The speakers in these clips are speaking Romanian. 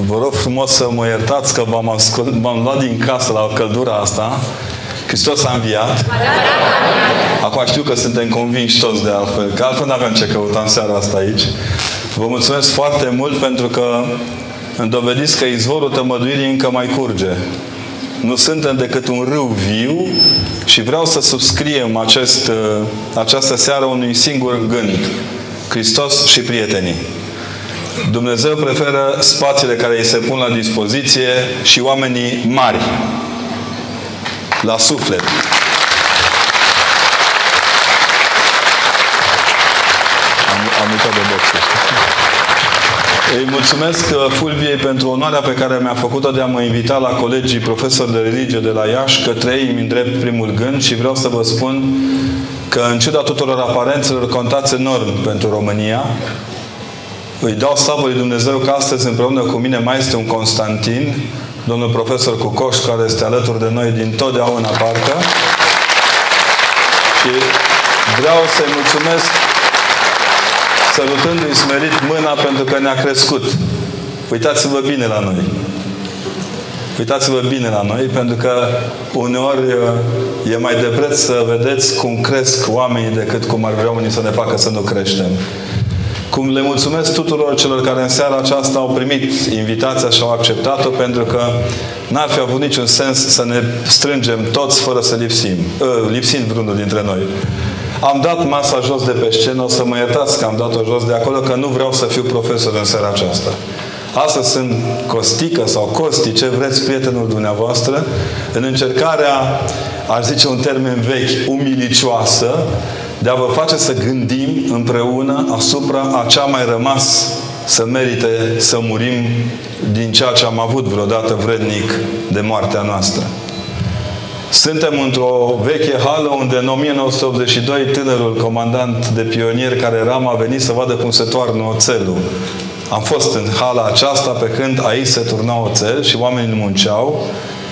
Vă rog frumos să mă iertați că v-am, ascult, v-am luat din casă la căldura asta. Hristos a înviat. Acum știu că suntem convinși toți de altfel, că altfel nu aveam ce căuta în seara asta aici. Vă mulțumesc foarte mult pentru că îmi dovediți că izvorul tămăduirii încă mai curge. Nu suntem decât un râu viu și vreau să subscriem acest, această seară unui singur gând. Hristos și prietenii. Dumnezeu preferă spațiile care îi se pun la dispoziție și oamenii mari. La suflet. Am, am uitat de boxe. Îi mulțumesc uh, Fulviei pentru onoarea pe care mi-a făcut-o de a mă invita la colegii profesori de religie de la Iași, că trei îmi îndrept primul gând și vreau să vă spun că în ciuda tuturor aparențelor contați enorm pentru România, îi dau slavă lui Dumnezeu că astăzi împreună cu mine mai este un Constantin, domnul profesor Cucoș, care este alături de noi din totdeauna parcă. Și vreau să-i mulțumesc sărutându-i smerit mâna pentru că ne-a crescut. Uitați-vă bine la noi. Uitați-vă bine la noi, pentru că uneori e mai de preț să vedeți cum cresc oamenii decât cum ar vrea unii să ne facă să nu creștem. Cum le mulțumesc tuturor celor care în seara aceasta au primit invitația și au acceptat-o, pentru că n-ar fi avut niciun sens să ne strângem toți fără să lipsim. Ă, lipsind vreunul dintre noi. Am dat masa jos de pe scenă, o să mă iertați că am dat-o jos de acolo, că nu vreau să fiu profesor în seara aceasta. Astăzi sunt Costică sau Costi, ce vreți, prietenul dumneavoastră, în încercarea, aș zice un termen vechi, umilicioasă, de a vă face să gândim împreună asupra a ce a mai rămas să merite să murim din ceea ce am avut vreodată vrednic de moartea noastră. Suntem într-o veche hală unde în 1982 tânărul comandant de pionier care eram a venit să vadă cum se toarnă oțelul. Am fost în hala aceasta pe când aici se turna oțel și oamenii munceau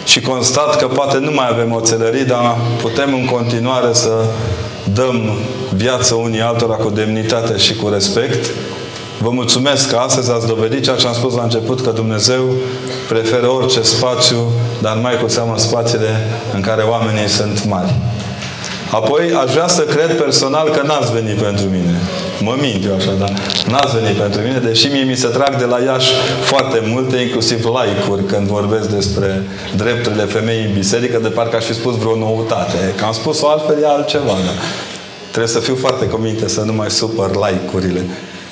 și constat că poate nu mai avem oțelării, dar putem în continuare să dăm viață unii altora cu demnitate și cu respect. Vă mulțumesc că astăzi ați dovedit ceea ce am spus la început, că Dumnezeu preferă orice spațiu, dar mai cu seamă spațiile în care oamenii sunt mari. Apoi, aș vrea să cred personal că n-ați venit pentru mine. Mă mint eu așa, dar n-ați venit pentru mine, deși mie mi se trag de la Iași foarte multe, inclusiv like-uri, când vorbesc despre drepturile femeii în biserică, de parcă aș fi spus vreo noutate. Că am spus-o altfel, e altceva. Da? Trebuie să fiu foarte convinte să nu mai supăr like-urile.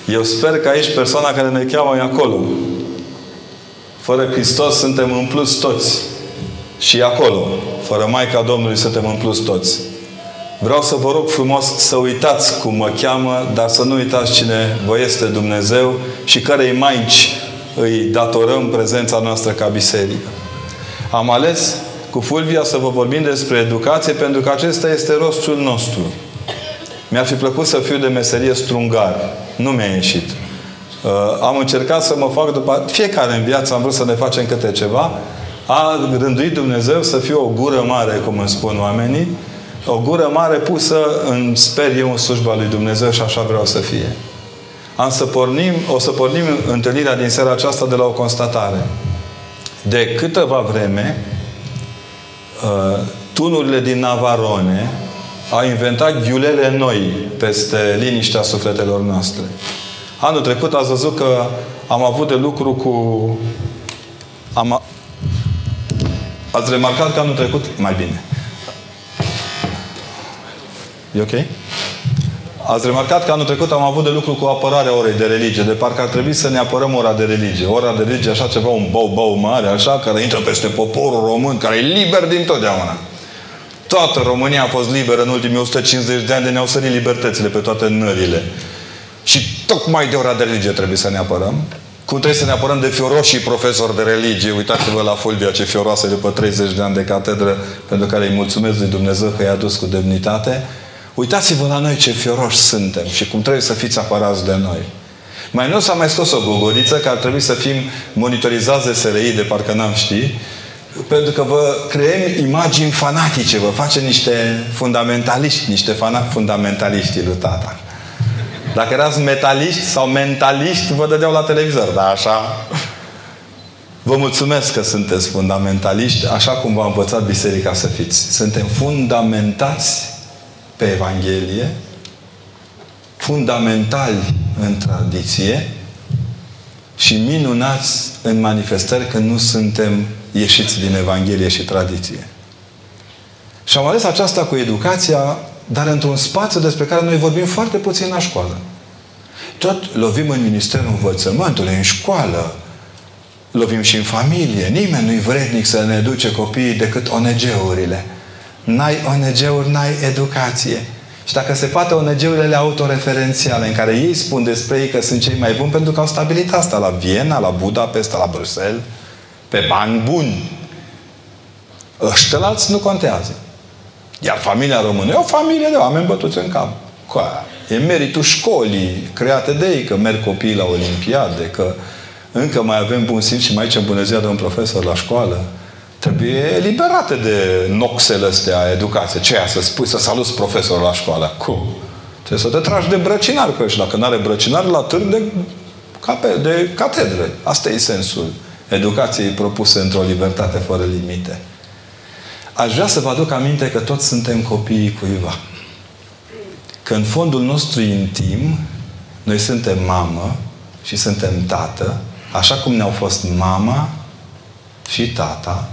Eu sper că aici persoana care ne cheamă e acolo. Fără Hristos suntem în plus toți. Și acolo, fără Maica Domnului, suntem în plus toți. Vreau să vă rog frumos să uitați cum mă cheamă, dar să nu uitați cine vă este Dumnezeu și cărei maici îi datorăm prezența noastră ca biserică. Am ales cu Fulvia să vă vorbim despre educație pentru că acesta este rostul nostru. Mi-ar fi plăcut să fiu de meserie strungar. Nu mi-a ieșit. Uh, am încercat să mă fac după... Fiecare în viață am vrut să ne facem câte ceva. A rânduit Dumnezeu să fiu o gură mare, cum îmi spun oamenii, o gură mare pusă în, sper eu, în slujba lui Dumnezeu și așa vreau să fie. Am să pornim, o să pornim întâlnirea din seara aceasta de la o constatare. De câteva vreme, uh, tunurile din Navarone au inventat ghiulele noi peste liniștea sufletelor noastre. Anul trecut ați văzut că am avut de lucru cu... Am, ați remarcat că anul trecut... Mai bine. E ok? Ați remarcat că anul trecut am avut de lucru cu apărarea orei de religie. De parcă ar trebui să ne apărăm ora de religie. Ora de religie, așa ceva, un bau-bau mare, așa, care intră peste poporul român, care e liber din totdeauna. Toată România a fost liberă în ultimii 150 de ani de ne-au sărit libertățile pe toate nările. Și tocmai de ora de religie trebuie să ne apărăm. Cum trebuie să ne apărăm de fioroșii profesori de religie. Uitați-vă la Fulvia ce fioroasă după 30 de ani de catedră, pentru care îi mulțumesc lui Dumnezeu că i-a dus cu demnitate. Uitați-vă la noi ce fioroși suntem și cum trebuie să fiți apărați de noi. Mai nu s-a mai scos o gogoriță că ar trebui să fim monitorizați de SRI, de parcă n-am ști, pentru că vă creăm imagini fanatice, vă face niște fundamentaliști, niște fanat fundamentaliști lui tata. Dacă erați metaliști sau mentaliști, vă dădeau la televizor, dar așa... Vă mulțumesc că sunteți fundamentaliști, așa cum v-a învățat biserica să fiți. Suntem fundamentați pe Evanghelie, fundamentali în tradiție și minunați în manifestări că nu suntem ieșiți din Evanghelie și tradiție. Și am ales aceasta cu educația, dar într-un spațiu despre care noi vorbim foarte puțin la școală. Tot lovim în Ministerul Învățământului, în școală, lovim și în familie. Nimeni nu-i vrednic să ne educe copiii decât ONG-urile. N-ai ONG-uri, n-ai educație. Și dacă se poate, ONG-urile autoreferențiale, în care ei spun despre ei că sunt cei mai buni, pentru că au stabilit asta la Viena, la Budapesta, la Bruxelles, pe bani buni. Ăștilalți nu contează. Iar familia română e o familie de oameni bătuți în cap. E meritul școlii create de ei, că merg copiii la olimpiade, că încă mai avem bun simț și mai aici bună ziua de un profesor la școală. Trebuie eliberate de noxele astea educație. Ce să spui, să saluți profesorul la școală? Cum? Trebuie să te tragi de brăcinar cu și Dacă nu are brăcinar, la târg de, de catedre. Asta e sensul educației propuse într-o libertate fără limite. Aș vrea să vă aduc aminte că toți suntem copiii cuiva. Că în fondul nostru intim, noi suntem mamă și suntem tată, așa cum ne-au fost mama și tata,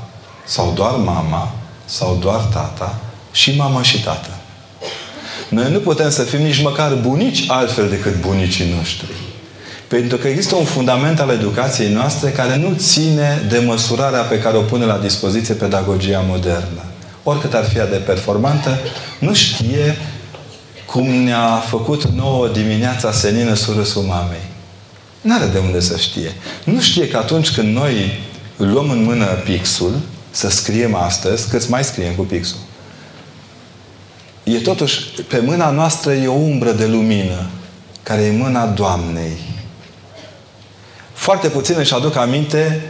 sau doar mama, sau doar tata, și mama și tată. Noi nu putem să fim nici măcar bunici altfel decât bunicii noștri. Pentru că există un fundament al educației noastre care nu ține de măsurarea pe care o pune la dispoziție pedagogia modernă. Oricât ar fi de performantă, nu știe cum ne-a făcut nouă dimineața senină surâsul mamei. N-are de unde să știe. Nu știe că atunci când noi luăm în mână pixul, să scriem astăzi, câți mai scriem cu pixul. E totuși, pe mâna noastră e o umbră de lumină, care e mâna Doamnei. Foarte puțin își aduc aminte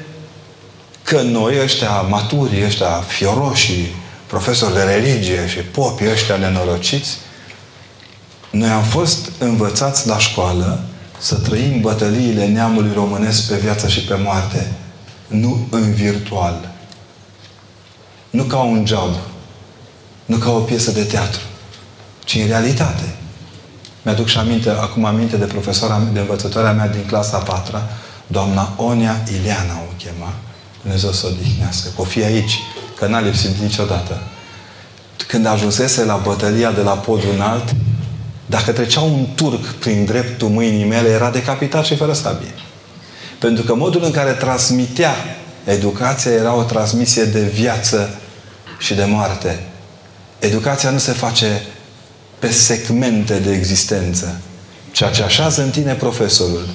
că noi, ăștia maturi, ăștia fioroși, profesori de religie și popii ăștia nenorociți, noi am fost învățați la școală să trăim bătăliile neamului românesc pe viață și pe moarte, nu în virtual. Nu ca un job, nu ca o piesă de teatru, ci în realitate. Mi-aduc și aminte, acum aminte de profesora, de învățătoarea mea din clasa a patra, doamna Onia Ileana o chema, Dumnezeu să o odihnească, o fi aici, că n-a lipsit niciodată. Când ajunsese la bătălia de la podul înalt, dacă trecea un turc prin dreptul mâinii mele, era decapitat și fără sabie. Pentru că modul în care transmitea educația era o transmisie de viață și de moarte. Educația nu se face pe segmente de existență. Ceea ce așează în tine profesorul,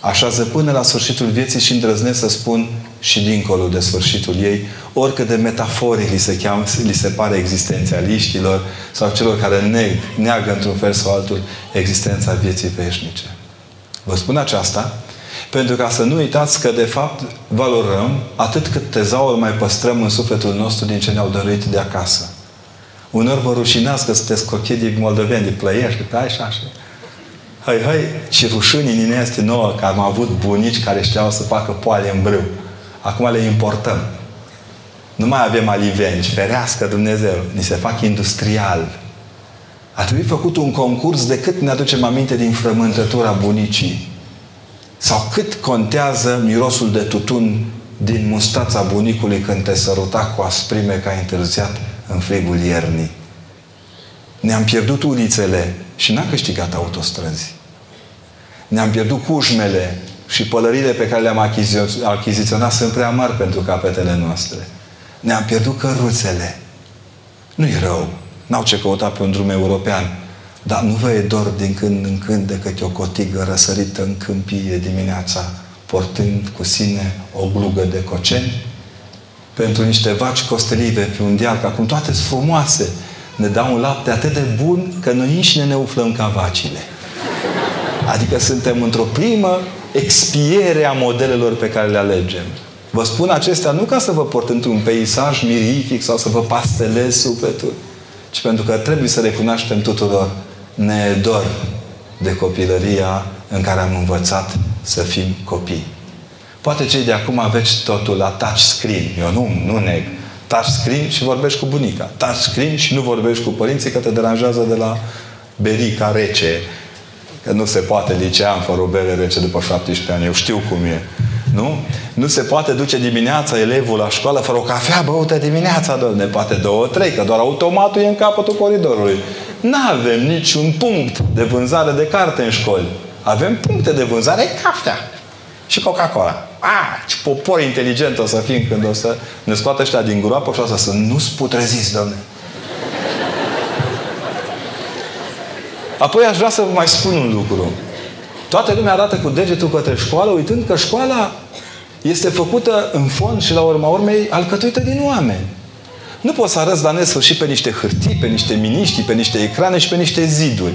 așează până la sfârșitul vieții și îndrăznesc să spun și dincolo de sfârșitul ei, oricât de metaforic li se, cheamă, li se pare existențialiștilor sau celor care neg, neagă într-un fel sau altul existența vieții veșnice. Vă spun aceasta pentru ca să nu uitați că, de fapt, valorăm atât cât tezaur mai păstrăm în sufletul nostru din ce ne-au dăruit de acasă. Unor vă rușinați că sunteți cochii moldoveni, de plăiești, pe așa, așa. Hai, hai, și rușinii ne este nouă că am avut bunici care știau să facă poale în brâu. Acum le importăm. Nu mai avem aliveni, ferească Dumnezeu. Ni se fac industrial. A trebuit făcut un concurs de cât ne aducem aminte din frământătura bunicii. Sau cât contează mirosul de tutun din mustața bunicului când te săruta cu asprime că ai întârziat în frigul iernii. Ne-am pierdut ulițele și n-am câștigat autostrăzi. Ne-am pierdut cușmele și pălările pe care le-am achiziționat sunt prea mari pentru capetele noastre. Ne-am pierdut căruțele. Nu-i rău. N-au ce căuta pe un drum european. Dar nu vă e dor din când în când de câte o cotigă răsărită în câmpie dimineața, portând cu sine o glugă de coceni? Pentru niște vaci costelive pe un deal, că acum toate sunt frumoase, ne dau un lapte atât de bun că noi înșine ne umflăm ca vacile. Adică suntem într-o primă expiere a modelelor pe care le alegem. Vă spun acestea nu ca să vă port într-un peisaj mirific sau să vă pastelez sufletul, ci pentru că trebuie să recunoaștem tuturor ne e dor de copilăria în care am învățat să fim copii. Poate cei de acum aveți totul la touch screen. Eu nu, nu neg. Touch screen și vorbești cu bunica. Touch screen și nu vorbești cu părinții că te deranjează de la berica rece. Că nu se poate licean fără o bere rece după 17 ani. Eu știu cum e. Nu? Nu se poate duce dimineața elevul la școală fără o cafea băută dimineața, domne. Poate două, trei, că doar automatul e în capătul coridorului. Nu avem niciun punct de vânzare de carte în școli. Avem puncte de vânzare cafea și Coca-Cola. Ah, ce popor inteligent o să fim când o să ne scoată ăștia din groapă și o să nu sputreziți, domne. Apoi aș vrea să vă mai spun un lucru. Toată lumea arată cu degetul către școală, uitând că școala este făcută în fond și la urma urmei alcătuită din oameni. Nu poți să arăți la nesfârșit pe niște hârtii, pe niște miniștri, pe niște ecrane și pe niște ziduri.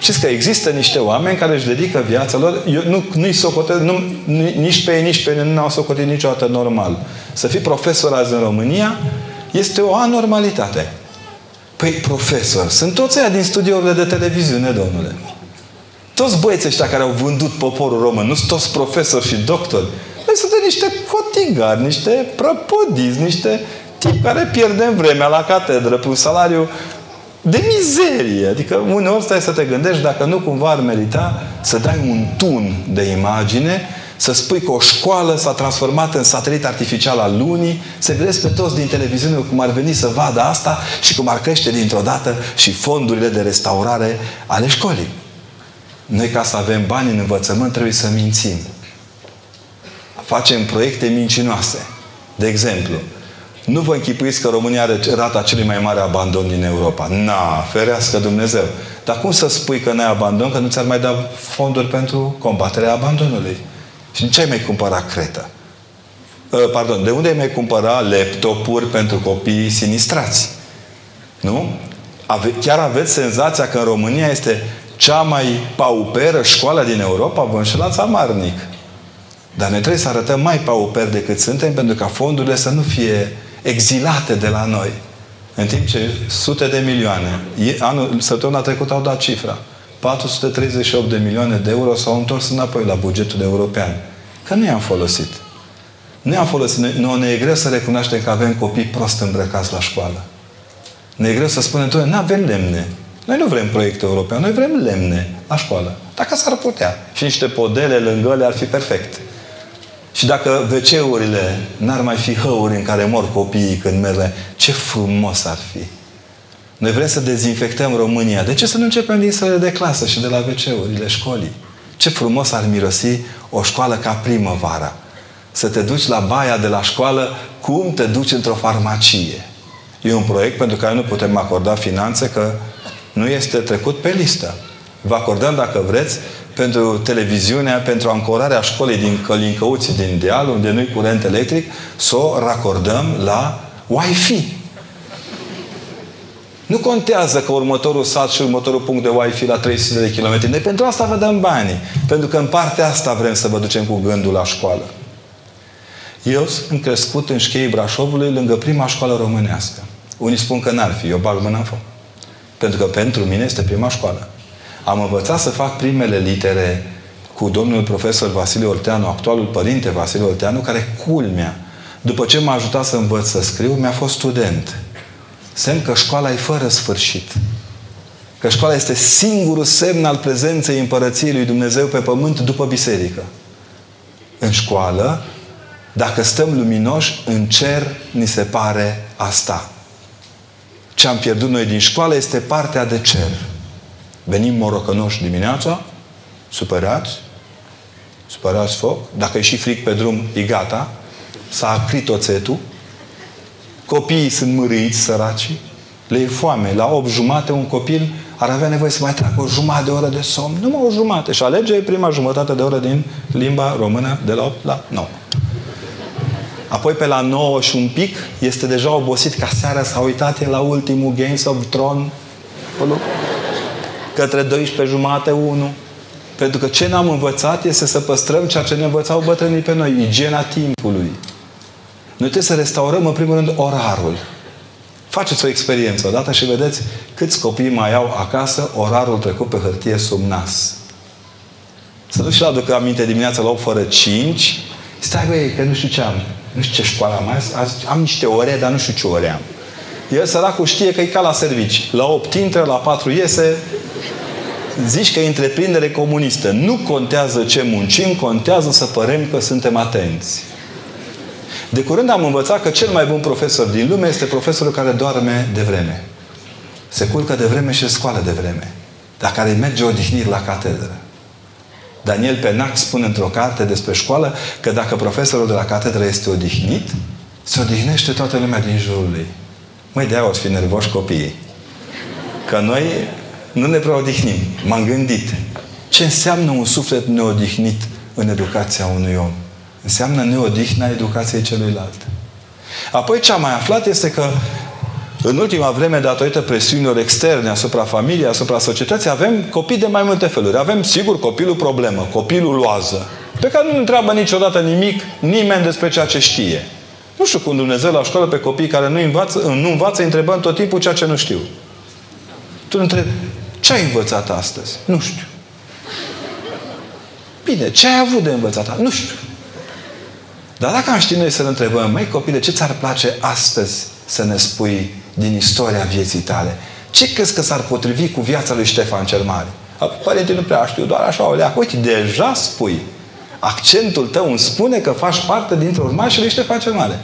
Știți că există niște oameni care își dedică viața lor, eu nu, nu-i socotesc, nu, nici pe ei, nici pe ei nu au socotit niciodată normal. Să fii profesor azi în România este o anormalitate. Păi profesor, sunt toți aia din studiourile de televiziune, domnule. Toți băieții ăștia care au vândut poporul român, nu sunt toți profesori și doctori. Noi suntem niște cotigari, niște prăpădiți, niște tipi care pierdem vremea la catedră pe un salariu de mizerie. Adică uneori stai să te gândești dacă nu cumva ar merita să dai un tun de imagine, să spui că o școală s-a transformat în satelit artificial al lunii, să vedeți pe toți din televiziune cum ar veni să vadă asta și cum ar crește dintr-o dată și fondurile de restaurare ale școlii. Noi ca să avem bani în învățământ trebuie să mințim. Facem proiecte mincinoase. De exemplu, nu vă închipuiți că România are rata celui mai mare abandon din Europa. Na, ferească Dumnezeu. Dar cum să spui că n-ai abandon, că nu ți-ar mai da fonduri pentru combaterea abandonului? Și în ce ai mai cumpărat cretă? Uh, pardon, de unde ai mai cumpăra laptopuri pentru copiii sinistrați? Nu? Ave, chiar aveți senzația că în România este cea mai pauperă școală din Europa? Vă înșelați amarnic. Dar noi trebuie să arătăm mai pauper decât suntem pentru ca fondurile să nu fie exilate de la noi. În timp ce sute de milioane, anul, săptămâna trecută au dat cifra, 438 de milioane de euro s-au întors înapoi la bugetul european. Că nu i-am folosit. Nu i-am folosit. Nu ne e greu să recunoaștem că avem copii prost îmbrăcați la școală. Ne e greu să spunem, nu avem lemne. Noi nu vrem proiect european, noi vrem lemne la școală. Dacă s-ar putea. Și niște podele lângă ele ar fi perfect. Și dacă WC-urile n-ar mai fi hăuri în care mor copiii când merg ce frumos ar fi. Noi vrem să dezinfectăm România. De ce să nu începem din sălile de clasă și de la WC-urile școlii? Ce frumos ar mirosi o școală ca primăvara. Să te duci la baia de la școală cum te duci într-o farmacie. E un proiect pentru care nu putem acorda finanțe că nu este trecut pe listă. Vă acordăm, dacă vreți, pentru televiziunea, pentru ancorarea școlii din Călincăuții, din Deal, unde nu-i curent electric, să o racordăm la Wi-Fi. Nu contează că următorul sat și următorul punct de Wi-Fi la 300 de km. Noi pentru asta vă dăm banii. Pentru că în partea asta vrem să vă ducem cu gândul la școală. Eu sunt crescut în șcheii Brașovului lângă prima școală românească. Unii spun că n-ar fi. Eu bag mâna în foc. Pentru că pentru mine este prima școală. Am învățat să fac primele litere cu domnul profesor Vasile Olteanu, actualul părinte Vasile Olteanu, care culmea. După ce m-a ajutat să învăț să scriu, mi-a fost student. Semn că școala e fără sfârșit. Că școala este singurul semn al prezenței împărăției lui Dumnezeu pe pământ după biserică. În școală, dacă stăm luminoși, în cer ni se pare asta. Ce am pierdut noi din școală este partea de cer. Venim morocănoși dimineața, supărați, supărați foc, dacă e și fric pe drum, e gata, s-a acrit oțetul, copiii sunt mârâiți, săraci, le e foame. La 8 jumate un copil ar avea nevoie să mai treacă o jumătate de oră de somn. Numai o jumătate. Și alege prima jumătate de oră din limba română de la 8 la 9. Apoi pe la 9 și un pic este deja obosit ca seara s-a uitat la ultimul Games of Thrones către 12 jumate 1. Pentru că ce n-am învățat este să păstrăm ceea ce ne învățau bătrânii pe noi, igiena timpului. Noi trebuie să restaurăm în primul rând orarul. Faceți o experiență odată și vedeți câți copii mai au acasă orarul trecut pe hârtie sub nas. Să nu și-l aduc aminte dimineața la 8 fără 5 Stai băi, că nu știu ce am. Nu știu ce școală am. Azi, am niște ore, dar nu știu ce ore am. El săracul știe că e ca la servici. La 8 intră, la 4 iese, zici că e întreprindere comunistă. Nu contează ce muncim, contează să părem că suntem atenți. De curând am învățat că cel mai bun profesor din lume este profesorul care doarme de vreme. Se culcă de vreme și scoală de vreme. Dar care merge odihnit la catedră. Daniel Penac spune într-o carte despre școală că dacă profesorul de la catedră este odihnit, se odihnește toată lumea din jurul lui. Măi, de-aia o fi nervoși copiii. Că noi nu ne prea odihnim. M-am gândit. Ce înseamnă un suflet neodihnit în educația unui om? Înseamnă neodihna educației celuilalt. Apoi ce am mai aflat este că în ultima vreme, datorită presiunilor externe asupra familiei, asupra societății, avem copii de mai multe feluri. Avem, sigur, copilul problemă, copilul loază, pe care nu întreabă niciodată nimic nimeni despre ceea ce știe. Nu știu cum Dumnezeu la școală pe copii care nu învață, nu învață întrebând tot timpul ceea ce nu știu. Tu întrebi, ce ai învățat astăzi? Nu știu. Bine, ce ai avut de învățat? Nu știu. Dar dacă am ști noi să ne întrebăm, măi copile, ce ți-ar place astăzi să ne spui din istoria vieții tale? Ce crezi că s-ar potrivi cu viața lui Ștefan cel Mare? Părinte, nu prea știu, doar așa o leacă. Uite, deja spui. Accentul tău îmi spune că faci parte dintre urmașii lui Ștefan cel Mare.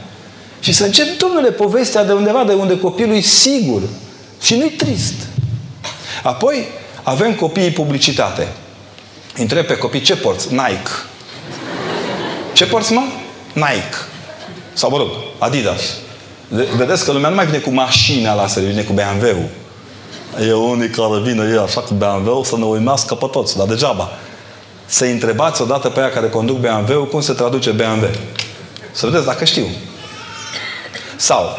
Și să încep, domnule, povestea de undeva, de unde copilul e sigur. Și nu-i trist. Apoi, avem copiii publicitate. Întreb pe copii, ce porți? Nike. Ce porți, mă? Nike. Sau, mă rog, Adidas. Vedeți că lumea nu mai vine cu mașina la serviciu, vine cu BMW-ul. E unii care vine ei așa cu BMW-ul să ne uimească pe toți, dar degeaba. Să întrebați odată pe aia care conduc BMW-ul cum se traduce BMW. Să vedeți dacă știu. Sau,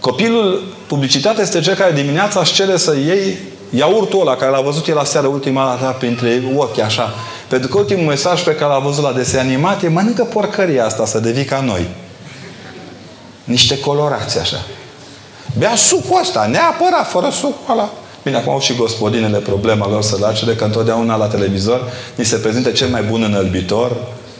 copilul, publicitatea este cel care dimineața își cere să iei iaurtul ăla care l-a văzut el la seară ultima dată printre ochi, așa. Pentru că ultimul mesaj pe care l-a văzut la dese animat e mănâncă porcăria asta să devii ca noi. Niște colorații așa. Bea sucul ăsta, neapărat, fără sucul ăla. Bine, acum au și gospodinele problema lor săracele, că întotdeauna la televizor ni se prezinte cel mai bun înălbitor,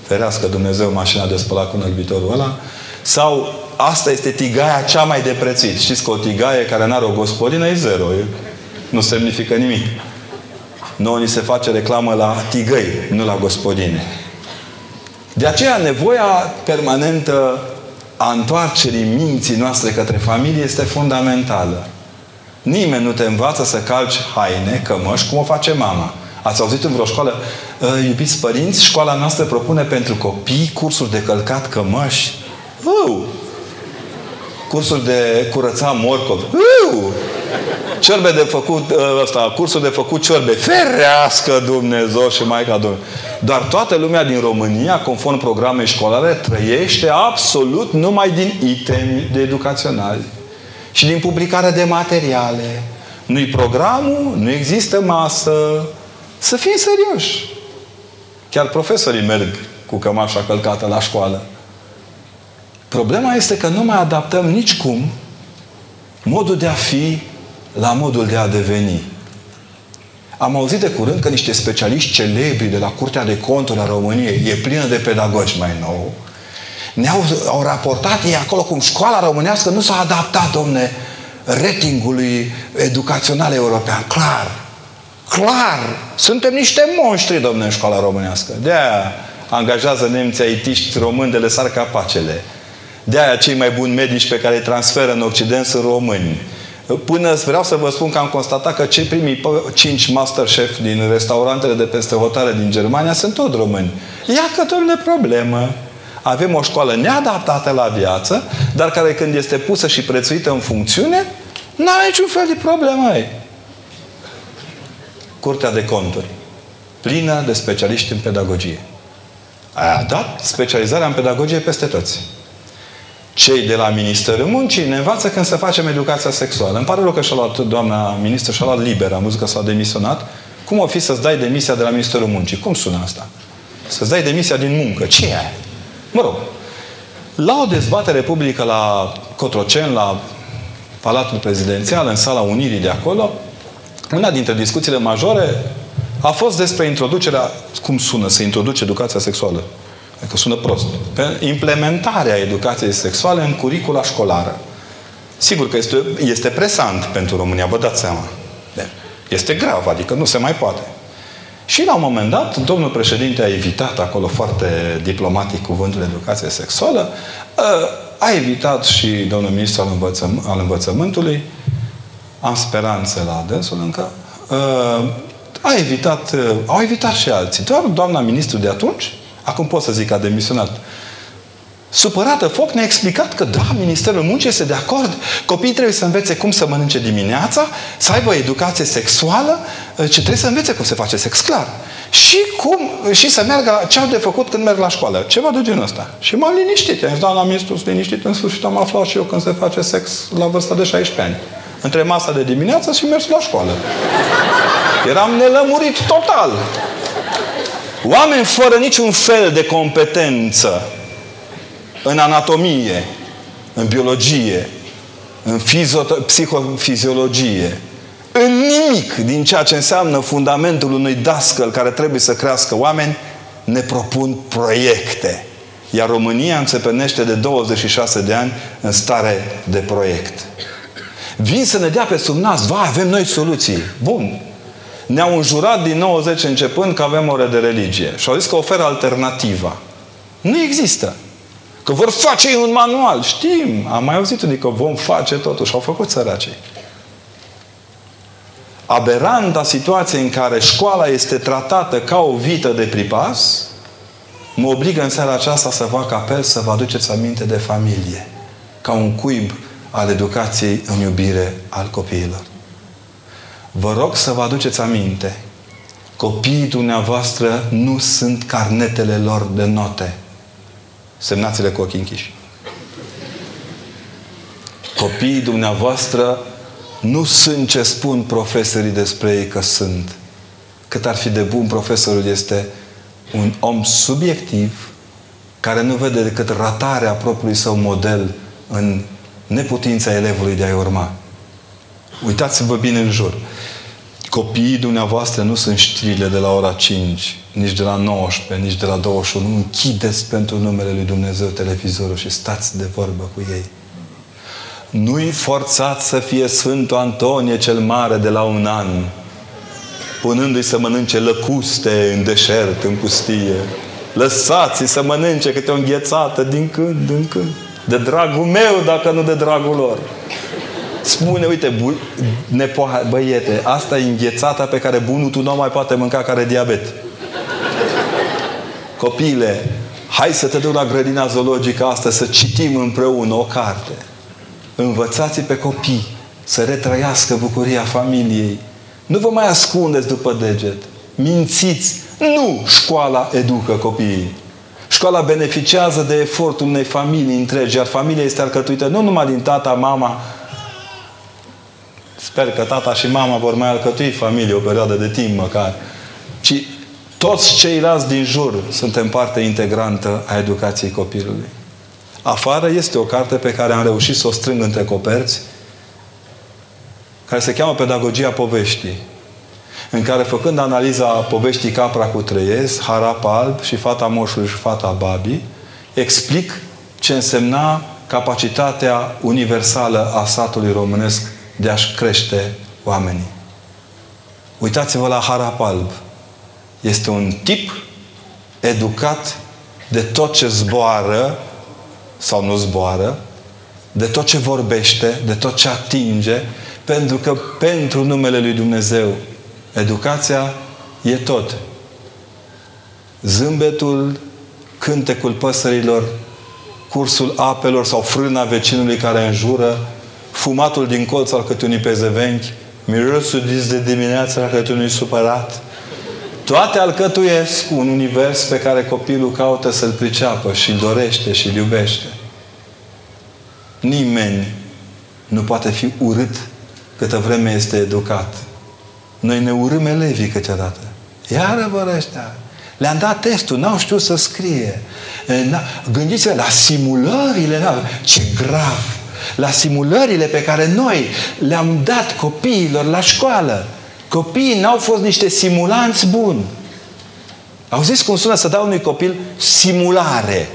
ferească Dumnezeu mașina de spălat cu înălbitorul ăla, sau asta este tigaia cea mai de prețuit. Știți că o tigaie care nu are o gospodină e zero. E, nu semnifică nimic. Noi ni se face reclamă la tigăi, nu la gospodine. De aceea nevoia permanentă a întoarcerii minții noastre către familie este fundamentală. Nimeni nu te învață să calci haine, cămăși, cum o face mama. Ați auzit în vreo școală? Ă, iubiți părinți, școala noastră propune pentru copii cursuri de călcat cămăși. Uh! Cursuri de curăța morcov. Uh! Ciorbe de făcut, ă, ăsta, cursuri de făcut ciorbe. Ferească Dumnezeu și Maica Domnului. Dar toată lumea din România, conform programei școlare, trăiește absolut numai din itemi de educaționali. Și din publicarea de materiale. Nu-i programul, nu există masă. Să fim serioși. Chiar profesorii merg cu cămașa călcată la școală. Problema este că nu mai adaptăm nici cum modul de a fi la modul de a deveni. Am auzit de curând că niște specialiști celebri de la Curtea de Conturi a României, e plină de pedagogi mai nou, ne-au au raportat ei acolo cum școala românească nu s-a adaptat, domne, ratingului educațional european. Clar. Clar. Suntem niște monștri, domne, în școala românească. De-aia angajează nemții aitiști români de le sar capacele. De-aia cei mai buni medici pe care îi transferă în Occident sunt români. Până vreau să vă spun că am constatat că cei primii cinci masterchef din restaurantele de peste hotare din Germania sunt tot români. Ia că, domne, problemă. Avem o școală neadaptată la viață, dar care când este pusă și prețuită în funcțiune, nu are niciun fel de problemă. Ei. Curtea de conturi. Plină de specialiști în pedagogie. Aia dat specializarea în pedagogie peste toți cei de la Ministerul Muncii ne învață când să facem educația sexuală. Îmi pare rău că și-a luat doamna ministru, și-a luat liber, am văzut că s-a demisionat. Cum o fi să-ți dai demisia de la Ministerul Muncii? Cum sună asta? Să-ți dai demisia din muncă. Ce e Mă rog, la o dezbatere publică la Cotrocen, la Palatul Prezidențial, în sala Unirii de acolo, una dintre discuțiile majore a fost despre introducerea, cum sună să introduce educația sexuală? că sună prost, pe implementarea educației sexuale în curicula școlară. Sigur că este, este presant pentru România, vă dați seama. Este grav, adică nu se mai poate. Și la un moment dat, domnul președinte a evitat acolo foarte diplomatic cuvântul educație sexuală, ă, a evitat și domnul ministru al, învățăm, al învățământului, am speranțe la dânsul încă, ă, a evitat, ă, au evitat și alții. Doar doamna ministru de atunci, acum pot să zic că a demisionat, supărată foc, ne-a explicat că da, Ministerul Muncii este de acord. Copiii trebuie să învețe cum să mănânce dimineața, să aibă educație sexuală, ce trebuie să învețe cum se face sex, clar. Și cum, și să meargă, ce au de făcut când merg la școală. Ceva de genul ăsta. Și m-am liniștit. Am zis, doamna ministru, liniștit, în sfârșit am aflat și eu când se face sex la vârsta de 16 ani. Între masa de dimineață și mers la școală. Eram nelămurit total. Oameni fără niciun fel de competență în anatomie, în biologie, în psihofiziologie, în nimic din ceea ce înseamnă fundamentul unui dascăl care trebuie să crească oameni, ne propun proiecte. Iar România înțepenește de 26 de ani în stare de proiect. Vin să ne dea pe sub nas, va, avem noi soluții. Bun. Ne-au înjurat din 90 începând că avem ore de religie. Și au zis că oferă alternativa. Nu există. Că vor face un manual. Știm. Am mai auzit unii că vom face totuși. Au făcut săracii. Aberanta situație în care școala este tratată ca o vită de pripas, mă obligă în seara aceasta să fac apel să vă aduceți aminte de familie. Ca un cuib al educației în iubire al copiilor. Vă rog să vă aduceți aminte. Copiii dumneavoastră nu sunt carnetele lor de note Semnați-le cu ochii închiși. Copiii dumneavoastră nu sunt ce spun profesorii despre ei că sunt. Cât ar fi de bun profesorul este un om subiectiv care nu vede decât ratarea propriului său model în neputința elevului de a-i urma. Uitați-vă bine în jur. Copiii dumneavoastră nu sunt știrile de la ora 5, nici de la 19, nici de la 21. Închideți pentru numele Lui Dumnezeu televizorul și stați de vorbă cu ei. Nu-i forțați să fie Sfântul Antonie cel Mare de la un an, punându-i să mănânce lăcuste în deșert, în pustie. Lăsați-i să mănânce câte o înghețată din când în când. De dragul meu, dacă nu de dragul lor. Spune, uite, bu- nepoha, băiete, asta e înghețata pe care bunul tu nu mai poate mânca care diabet. Copile, hai să te duc la grădina zoologică asta să citim împreună o carte. Învățați pe copii să retrăiască bucuria familiei. Nu vă mai ascundeți după deget. Mințiți. Nu școala educă copiii. Școala beneficiază de efortul unei familii întregi, iar familia este alcătuită nu numai din tata, mama, Sper că tata și mama vor mai alcătui familie o perioadă de timp măcar. Ci toți ceilalți din jur suntem parte integrantă a educației copilului. Afară este o carte pe care am reușit să o strâng între coperți, care se cheamă Pedagogia Poveștii, în care, făcând analiza poveștii Capra cu Trăiesc, Harap Alb și Fata Moșului și Fata Babi, explic ce însemna capacitatea universală a satului românesc de a-și crește oamenii. Uitați-vă la Harap Alb. Este un tip educat de tot ce zboară sau nu zboară, de tot ce vorbește, de tot ce atinge, pentru că pentru numele Lui Dumnezeu educația e tot. Zâmbetul, cântecul păsărilor, cursul apelor sau frâna vecinului care înjură, fumatul din colț al câtunii pezevenchi, mirosul dis de dimineață al câtunii supărat, toate alcătuiesc un univers pe care copilul caută să-l priceapă și îl dorește și îl iubește. Nimeni nu poate fi urât câtă vreme este educat. Noi ne urâm elevii câteodată. Iară vă ăștia. Le-am dat testul, n-au știut să scrie. Gândiți-vă la simulările, ce grav la simulările pe care noi le-am dat copiilor la școală. Copiii n-au fost niște simulanți buni. Auziți cum sună să dau unui copil simulare?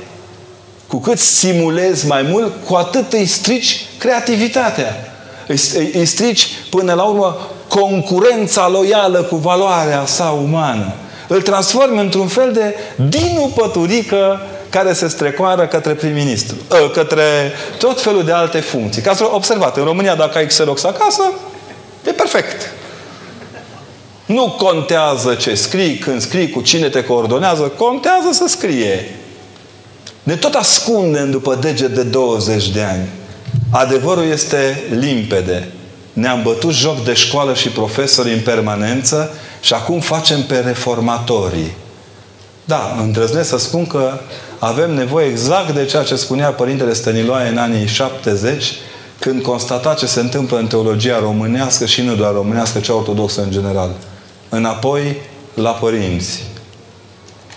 Cu cât simulezi mai mult, cu atât îi strici creativitatea. Îi, îi, îi strici până la urmă concurența loială cu valoarea sa umană. Îl transformi într-un fel de dinu păturică care se strecoară către prim-ministru, ă, către tot felul de alte funcții. Ca să observat, în România dacă ai Xerox acasă, e perfect. Nu contează ce scrii, când scrii, cu cine te coordonează, contează să scrie. Ne tot ascundem după deget de 20 de ani. Adevărul este limpede. Ne-am bătut joc de școală și profesori în permanență și acum facem pe reformatorii. Da, îndrăznesc să spun că avem nevoie exact de ceea ce spunea Părintele Stăniloae în anii 70, când constata ce se întâmplă în teologia românească și nu doar românească, ci ortodoxă în general. Înapoi la părinți.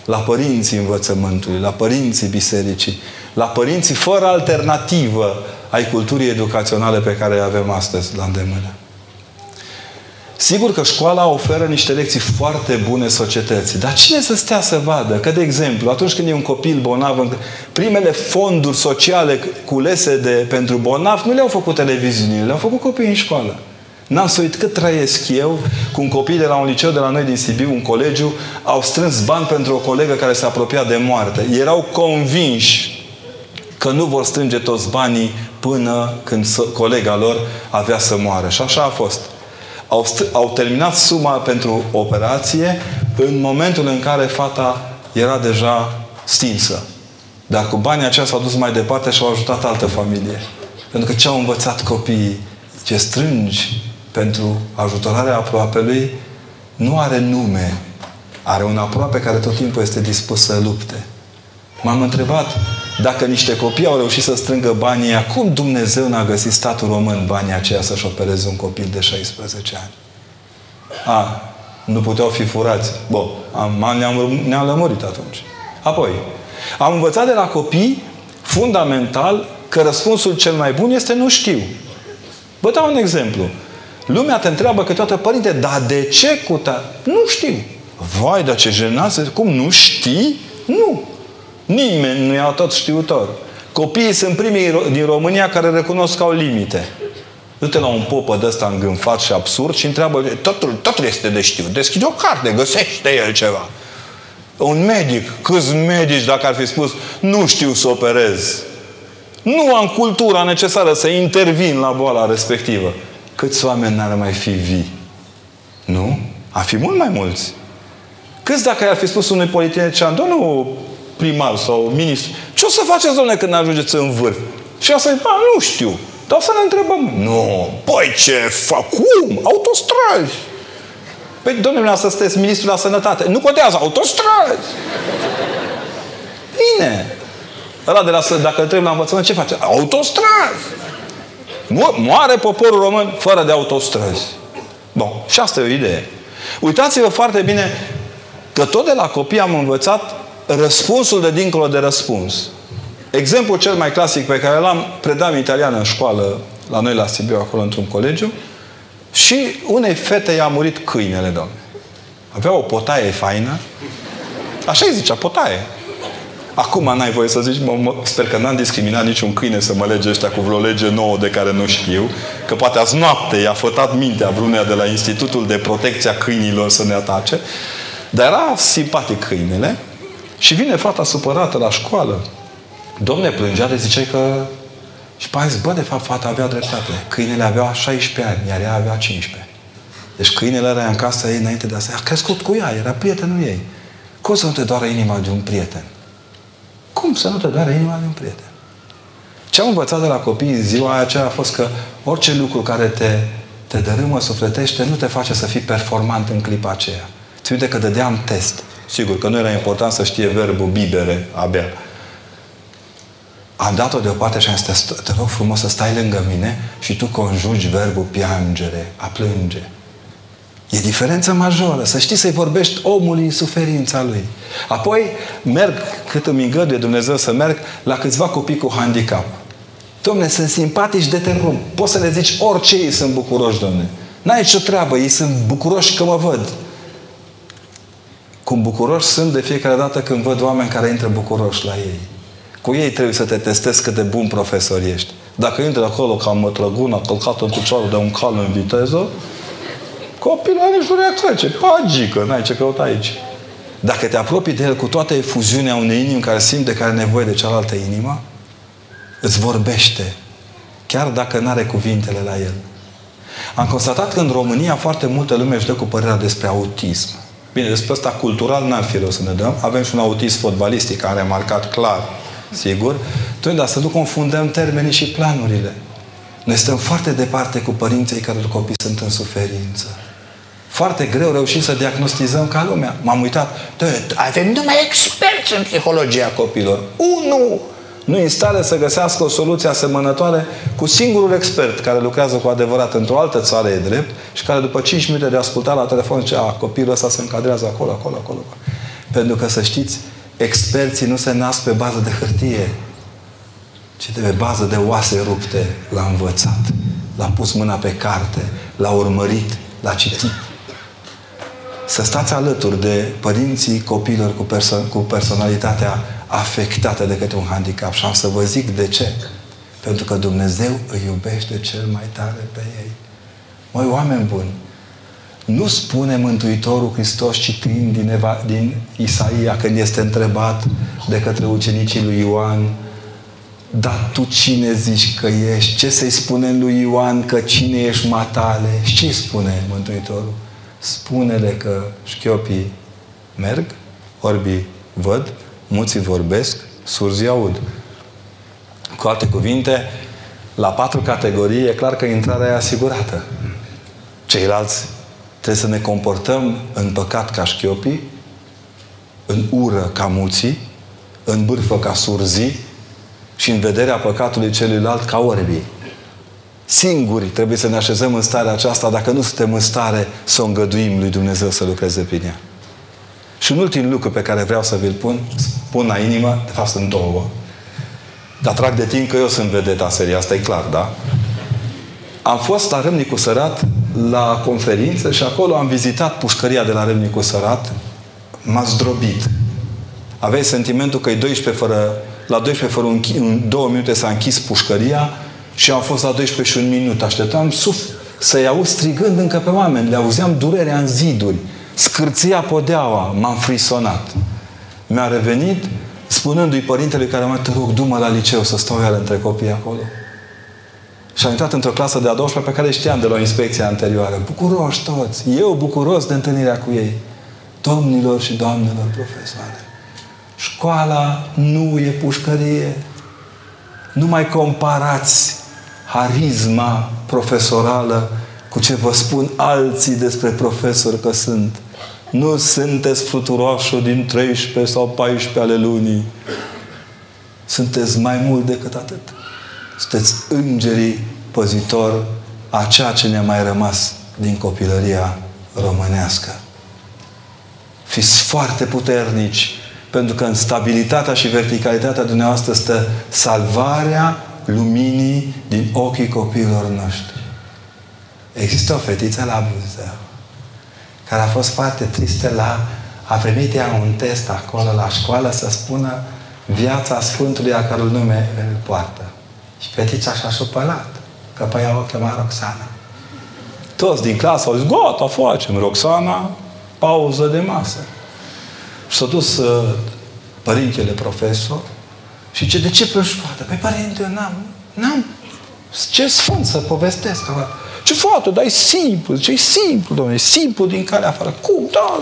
La părinții învățământului, la părinții bisericii, la părinții fără alternativă ai culturii educaționale pe care le avem astăzi la îndemână. Sigur că școala oferă niște lecții foarte bune societății. Dar cine să stea să vadă? Că, de exemplu, atunci când e un copil bolnav, primele fonduri sociale culese de, pentru bolnav nu le-au făcut televiziunile, le-au făcut copiii în școală. N-am să uit cât trăiesc eu cu un copil de la un liceu de la noi din Sibiu, un colegiu, au strâns bani pentru o colegă care se apropia de moarte. Erau convinși că nu vor strânge toți banii până când colega lor avea să moară. Și așa a fost. Au, au terminat suma pentru operație în momentul în care fata era deja stinsă. Dar cu banii aceia s-au dus mai departe și au ajutat altă familie. Pentru că ce au învățat copiii? Ce strângi pentru ajutorarea aproapelui nu are nume. Are un aproape care tot timpul este dispus să lupte. M-am întrebat dacă niște copii au reușit să strângă banii, cum Dumnezeu n-a găsit statul român banii aceia să-și opereze un copil de 16 ani? A, nu puteau fi furați. Bun, am, ne-am, ne-am lămurit atunci. Apoi, am învățat de la copii, fundamental, că răspunsul cel mai bun este nu știu. Vă dau un exemplu. Lumea te întreabă câteodată, părinte, dar de ce cu ta? Nu știu. Vai, dar ce jenat! Cum, nu știi? Nu. Nimeni nu e tot știutor. Copiii sunt primii din România care recunosc că au limite. Du-te la un popă de ăsta îngânfat și absurd și întreabă, totul, totul este de știu. Deschide o carte, găsește el ceva. Un medic, câți medici dacă ar fi spus, nu știu să operez. Nu am cultura necesară să intervin la boala respectivă. Câți oameni n-ar mai fi vii? Nu? Ar fi mult mai mulți. Câți dacă ar fi spus unui politician, domnul primar sau ministru, ce o să faceți, domnule, când ajungeți în vârf? Și asta e, nu știu. Dar să ne întrebăm. Nu. Păi ce fac? Cum? Autostrăzi. Păi, domnule, asta sunteți ministrul la sănătate. Nu contează. Autostrăzi. Bine. Ăla de la, dacă îl trebuie la învățământ, ce face? Autostrăzi. Moare poporul român fără de autostrăzi. Bun. Și asta e o idee. Uitați-vă foarte bine că tot de la copii am învățat răspunsul de dincolo de răspuns. Exemplul cel mai clasic pe care l-am, predam italiană în școală, la noi la Sibiu, acolo într-un colegiu, și unei fete i-a murit câinele, domne. Avea o potaie faină. Așa îi zicea, potaie. Acum n-ai voie să zici, mă, mă, sper că n-am discriminat niciun câine să mă lege ăștia cu vreo lege nouă de care nu știu, că poate azi noapte i-a fătat mintea vreuneia de la Institutul de Protecție a Câinilor să ne atace. Dar era simpatic câinele și vine fata supărată la școală Domne, plângea de ziceai că... Și pe zis, bă, de fapt, fata avea dreptate. Câinele avea 16 ani, iar ea avea 15. Deci câinele era în casa ei înainte de asta. A crescut cu ea, era prietenul ei. Cum să nu te doară inima de un prieten? Cum să nu te doară inima de un prieten? Ce am învățat de la copii în ziua aceea a fost că orice lucru care te, te dărâmă sufletește nu te face să fii performant în clipa aceea. Ți uite că dădeam test. Sigur că nu era important să știe verbul bibere abia. Am dat-o deoparte și am zis, te rog frumos să stai lângă mine și tu conjugi verbul piangere, a plânge. E diferență majoră. Să știi să-i vorbești omului în suferința lui. Apoi merg, cât îmi îngăduie Dumnezeu să merg, la câțiva copii cu handicap. Domne, sunt simpatici de te rog. Poți să le zici orice ei sunt bucuroși, domne. N-ai nicio treabă, ei sunt bucuroși că mă văd. Cum bucuroși sunt de fiecare dată când văd oameni care intră bucuroși la ei. Cu ei trebuie să te testezi cât de bun profesor ești. Dacă intri acolo ca mătrăgună, călcat în picioarul de un cal în viteză, copilul are nici nu reacție. Pagică, n-ai ce căuta aici. Dacă te apropii de el cu toată efuziunea unei inimi care simte că are nevoie de cealaltă inimă, îți vorbește. Chiar dacă nu are cuvintele la el. Am constatat că în România foarte multă lume își dă cu părerea despre autism. Bine, despre ăsta cultural n-ar fi rău să ne dăm. Avem și un autism fotbalistic care a marcat clar, sigur. Noi, dar să nu confundăm termenii și planurile. Noi stăm foarte departe cu părinții care copii sunt în suferință. Foarte greu reușim să diagnostizăm ca lumea. M-am uitat. Avem numai experți în psihologia copilor. Unu! Nu în stare să găsească o soluție asemănătoare cu singurul expert care lucrează cu adevărat într-o altă țară e drept și care după 5 minute de ascultat la telefon zice, a, copilul ăsta se încadrează acolo, acolo, acolo. Pentru că să știți, experții nu se nasc pe bază de hârtie, ci de pe bază de oase rupte. L-a învățat, l-a pus mâna pe carte, l-a urmărit, l-a citit. Să stați alături de părinții copilor cu, perso- cu personalitatea afectată de către un handicap. Și am să vă zic de ce. Pentru că Dumnezeu îi iubește cel mai tare pe ei. Măi, oameni buni, nu spune Mântuitorul Hristos citind din, Eva, din Isaia când este întrebat de către ucenicii lui Ioan dar tu cine zici că ești? Ce să-i spune lui Ioan că cine ești matale? Și ce spune Mântuitorul? Spune-le că șchiopii merg, orbii văd, muții vorbesc, surzii aud. Cu alte cuvinte, la patru categorii e clar că intrarea e asigurată. Ceilalți trebuie să ne comportăm în păcat ca șchiopii, în ură ca muții, în bârfă ca surzii și în vederea păcatului celuilalt ca orbii. Singuri trebuie să ne așezăm în starea aceasta dacă nu suntem în stare să o îngăduim lui Dumnezeu să lucreze pe ea. Și un ultim lucru pe care vreau să vi-l pun, pun la inimă, de fapt sunt două. Dar trag de timp că eu sunt vedeta seria, asta e clar, da? Am fost la Râmnicu Sărat la conferință și acolo am vizitat pușcăria de la Râmnicu Sărat. M-a zdrobit. Aveai sentimentul că e 12 fără, la 12 fără un, un, două minute s-a închis pușcăria și am fost la 12 și un minut. Așteptam suf, să-i aud strigând încă pe oameni. Le auzeam durerea în ziduri. Scârția podeaua, m-am frisonat. Mi-a revenit spunându-i părintele care m-a te rog, du-mă la liceu să stau iar între copii acolo. Și am intrat într-o clasă de a 12 pe care știam de la inspecția anterioară. Bucuroși toți. Eu bucuros de întâlnirea cu ei. Domnilor și doamnelor profesoare. Școala nu e pușcărie. Nu mai comparați harisma profesorală cu ce vă spun alții despre profesori că sunt. Nu sunteți fluturoșul din 13 sau 14 ale lunii. Sunteți mai mult decât atât. Sunteți îngerii păzitori a ceea ce ne-a mai rămas din copilăria românească. Fiți foarte puternici, pentru că în stabilitatea și verticalitatea dumneavoastră stă salvarea luminii din ochii copiilor noștri. Există o fetiță la Buzău care a fost foarte tristă la a primit ea un test acolo la școală să spună viața Sfântului a cărul nume îl poartă. Și fetița și-a supărat că pe ea o chema Roxana. Toți din clasă au zis, gata, facem Roxana, pauză de masă. Și s-a dus uh, părintele profesor și ce de ce plângi fată? Păi părinte, n-am, n-am, ce sfânt să povestesc. Ce fată, dar e simplu. Ce e simplu, domnule, e simplu din care afară. Cum? Da,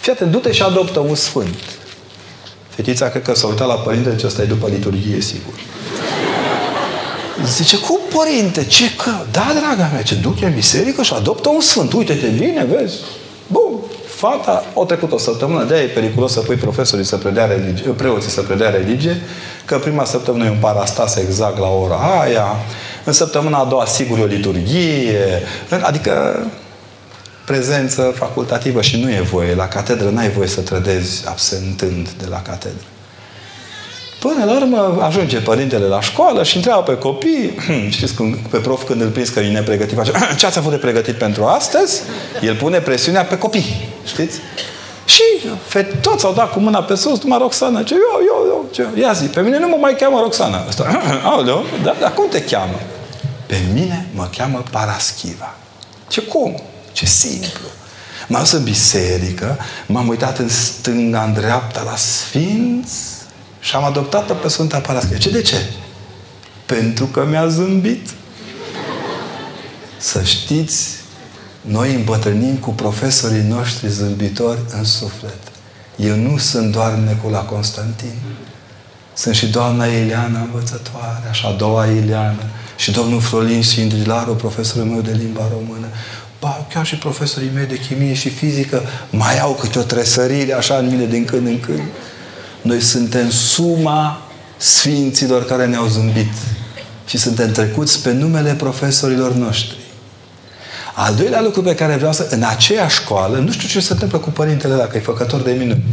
Fii atent, du-te și adoptă un sfânt. Fetița cred că s-a uitat la părinte, ce ăsta e după liturghie, sigur. Zice, cum, părinte? Ce că? Da, draga mea, ce duc în biserică și adoptă un sfânt. Uite-te bine, vezi? Bun. Fata, o trecut o săptămână, de e periculos să pui profesorii să predea religie, preoții să predea religie, că prima săptămână e un parastas exact la ora aia, în săptămâna a doua, sigur, e o liturghie, adică prezență facultativă și nu e voie. La catedră n-ai voie să trădezi absentând de la catedră. Până la urmă ajunge părintele la școală și întreabă pe copii, știți, pe prof când îl prins că e nepregătit, face, ce ați avut de pregătit pentru astăzi? El pune presiunea pe copii, știți? Și fe- toți au dat cu mâna pe sus, numai Roxana. Ce, eu, eu, eu, ce, ia zi, pe mine nu mă mai cheamă Roxana. Asta, aoleu, dar, dar cum te cheamă? Pe mine mă cheamă Paraschiva. Ce cum? Ce simplu. M-am dus în biserică, m-am uitat în stânga, în dreapta, la sfinți și am adoptat-o pe Sfânta Paraschiva. Ce de ce? Pentru că mi-a zâmbit. Să știți, noi îmbătrânim cu profesorii noștri zâmbitori în suflet. Eu nu sunt doar Necula Constantin. Sunt și doamna Ileana învățătoare, așa a doua Ileana, și domnul Frolin și Indrilaru, profesorul meu de limba română. Ba, chiar și profesorii mei de chimie și fizică mai au câte o tresărire așa în mine din când în când. Noi suntem suma sfinților care ne-au zâmbit și suntem trecuți pe numele profesorilor noștri. Al doilea lucru pe care vreau să... În aceeași școală, nu știu ce se întâmplă cu părintele dacă e făcător de minuni.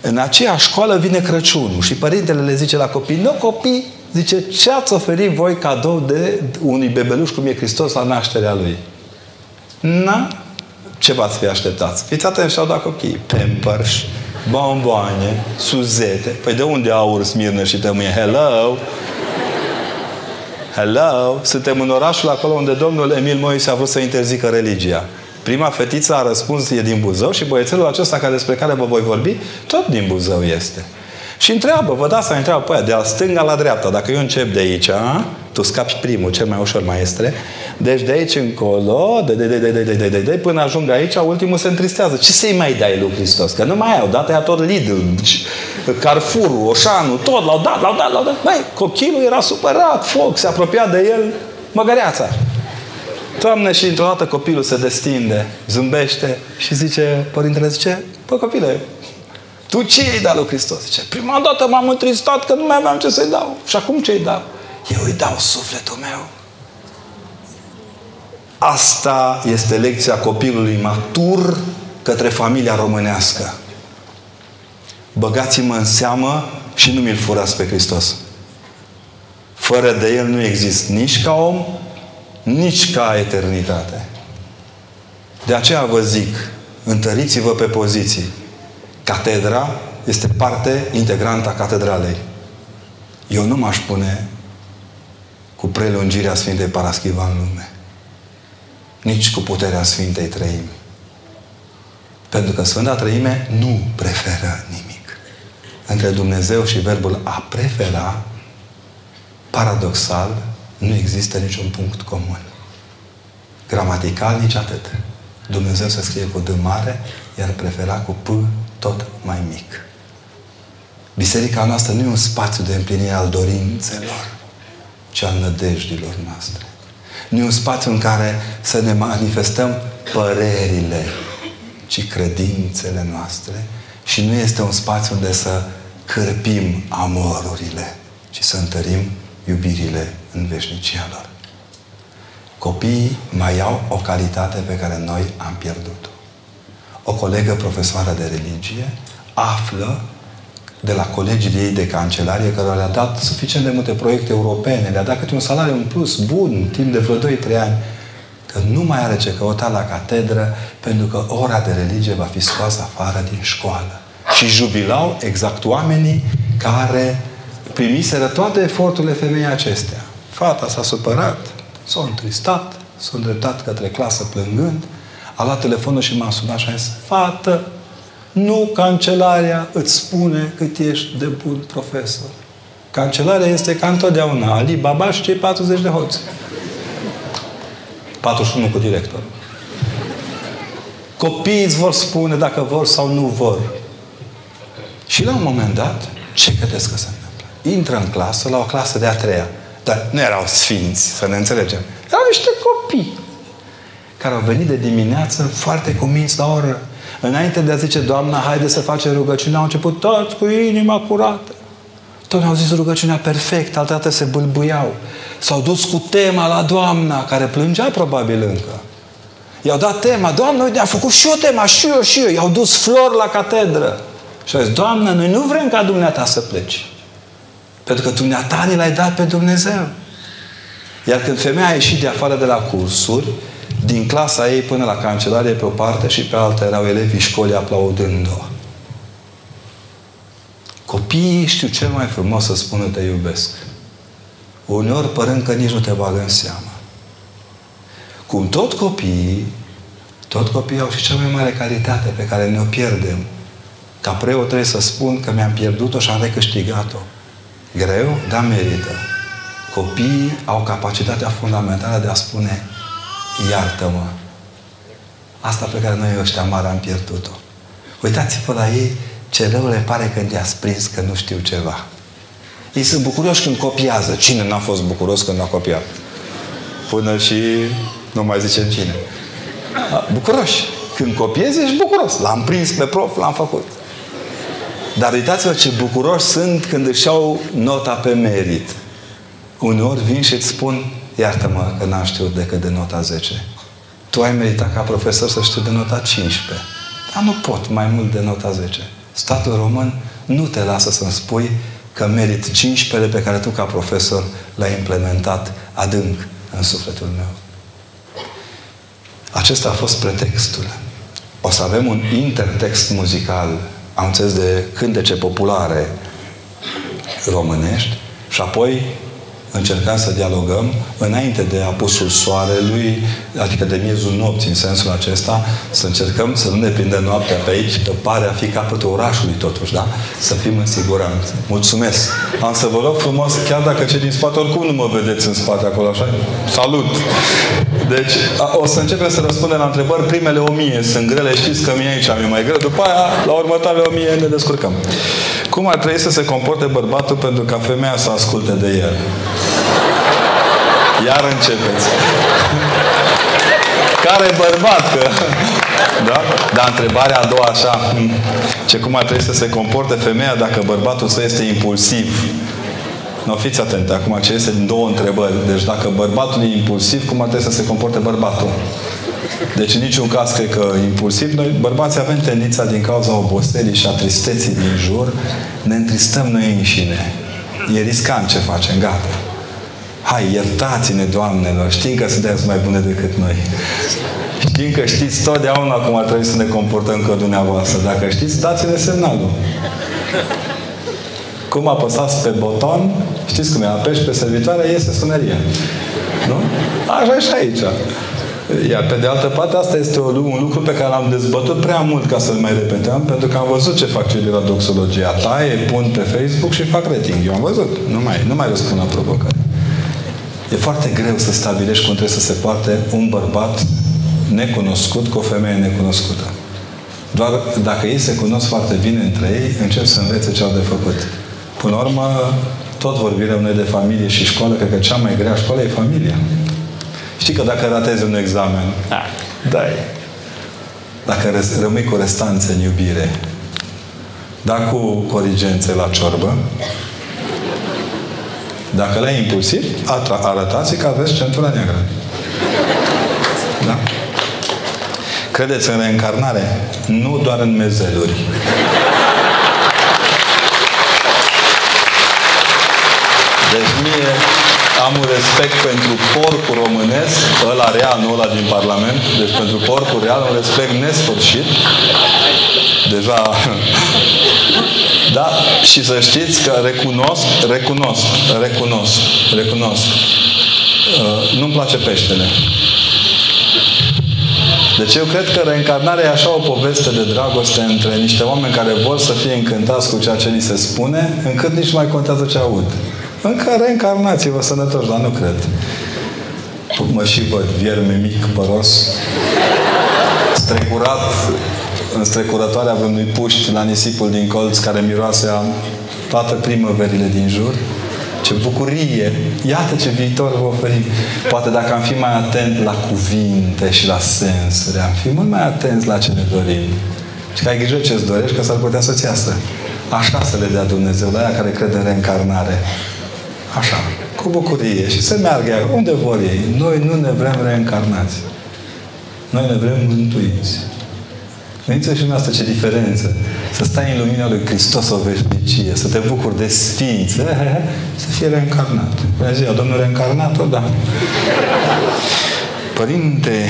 În aceeași școală vine Crăciunul și părintele le zice la copii, nu copii, zice, ce ați oferit voi cadou de unui bebeluș cum e Hristos la nașterea lui? Na? Ce v-ați fi așteptați? Fiți atenți și au dat copiii. Pampers, bomboane, suzete. Păi de unde aur, smirnă și tămâie? Hello! Hello! Suntem în orașul acolo unde domnul Emil Moise a vrut să interzică religia. Prima fetiță a răspuns, e din Buzău și băiețelul acesta care despre care vă voi vorbi, tot din Buzău este. Și întreabă, vă dați să întreabă pe aia, de la stânga la dreapta, dacă eu încep de aici, a? tu scapi primul, cel mai ușor, maestre, deci de aici încolo, de, de, de, de, de, de, de, de, de până ajung aici, ultimul se întristează. Ce să-i mai dai lui Hristos? Că nu mai au, dat ea tot Lidl, Carrefour, Oșanu, tot, l-au dat, l-au dat, l-au dat. Băi, copilul era supărat, foc, se apropia de el, măgăreața. Doamne, și într-o dată copilul se destinde, zâmbește și zice, părintele zice, bă copile, tu ce i-ai dat lui Hristos? Zice, prima dată m-am întristat că nu mai aveam ce să-i dau. Și acum ce-i dau? Eu îi dau sufletul meu. Asta este lecția copilului matur către familia românească. Băgați-mă în seamă și nu mi-l furați pe Hristos. Fără de El nu exist nici ca om, nici ca eternitate. De aceea vă zic, întăriți-vă pe poziții. Catedra este parte integrantă a catedralei. Eu nu m-aș pune cu prelungirea Sfintei Paraschiva în lume. Nici cu puterea Sfintei Trăimi. Pentru că Sfânta Trăime nu preferă nimic. Între Dumnezeu și verbul a prefera, paradoxal, nu există niciun punct comun. Gramatical nici atât. Dumnezeu se scrie cu D mare, iar prefera cu P tot mai mic. Biserica noastră nu e un spațiu de împlinire al dorințelor, ci al nădejdilor noastre. Nu e un spațiu în care să ne manifestăm părerile, ci credințele noastre. Și nu este un spațiu unde să cârpim amorurile, ci să întărim iubirile în veșnicia lor. Copiii mai au o calitate pe care noi am pierdut-o. O colegă profesoară de religie află de la colegii ei de cancelarie care le-a dat suficient de multe proiecte europene, le-a dat câte un salariu în plus bun, timp de vreo 2-3 ani, că nu mai are ce căuta la catedră pentru că ora de religie va fi scoasă afară din școală. Și jubilau exact oamenii care primiseră toate eforturile femeii acestea. Fata s-a supărat, s-a întristat, s-a îndreptat către clasă plângând, a luat telefonul și m-a sunat și a zis, fată, nu cancelaria îți spune cât ești de bun profesor. Cancelaria este ca întotdeauna Ali Baba și cei 40 de hoți. 41 cu director. Copiii îți vor spune dacă vor sau nu vor. Și la un moment dat, ce credeți că se întâmplă? Intră în clasă, la o clasă de a treia. Dar nu erau sfinți, să ne înțelegem. Erau niște copii care au venit de dimineață foarte cuminți la oră. Înainte de a zice, Doamna, haide să facem rugăciune, au început toți cu inima curată. Toți au zis rugăciunea perfectă, altădată se bâlbâiau. S-au dus cu tema la Doamna, care plângea probabil încă. I-au dat tema, Doamne, uite, a făcut și eu tema, și eu, și eu. I-au dus flori la catedră. Și au zis, Doamne, noi nu vrem ca dumneata să pleci. Pentru că dumneata ni l-ai dat pe Dumnezeu. Iar când femeia a ieșit de afară de la cursuri, din clasa ei până la cancelarie pe o parte și pe alta erau elevii școlii aplaudând-o. Copiii știu cel mai frumos să spună te iubesc. Uneori părând că nici nu te bagă în seamă. Cum tot copiii, tot copiii au și cea mai mare calitate pe care ne-o pierdem. Ca preot trebuie să spun că mi-am pierdut-o și am recâștigat-o. Greu, dar merită. Copiii au capacitatea fundamentală de a spune iartă-mă. Asta pe care noi ăștia mari am pierdut-o. Uitați-vă la ei ce rău le pare când i-a prins că nu știu ceva. Ei sunt bucuroși când copiază. Cine n-a fost bucuros când a copiat? Până și nu mai zicem cine. Bucuroși. Când copiezi, ești bucuros. L-am prins pe prof, l-am făcut. Dar uitați-vă ce bucuroși sunt când își iau nota pe merit. Uneori vin și îți spun, iartă-mă că n-am știut decât de nota 10. Tu ai meritat ca profesor să știi de nota 15. Dar nu pot mai mult de nota 10. Statul român nu te lasă să-mi spui că merit 15 pe care tu ca profesor l-ai implementat adânc în sufletul meu. Acesta a fost pretextul. O să avem un intertext muzical, am înțeles de cântece populare românești și apoi încercăm să dialogăm înainte de apusul soarelui, adică de miezul nopții, în sensul acesta, să încercăm să nu ne prindem noaptea pe aici, că pare a fi capătul orașului totuși, da? Să fim în siguranță. Mulțumesc! Am să vă rog frumos, chiar dacă cei din spate, oricum nu mă vedeți în spate acolo, așa? Salut! Deci, o să începem să răspundem la întrebări. Primele o mie sunt grele, știți că mie aici mi-e mai greu. După aia, la următoarele o mie ne descurcăm. Cum ar trebui să se comporte bărbatul pentru ca femeia să asculte de el? Iar începeți. Care bărbat? Că... Da? Dar întrebarea a doua așa, ce cum ar trebui să se comporte femeia dacă bărbatul său este impulsiv? Nu, fiți atenți, acum ce este în două întrebări. Deci dacă bărbatul e impulsiv, cum ar trebui să se comporte bărbatul? Deci în niciun caz cred că impulsiv. Noi bărbații avem tendința din cauza oboselii și a tristeții din jur, ne întristăm noi înșine. E riscant ce facem, gata. Hai, iertați-ne, Doamnelor, știm că sunteți mai bune decât noi. Știm că știți totdeauna cum ar trebui să ne comportăm cu dumneavoastră. Dacă știți, dați-ne semnalul. Cum apăsați pe buton, știți cum e, apeși pe servitoare, iese suneria. Nu? Așa și aici. Iar pe de altă parte, asta este un lucru pe care l-am dezbătut prea mult ca să-l mai repetăm, pentru că am văzut ce fac cei de la doxologia. Taie, pun pe Facebook și fac rating. Eu am văzut. Nu mai, nu mai răspund la provocare. E foarte greu să stabilești cum trebuie să se poarte un bărbat necunoscut cu o femeie necunoscută. Doar dacă ei se cunosc foarte bine între ei, încep să învețe ce au de făcut. Până la urmă, tot vorbirea unei de familie și școală, cred că cea mai grea școală e familia. Știi că dacă ratezi un examen, da, dai. Dacă rămâi cu restanțe în iubire, da cu corigențe la ciorbă, dacă le-ai impulsiv, arătați că aveți centura neagră. Da? Credeți în reîncarnare? Nu doar în mezeluri. Deci mie am un respect pentru porcul românesc, ăla real, nu ăla din Parlament, deci pentru porcul real un respect nesfârșit. Deja da? Și să știți că recunosc, recunosc, recunosc, recunosc. Uh, nu-mi place peștele. Deci eu cred că reîncarnarea e așa o poveste de dragoste între niște oameni care vor să fie încântați cu ceea ce li se spune, încât nici nu mai contează ce aud. Încă reîncarnați-vă sănătoși, dar nu cred. Mă și văd, vierme mic, păros, strecurat, în strecurătoarea vreunui puști la nisipul din colț care miroase a toate primăverile din jur. Ce bucurie! Iată ce viitor vă oferim. Poate dacă am fi mai atent la cuvinte și la sensuri, am fi mult mai atenți la ce ne dorim. Și că ai grijă ce-ți dorești, că s-ar putea să-ți iasă. Așa să le dea Dumnezeu la aia care crede în reîncarnare. Așa, cu bucurie. Și să meargă iar. Unde vor ei? Noi nu ne vrem reîncarnați. Noi ne vrem mântuiți. Gândiți-vă și asta ce diferență. Să stai în lumina lui Hristos o veșnicie, să te bucuri de sfinți, să fie reîncarnat. Bună ziua, Domnul reîncarnat, da. Părinte,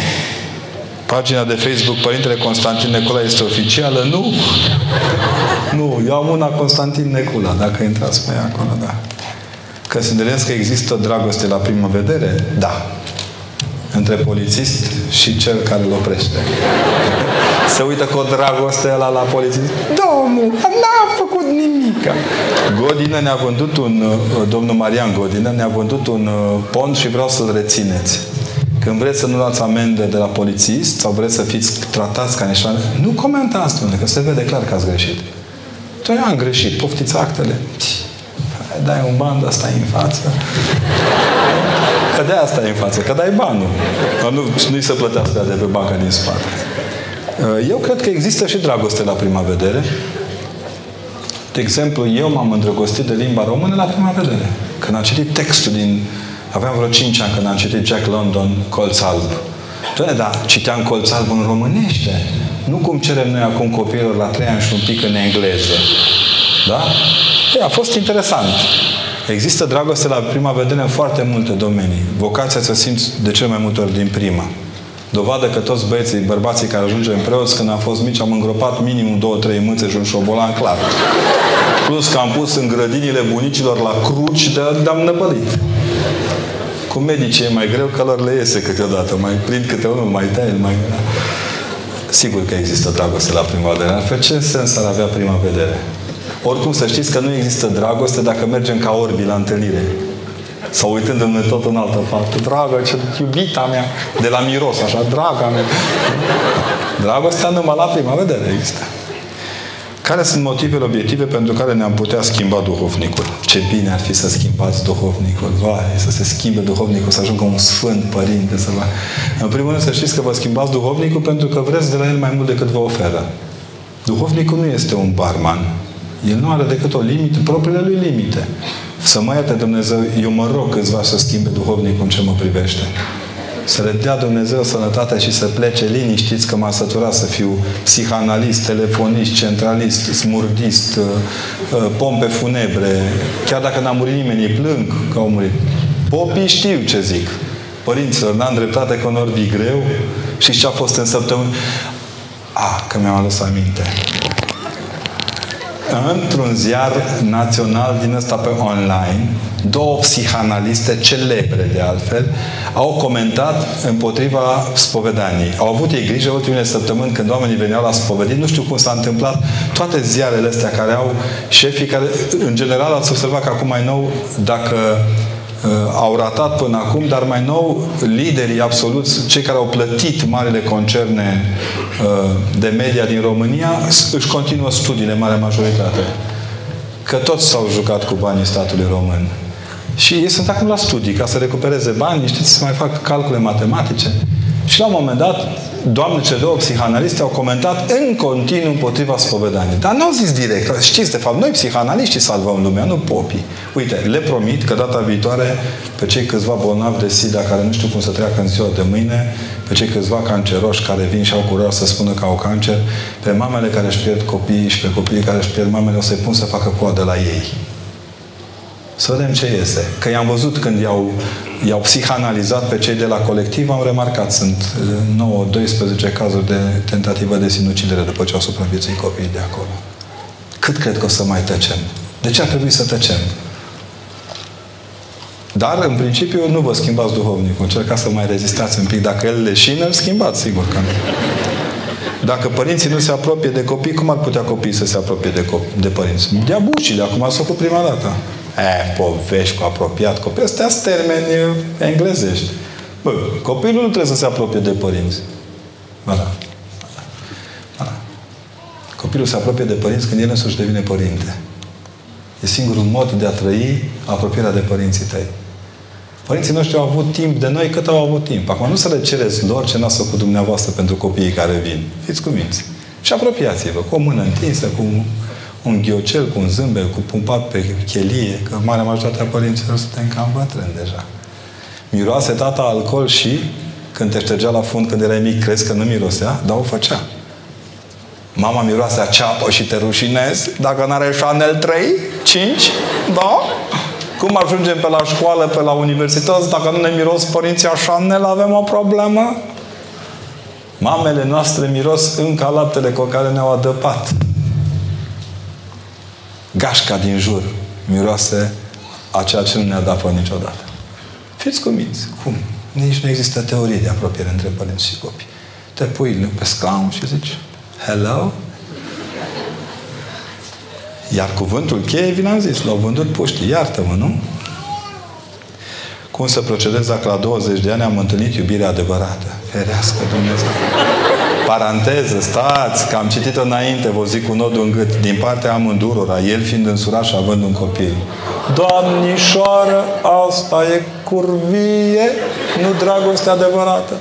pagina de Facebook Părintele Constantin Necula este oficială? Nu! Nu, eu am una Constantin Necula, dacă intrați pe acolo, da. Considerați că există dragoste la primă vedere? Da. Între polițist și cel care îl oprește. Se uită cu o dragoste la la polițist. Domnul, n-a făcut nimic. Godină ne-a vândut un, uh, domnul Marian Godină ne-a vândut un uh, pont și vreau să-l rețineți. Când vreți să nu luați amendă de la polițist sau vreți să fiți tratați ca niște... Nu comentați, domnule, că se vede clar că ați greșit. Tu am greșit, poftiți actele. Dai un ban, dar stai în față. Că de asta e în față, că dai banul. Nu, nu-i să plătească de pe banca din spate. Uh, eu cred că există și dragoste la prima vedere. De exemplu, eu m-am îndrăgostit de limba română la prima vedere. Când am citit textul din... Aveam vreo 5 ani când am citit Jack London, Colț alb. Doamne, da, citeam Colț alb în românește. Nu cum cerem noi acum copiilor la 3 ani și un pic în engleză. Da? E, a fost interesant. Există dragoste la prima vedere în foarte multe domenii. Vocația să simți de cel mai multe ori din prima. Dovadă că toți băieții, bărbații care ajungem preoți, când am fost mici, am îngropat minimum două, trei mâțe și un șobolan clar. Plus că am pus în grădinile bunicilor la cruci, de, de-am năpădit. Cu medicii e mai greu, că lor le iese câteodată. Mai prind câte unul, mai tai, mai... Sigur că există dragoste la prima vedere. Altfel, ce sens ar avea prima vedere? Oricum să știți că nu există dragoste dacă mergem ca orbi la întâlnire. Sau uitându-ne tot în altă parte. Dragă, ce iubita mea. De la miros, așa, draga mea. Dragostea numai la prima vedere există. Care sunt motivele obiective pentru care ne-am putea schimba duhovnicul? Ce bine ar fi să schimbați duhovnicul. Vai, să se schimbe duhovnicul, să ajungă un sfânt părinte. Să vă... În primul rând să știți că vă schimbați duhovnicul pentru că vreți de la el mai mult decât vă oferă. Duhovnicul nu este un barman. El nu are decât o limită, propriile lui limite. Să mă ierte Dumnezeu, eu mă rog câțiva să schimbe duhovnicul în ce mă privește. Să le dea Dumnezeu sănătate și să plece liniștiți că m-a săturat să fiu psihanalist, telefonist, centralist, smurdist, uh, uh, pompe funebre. Chiar dacă n-a murit nimeni, îi plâng că au murit. Popii știu ce zic. Părinților, n-am dreptate că unor vii greu și ce a fost în săptămână. Ah, că mi-am adus aminte într-un ziar național din ăsta pe online, două psihanaliste celebre de altfel, au comentat împotriva spovedaniei. Au avut ei grijă ultimele săptămâni când oamenii veneau la spovedii, nu știu cum s-a întâmplat, toate ziarele astea care au șefii care, în general, ați observat că acum mai nou, dacă uh, au ratat până acum, dar mai nou liderii absoluți, cei care au plătit marile concerne uh, de media din România, își continuă studiile, marea majoritate. Că toți s-au jucat cu banii statului român. Și ei sunt acum la studii, ca să recupereze bani, știți, să mai fac calcule matematice. Și la un moment dat, doamne ce două psihanaliste au comentat în continuu împotriva spovedaniei. Dar n-au zis direct. Știți, de fapt, noi psihanaliștii salvăm lumea, nu popii. Uite, le promit că data viitoare, pe cei câțiva bolnavi de SIDA care nu știu cum să treacă în ziua de mâine, pe cei câțiva canceroși care vin și au curaj să spună că au cancer, pe mamele care își pierd copiii și pe copiii care își pierd mamele, o să-i pun să facă coadă la ei. Să vedem ce iese. Că i-am văzut când i-au, i-au psihanalizat pe cei de la colectiv, am remarcat, sunt 9-12 cazuri de tentativă de sinucidere după ce au supraviețuit copiii de acolo. Cât cred că o să mai tăcem? De ce ar trebui să tăcem? Dar, în principiu, nu vă schimbați duhovnicul. Încercați să mai rezistați un pic. Dacă el leșină, îl schimbați, sigur că nu. Dacă părinții nu se apropie de copii, cum ar putea copiii să se apropie de, copii, de părinți? Dea bucile, acum ați făcut prima dată. E, povești cu apropiat copii. Astea sunt termeni englezești. Bă, copilul nu trebuie să se apropie de părinți. Voilà. voilà. Copilul se apropie de părinți când el însuși devine părinte. E singurul mod de a trăi apropierea de părinții tăi. Părinții noștri au avut timp de noi cât au avut timp. Acum nu să le cereți lor ce n-ați făcut dumneavoastră pentru copiii care vin. Fiți cuminți. Și apropiați-vă cu o mână întinsă, cu un ghiocel, cu un zâmbet, cu pumpat pe chelie, că marea majoritate a părinților suntem cam bătrâni deja. Miroase tata alcool și când te ștergea la fund când erai mic, crezi că nu mirosea? Dar o făcea. Mama miroase a ceapă și te rușinezi dacă n-are Chanel 3, 5, da? Cum ajungem pe la școală, pe la universități, dacă nu ne miros părinții așa, ne avem o problemă? Mamele noastre miros încă laptele cu care ne-au adăpat. Gașca din jur miroase a ceea ce nu ne-a dat niciodată. Fiți cuminți. Cum? Nici nu există teorie de apropiere între părinți și copii. Te pui pe scaun și zici, hello? Iar cuvântul cheie, vi l-am zis, l-au vândut puștii. Iartă-mă, nu? Cum să procedez dacă la 20 de ani am întâlnit iubirea adevărată? Ferească Dumnezeu! Paranteză, stați, că am citit-o înainte, vă zic cu nodul în gât, din partea amândurora, el fiind însurat și având un copil. Doamnișoară, asta e curvie, nu dragoste adevărată.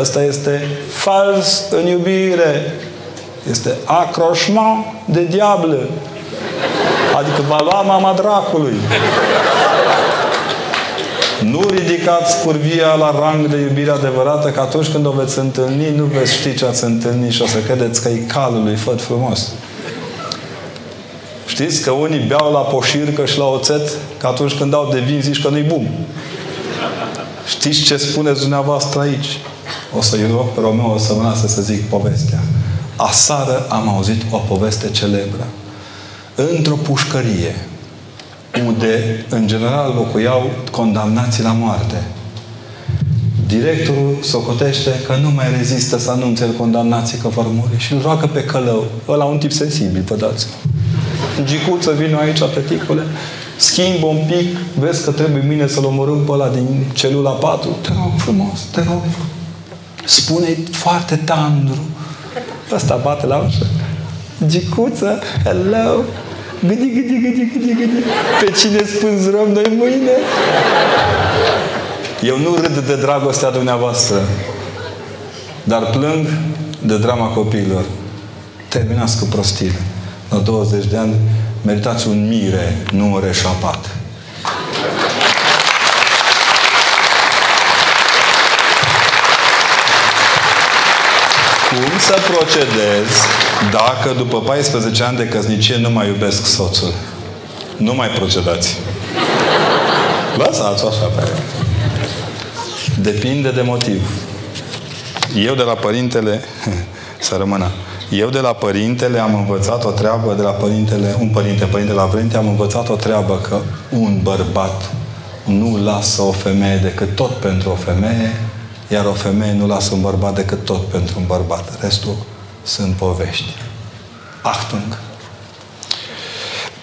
Asta este fals în iubire. Este acroșment de diablă. Adică va lua mama dracului. Nu ridicați curvia la rang de iubire adevărată, că atunci când o veți întâlni, nu veți ști ce ați întâlnit și o să credeți că e calul lui făt frumos. Știți că unii beau la poșircă și la oțet, că atunci când dau de vin zici că nu-i bun. Știți ce spuneți dumneavoastră aici? O să-i rog pe Romeo să mă lasă să zic povestea. Asară am auzit o poveste celebră. Într-o pușcărie, unde, în general, locuiau condamnații la moarte. Directorul socotește că nu mai rezistă să anunțe el condamnații că vor muri și îl roagă pe călău. Ăla un tip sensibil, vă dați Gicuță, vină aici, tăticule, schimbă un pic, vezi că trebuie mine să-l omorâm pe ăla din celula 4. Te rog frumos, te rog spune foarte tandru. Ăsta bate la ușă. Gicuță, hello, Gâdi, gâdi, gâdi, gâdi, gâdi. Pe cine spânzurăm noi mâine? Eu nu râd de dragostea dumneavoastră, dar plâng de drama copiilor. Terminați cu prostile. La 20 de ani meritați un mire, nu un reșapat. Cum să procedez dacă după 14 ani de căsnicie nu mai iubesc soțul? Nu mai procedați. Lăsați așa pe Depinde de motiv. Eu de la părintele, să rămână, eu de la părintele am învățat o treabă, de la părintele, un părinte, părinte la părinte, am învățat o treabă că un bărbat nu lasă o femeie decât tot pentru o femeie, iar o femeie nu lasă un bărbat decât tot pentru un bărbat. Restul sunt povești. Achtung!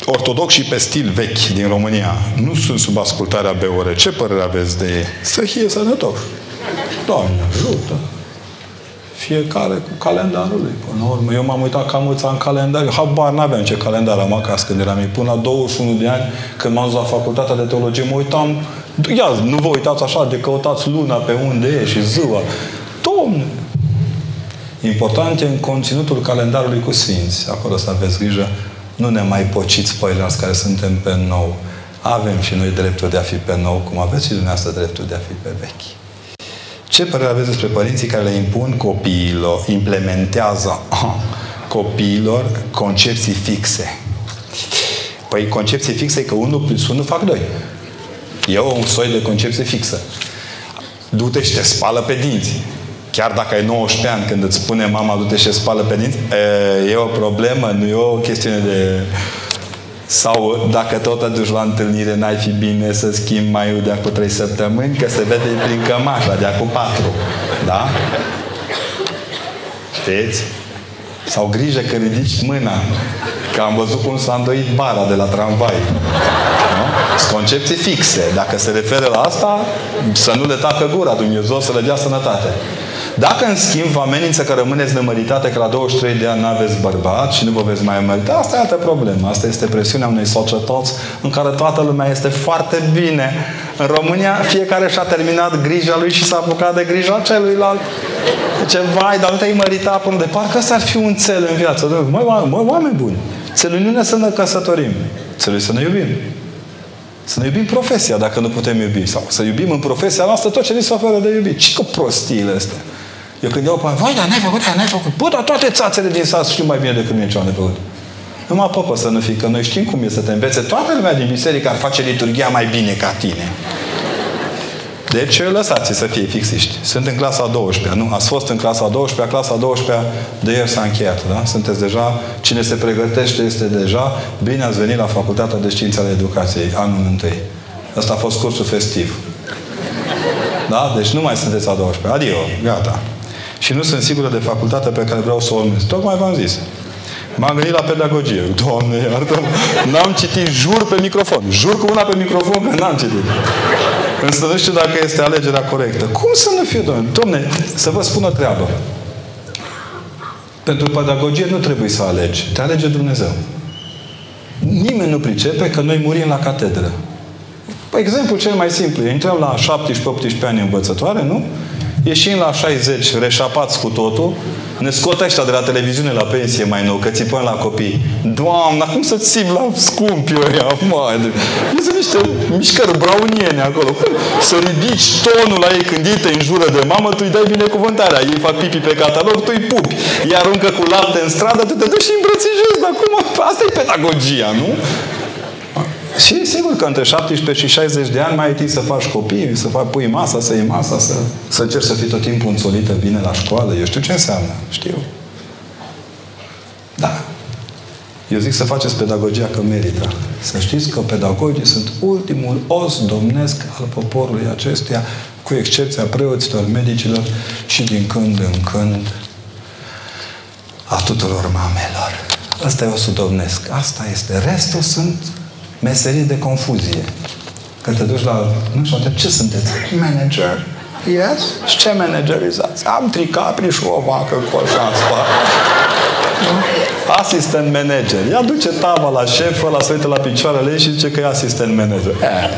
Ortodoxii pe stil vechi din România nu sunt sub ascultarea BOR. Ce părere aveți de ei? Să fie sănătoși. Doamne, ajută! Fiecare cu calendarul lui. Până la urmă, eu m-am uitat cam mulți în calendar. Eu habar n-aveam ce calendar am acasă când eram mic. Până la 21 de ani, când m-am dus la facultatea de teologie, mă uitam Ia, nu vă uitați așa de căutați luna pe unde e și ziua. Domne! Important e în conținutul calendarului cu Sfinți. Acolo să aveți grijă. Nu ne mai pociți pe care suntem pe nou. Avem și noi dreptul de a fi pe nou, cum aveți și dumneavoastră dreptul de a fi pe vechi. Ce părere aveți despre părinții care le impun copiilor, implementează copiilor concepții fixe? Păi concepții fixe e că 1 plus 1 fac 2. E un soi de concepție fixă. Du-te și te spală pe dinți. Chiar dacă ai 19 ani, când îți spune mama du-te și spală pe dinți, e, e o problemă, nu e o chestiune de... Sau dacă tot te duci la întâlnire, n-ai fi bine să schimbi mai de acum 3 săptămâni, că se vede prin cămașa de acum 4. Da? Știți? Sau grijă că ridici mâna. Că am văzut cum s-a îndoit bara de la tramvai. Sunt concepții fixe. Dacă se referă la asta, să nu le tacă gura Dumnezeu să le dea sănătate. Dacă, în schimb, vă amenință că rămâneți nemăritate, că la 23 de ani nu aveți bărbat și nu vă veți mai mărita, asta e altă problemă. Asta este presiunea unei societăți în care toată lumea este foarte bine. În România, fiecare și-a terminat grija lui și s-a apucat de grija celuilalt. Ce vai, dar nu te-ai măritat până de parcă ăsta ar fi un cel în viață. Măi, măi, oameni buni, țelul nu ne să ne căsătorim. Țelul să ne iubim. Să ne iubim profesia dacă nu putem iubi. Sau să iubim în profesia noastră tot ce ni se oferă de iubit. Ce cu prostiile astea? Eu când iau pe vai, dar n-ai făcut, dar n-ai făcut. Bă, dar toate țațele din sat știu mai bine decât mine ce am de făcut. Nu mă apăpă să nu fii, că noi știm cum e să te învețe. Toată lumea din biserică ar face liturgia mai bine ca tine. Deci lăsați să fie fixiști. Sunt în clasa a 12 nu? Ați fost în clasa a 12 clasa a 12 de ieri s-a încheiat, da? Sunteți deja, cine se pregătește este deja, bine ați venit la Facultatea de Științe ale Educației, anul întâi. Asta a fost cursul festiv. Da? Deci nu mai sunteți a 12 Adio, gata. Și nu sunt sigură de facultatea pe care vreau să o urmez. Tocmai v-am zis. M-am gândit la pedagogie. Doamne, iartă N-am citit, jur pe microfon. Jur cu una pe microfon că n-am citit. Însă nu știu dacă este alegerea corectă. Cum să nu fiu, domnule? Domne, să vă spun o treabă. Pentru pedagogie nu trebuie să alegi. Te alege Dumnezeu. Nimeni nu pricepe că noi murim la catedră. Exemplu cel mai simplu. Intrăm la 17-18 ani învățătoare, nu? Ieșim la 60, reșapați cu totul, ne scot ăștia de la televiziune la pensie mai nou, că țipăm la copii. Doamna, cum să țip la scumpi ăia, mai de... Sunt niște mișcări brauniene acolo. Cum să ridici tonul la ei când ei te înjură de mamă, tu îi dai binecuvântarea. Ei fac pipi pe catalog, tu îi pupi. Iar aruncă cu lapte în stradă, tu te duci și îmbrățișezi. Dar cum? Asta e pedagogia, nu? Și sigur că între 17 și 60 de ani mai ai timp să faci copii, să faci, pui masa, să iei masa, să, să încerci să fii tot timpul înțolită bine la școală. Eu știu ce înseamnă. Știu. Da. Eu zic să faceți pedagogia că merită. Să știți că pedagogii sunt ultimul os domnesc al poporului acestuia, cu excepția preoților, medicilor și din când în când a tuturor mamelor. Asta e osul domnesc. Asta este. Restul sunt meserii de confuzie. Că te duci la... Nu știu, ce sunteți? Manager. Yes? Și ce managerizați? Am tricapri și o vacă cu așa în spate. Asistent manager. Ea duce tava la șef, ăla se uită la picioarele ei și zice că e asistent manager. Eh.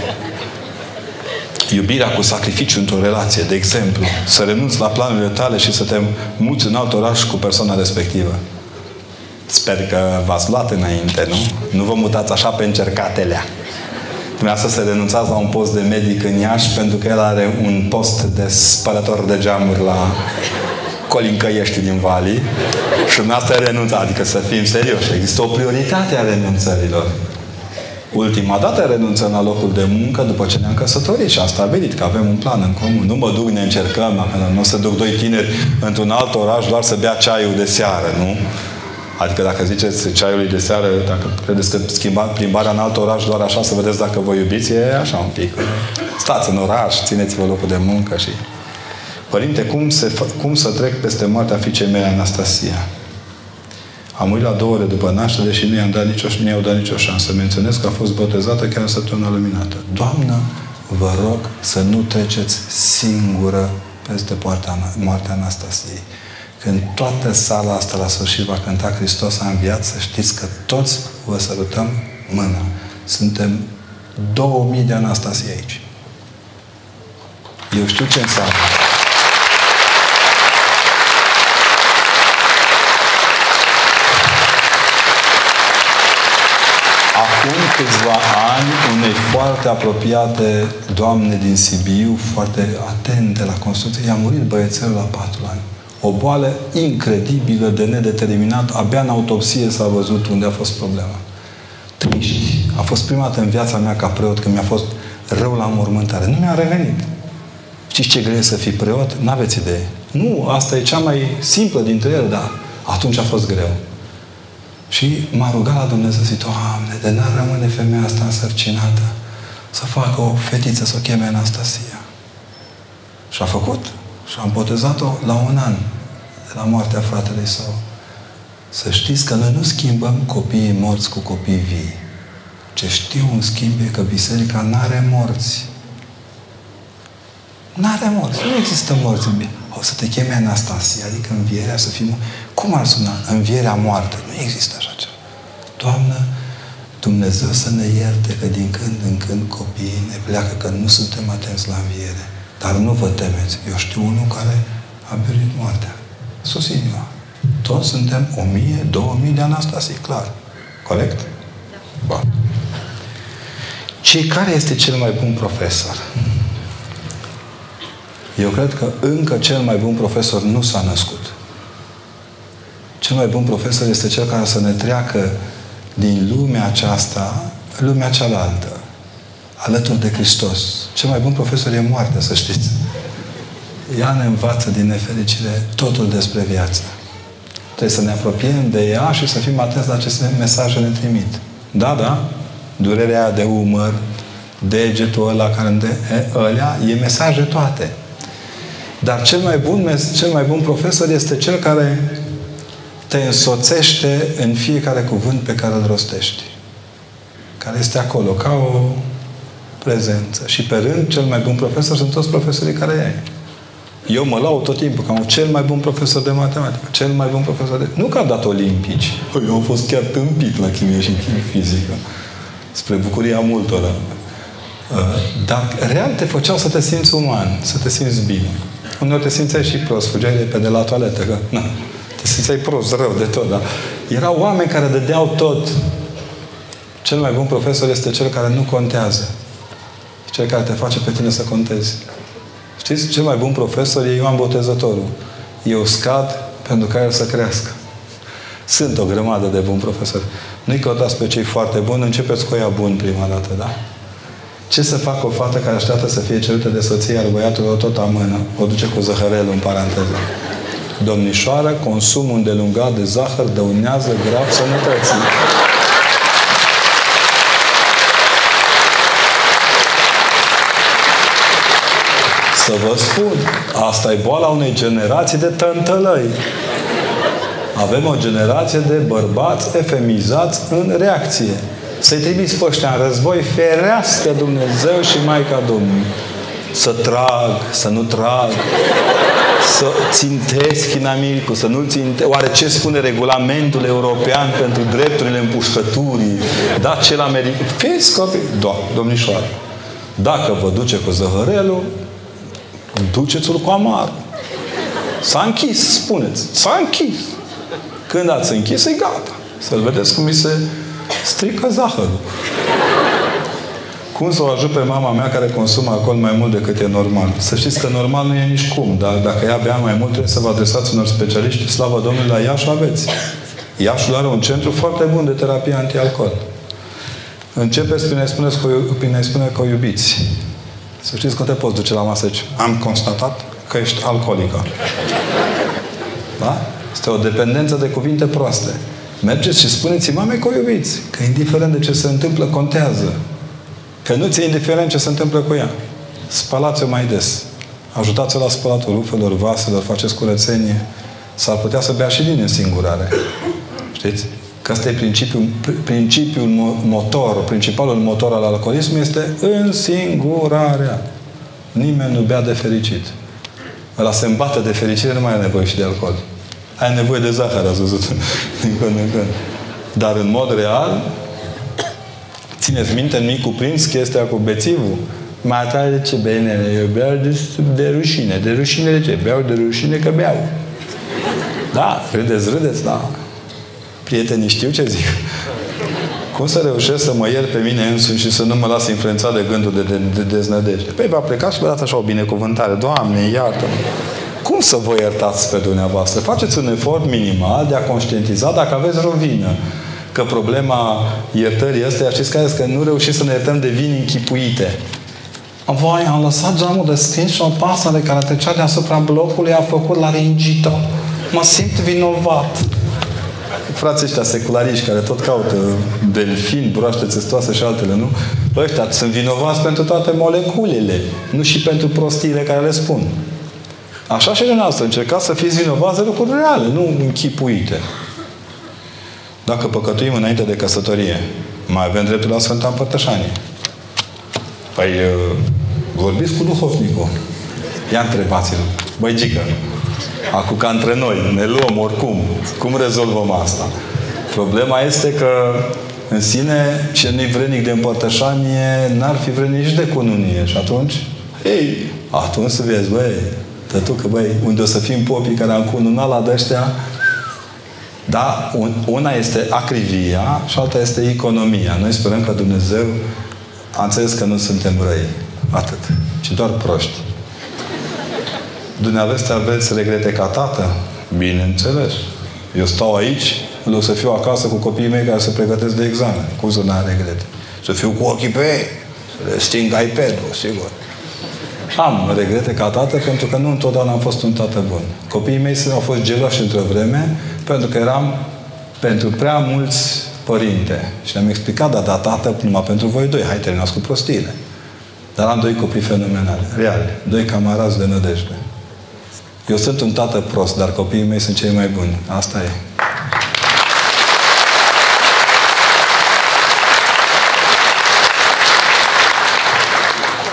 Iubirea cu sacrificiu într-o relație, de exemplu, să renunți la planurile tale și să te muți în alt oraș cu persoana respectivă. Sper că v-ați luat înainte, nu? Nu vă mutați așa pe încercatelea. Dumneavoastră să renunțați la un post de medic în Iași pentru că el are un post de spălător de geamuri la Colincăiești din Vali și dumneavoastră renunțat. Adică să fim serioși. Există o prioritate a renunțărilor. Ultima dată renunțăm la locul de muncă după ce ne-am căsătorit și am stabilit că avem un plan în comun. Nu mă duc, ne încercăm, nu o să duc doi tineri într-un alt oraș doar să bea ceaiul de seară, nu? Adică dacă ziceți ceaiului de seară, dacă credeți că schimba, plimbarea în alt oraș doar așa să vedeți dacă vă iubiți, e așa un pic. Stați în oraș, țineți-vă locul de muncă și... Părinte, cum, se, cum să trec peste moartea fiicei mele, Anastasia? Am murit la două ore după naștere și nu i-am dat nicio, nu i-au dat nicio șansă. Menționez că a fost botezată chiar în săptămâna luminată. Doamnă, vă rog să nu treceți singură peste poarta, moartea Anastasiei. Când toată sala asta la sfârșit va cânta Hristos a înviat, să știți că toți vă sărutăm mâna. Suntem 2000 de Anastasie aici. Eu știu ce înseamnă. Acum câțiva ani, unei foarte apropiate doamne din Sibiu, foarte atente la construcție, i-a murit băiețelul la patru ani. O boală incredibilă de nedeterminat. Abia în autopsie s-a văzut unde a fost problema. Triști. A fost prima dată în viața mea ca preot când mi-a fost rău la mormântare. Nu mi-a revenit. Știți ce greu să fii preot? N-aveți idee. Nu, asta e cea mai simplă dintre ele, dar atunci a fost greu. Și m-a rugat la Dumnezeu, zic, Doamne, de n-ar rămâne femeia asta însărcinată să facă o fetiță, să o cheme Anastasia. Și a făcut. Și am botezat-o la un an de la moartea fratelui său. Să știți că noi nu schimbăm copiii morți cu copii vii. Ce știu, în schimb, e că biserica nu are morți. Nu are morți. Nu există morți în bine. O să te cheme Anastasia, adică învierea să fim... Cum ar suna? Învierea moarte. Nu există așa ceva. Doamnă, Dumnezeu să ne ierte că din când în când copiii ne pleacă că nu suntem atenți la înviere. Dar nu vă temeți. Eu știu unul care a pierit moartea. Sus inima. Toți suntem o mie, două mii de Anastasii, clar. Corect? Da. Bun. Ce care este cel mai bun profesor? Eu cred că încă cel mai bun profesor nu s-a născut. Cel mai bun profesor este cel care să ne treacă din lumea aceasta, lumea cealaltă, alături de Hristos. Cel mai bun profesor e moartea, să știți. Ea ne învață din nefericire totul despre viață. Trebuie să ne apropiem de ea și să fim atenți la ce mesaje ne trimit. Da, da, durerea de umăr, degetul ăla care de ălea, e mesaje toate. Dar cel mai bun, cel mai bun profesor este cel care te însoțește în fiecare cuvânt pe care îl rostești. Care este acolo, ca o prezență. Și pe rând, cel mai bun profesor sunt toți profesorii care ai. Eu mă laud tot timpul că am cel mai bun profesor de matematică, cel mai bun profesor de... Nu că am dat olimpici. Păi, eu am fost chiar tâmpit la chimie și fizică. Spre bucuria multora. Uh, dar real te făceau să te simți uman, să te simți bine. Uneori te simțeai și prost, fugeai de pe de la toaletă, că na, te simțeai prost, rău de tot, dar erau oameni care dădeau tot. Cel mai bun profesor este cel care nu contează. Cel care te face pe tine să contezi. Știți, cel mai bun profesor e Ioan Botezătorul. Eu scad pentru ca el să crească. Sunt o grămadă de buni profesori. Nu-i căutați pe cei foarte buni, începeți cu ea bun prima dată, da? Ce să facă o fată care așteaptă să fie cerută de soție, iar băiatul o tot amână? O duce cu zăhărelul în paranteză. Domnișoară, consumul îndelungat de zahăr dăunează grav sănătății. Să vă spun, asta e boala unei generații de tântălăi. Avem o generație de bărbați efemizați în reacție. Să-i trimiți pe ăștia în război, ferească Dumnezeu și Maica Domnului. Să trag, să nu trag, să țintesc inamicul, să nu ținte. Oare ce spune regulamentul european pentru drepturile împușcăturii? Da, cel american. Fiți copii. Da, domnișoară. Dacă vă duce cu zăhărelul, duceți-l cu amar. S-a închis, spuneți. S-a închis. Când ați închis, e gata. Să-l vedeți cum mi se strică zahărul. Cum să o ajut pe mama mea care consumă alcool mai mult decât e normal? Să știți că normal nu e nici cum, dar dacă ea bea mai mult, trebuie să vă adresați unor specialiști. Slavă Domnului, la Iași aveți. Iașul are un centru foarte bun de terapie antialcool. Începeți prin a-i, spuneți că, prin a spune că o iubiți. Să știți că te poți duce la masă și am constatat că ești alcoolică. Da? Este o dependență de cuvinte proaste. Mergeți și spuneți mamei că o iubiți. Că indiferent de ce se întâmplă, contează. Că nu ți-e indiferent ce se întâmplă cu ea. Spălați-o mai des. Ajutați-o la spălatul rufelor, vaselor, faceți curățenie. S-ar putea să bea și din însingurare. Știți? Că asta e principiul, principiul motor, principalul motor al alcoolismului este însingurarea. Nimeni nu bea de fericit. Ăla se îmbată de fericire, nu mai are nevoie și de alcool. Ai nevoie de zahăr, ați văzut, din când în când. Dar în mod real, țineți minte în mic cuprins chestia cu bețivul? Mai tare de ce bine, eu beau de, de rușine. De rușine de ce? Beau de rușine că beau. Da, râdeți, râdeți, da. Prietenii știu ce zic. Cum să reușesc să mă iert pe mine însumi și să nu mă las influențat de gândul de, de, de deznădejde? Păi va pleca și vă dați așa o binecuvântare. Doamne, iartă-mă! Cum să vă iertați pe dumneavoastră? Faceți un efort minimal de a conștientiza dacă aveți rovină. Că problema iertării astea, știți care că nu reușim să ne iertăm de vini închipuite. Voi, am lăsat geamul deschis și o pasăre care trecea deasupra blocului a făcut la ringito. Mă simt vinovat frații ăștia seculariști care tot caută delfini, broaște țestoase și altele, nu? Bă, ăștia sunt vinovați pentru toate moleculele, nu și pentru prostiile care le spun. Așa și dumneavoastră, încercați să fiți vinovați de lucruri reale, nu închipuite. Dacă păcătuim înainte de căsătorie, mai avem dreptul la Sfânta Împărtășanie. Păi, uh, vorbiți cu duhovnicul. Ia întrebați-l. Băi, Gică, Acum ca între noi, ne luăm oricum. Cum rezolvăm asta? Problema este că în sine, ce nu-i vrenic de împărtășanie, n-ar fi vrenic nici de cununie. Și atunci, ei, atunci să vezi, băi, că băi, unde o să fim popii care am cununat la dăștea, da, un, una este acrivia și alta este economia. Noi sperăm că Dumnezeu a înțeles că nu suntem răi. Atât. Ci doar proști. Dumneavoastră aveți regrete ca tată? Bineînțeles. Eu stau aici, în loc să fiu acasă cu copiii mei care se pregătesc de examen. Cum să n-am regrete? Să fiu cu ochii pe ei, să le sting iPad-ul, sigur. Am regrete ca tată pentru că nu întotdeauna am fost un tată bun. Copiii mei au fost geloși într-o vreme pentru că eram pentru prea mulți părinte. Și le-am explicat, da, da, tată, numai pentru voi doi. Hai, terminați cu prostiile. Dar am doi copii fenomenali, reali. Doi camarazi de nădejde. Eu sunt un tată prost, dar copiii mei sunt cei mai buni. Asta e.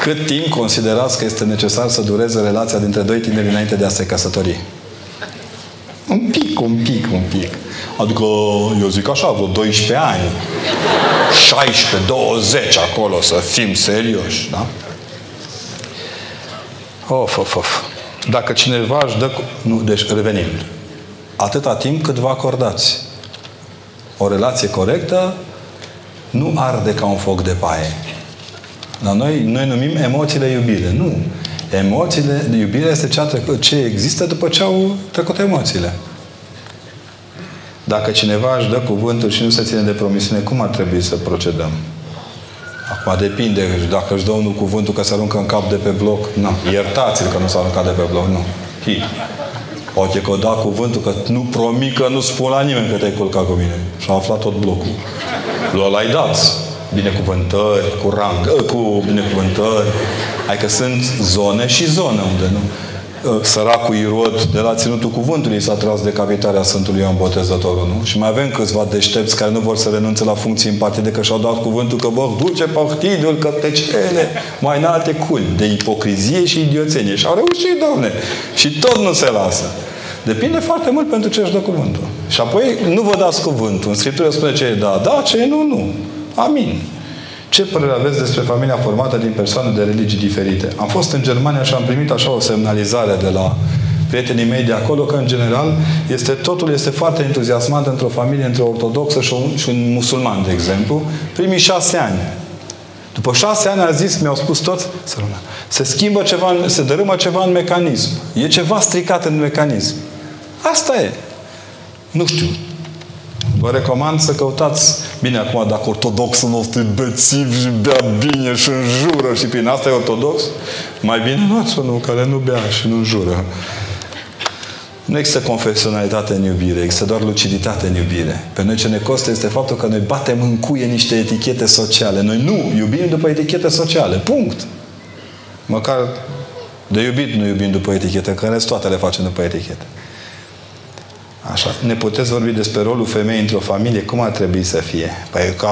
Cât timp considerați că este necesar să dureze relația dintre doi tineri înainte de a se căsători? Un pic, un pic, un pic. Adică, eu zic așa, vreo 12 ani. 16, 20 acolo, să fim serioși, da? Of, of, of. Dacă cineva își dă... Nu, deci revenim. Atâta timp cât vă acordați. O relație corectă nu arde ca un foc de paie. La noi, noi numim emoțiile iubire. Nu. Emoțiile de iubire este cea trecut, ce există după ce au trecut emoțiile. Dacă cineva își dă cuvântul și nu se ține de promisiune, cum ar trebui să procedăm? Acum depinde. Dacă își dă unul cuvântul că se aruncă în cap de pe bloc, nu. Iertați-l că nu s-a aruncat de pe bloc, nu. Hi. Poate că o da cuvântul că nu promit că nu spun la nimeni că te-ai culcat cu mine. Și a aflat tot blocul. Lui l-ai dat. Binecuvântări, cu rang, ă, cu binecuvântări. Adică sunt zone și zone unde nu. Ă, săracul Irod de la Ținutul Cuvântului s-a tras de capitarea Sfântului Ioan Botezătorul, nu? Și mai avem câțiva deștepți care nu vor să renunțe la funcții în partide, că și-au dat cuvântul că vor duce partidul către cele mai înalte culi de ipocrizie și idioțenie. Și au reușit, domne. Și tot nu se lasă. Depinde foarte mult pentru ce își dă cuvântul. Și apoi nu vă dați cuvântul. În Scriptură spune ce e da, da, ce e nu, nu. Amin. Ce părere aveți despre familia formată din persoane de religii diferite? Am fost în Germania și am primit așa o semnalizare de la prietenii mei de acolo că, în general, este, totul este foarte entuziasmant într-o familie, între o ortodoxă și un, și un musulman, de exemplu, primii șase ani. După șase ani a zis, mi-au spus toți, se schimbă ceva, se dărâmă ceva în mecanism. E ceva stricat în mecanism. Asta e. Nu știu. Vă recomand să căutați, bine acum dacă ortodoxul nostru e bețiv și bea bine și înjură și prin asta e ortodox, mai bine luați unul care nu bea și nu înjură. Nu există confesionalitate în iubire, există doar luciditate în iubire. Pe noi ce ne costă este faptul că noi batem în cuie niște etichete sociale. Noi nu iubim după etichete sociale. Punct. Măcar de iubit nu iubim după etichete, că în toate le facem după etichete. Așa. Ne puteți vorbi despre rolul femeii într-o familie? Cum ar trebui să fie? Păi, ca,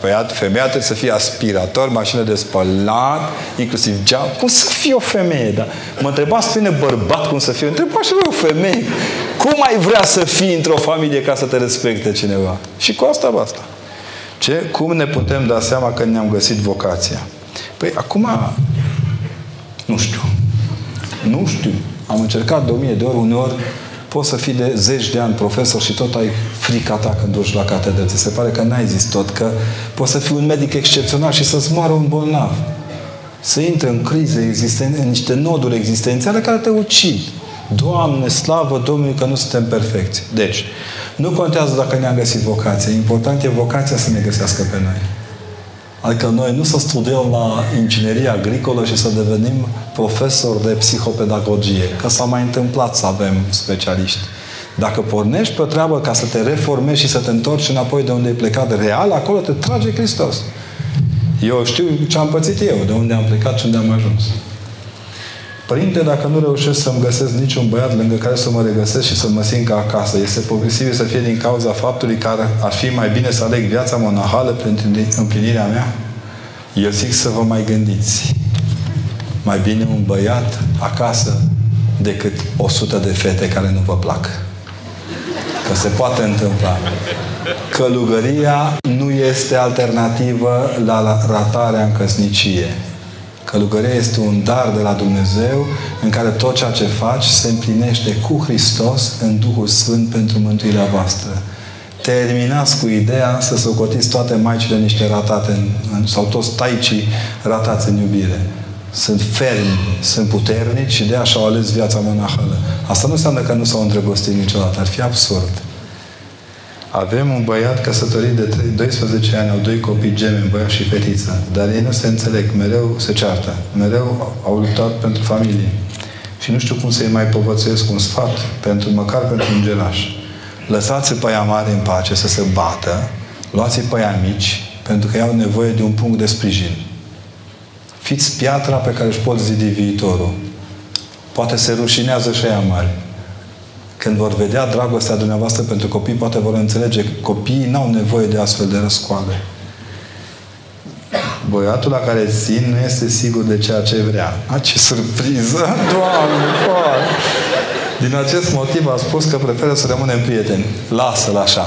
păi femeia trebuie să fie aspirator, mașină de spălat, inclusiv geam. Cum să fie o femeie? Da? Mă întrebați pe bărbat cum să fie. Întrebați și o femeie. Cum ai vrea să fii într-o familie ca să te respecte cineva? Și cu asta basta. Ce? Cum ne putem da seama că ne-am găsit vocația? Păi acum, nu știu. Nu știu. Am încercat de o mie de ori, uneori Poți să fii de zeci de ani profesor și tot ai frica ta când duci la catedră. Ți se pare că n-ai zis tot, că poți să fii un medic excepțional și să-ți moară un bolnav. Să intre în crize existențe, în niște noduri existențiale care te ucid. Doamne, slavă Domnului că nu suntem perfecți. Deci, nu contează dacă ne-am găsit vocația. Important e vocația să ne găsească pe noi. Adică noi nu să studiem la inginerie agricolă și să devenim profesori de psihopedagogie. Că s-a mai întâmplat să avem specialiști. Dacă pornești pe o treabă ca să te reformezi și să te întorci înapoi de unde ai plecat real, acolo te trage Hristos. Eu știu ce am pățit eu, de unde am plecat și unde am ajuns. Părinte, dacă nu reușesc să-mi găsesc niciun băiat lângă care să mă regăsesc și să mă simt ca acasă, este posibil să fie din cauza faptului că ar fi mai bine să aleg viața monahală pentru împlinirea mea? Eu zic să vă mai gândiți. Mai bine un băiat acasă decât o sută de fete care nu vă plac. Că se poate întâmpla. Călugăria nu este alternativă la ratarea în căsnicie. Călugăria este un dar de la Dumnezeu în care tot ceea ce faci se împlinește cu Hristos în Duhul Sfânt pentru mântuirea voastră. Terminați cu ideea să socotiți toate maicile niște ratate în, în, sau toți taicii ratați în iubire. Sunt fermi, sunt puternici și de așa au ales viața monahală. Asta nu înseamnă că nu s-au îndrăgostit niciodată. Ar fi absurd. Avem un băiat căsătorit de 12 ani, au doi copii gemeni, băiat și fetiță, dar ei nu se înțeleg, mereu se ceartă, mereu au luptat pentru familie. Și nu știu cum să-i mai povățuiesc un sfat, pentru, măcar pentru un gelaș. Lăsați-i pe aia mari în pace să se bată, luați-i pe aia mici, pentru că ei au nevoie de un punct de sprijin. Fiți piatra pe care își pot zidi viitorul. Poate se rușinează și aia mari. Când vor vedea dragostea dumneavoastră pentru copii, poate vor înțelege că copiii n-au nevoie de astfel de răscoale. Băiatul la care țin nu este sigur de ceea ce vrea. A, ce surpriză! Doamne, Doamne! Din acest motiv a spus că preferă să rămânem prieteni. Lasă-l așa.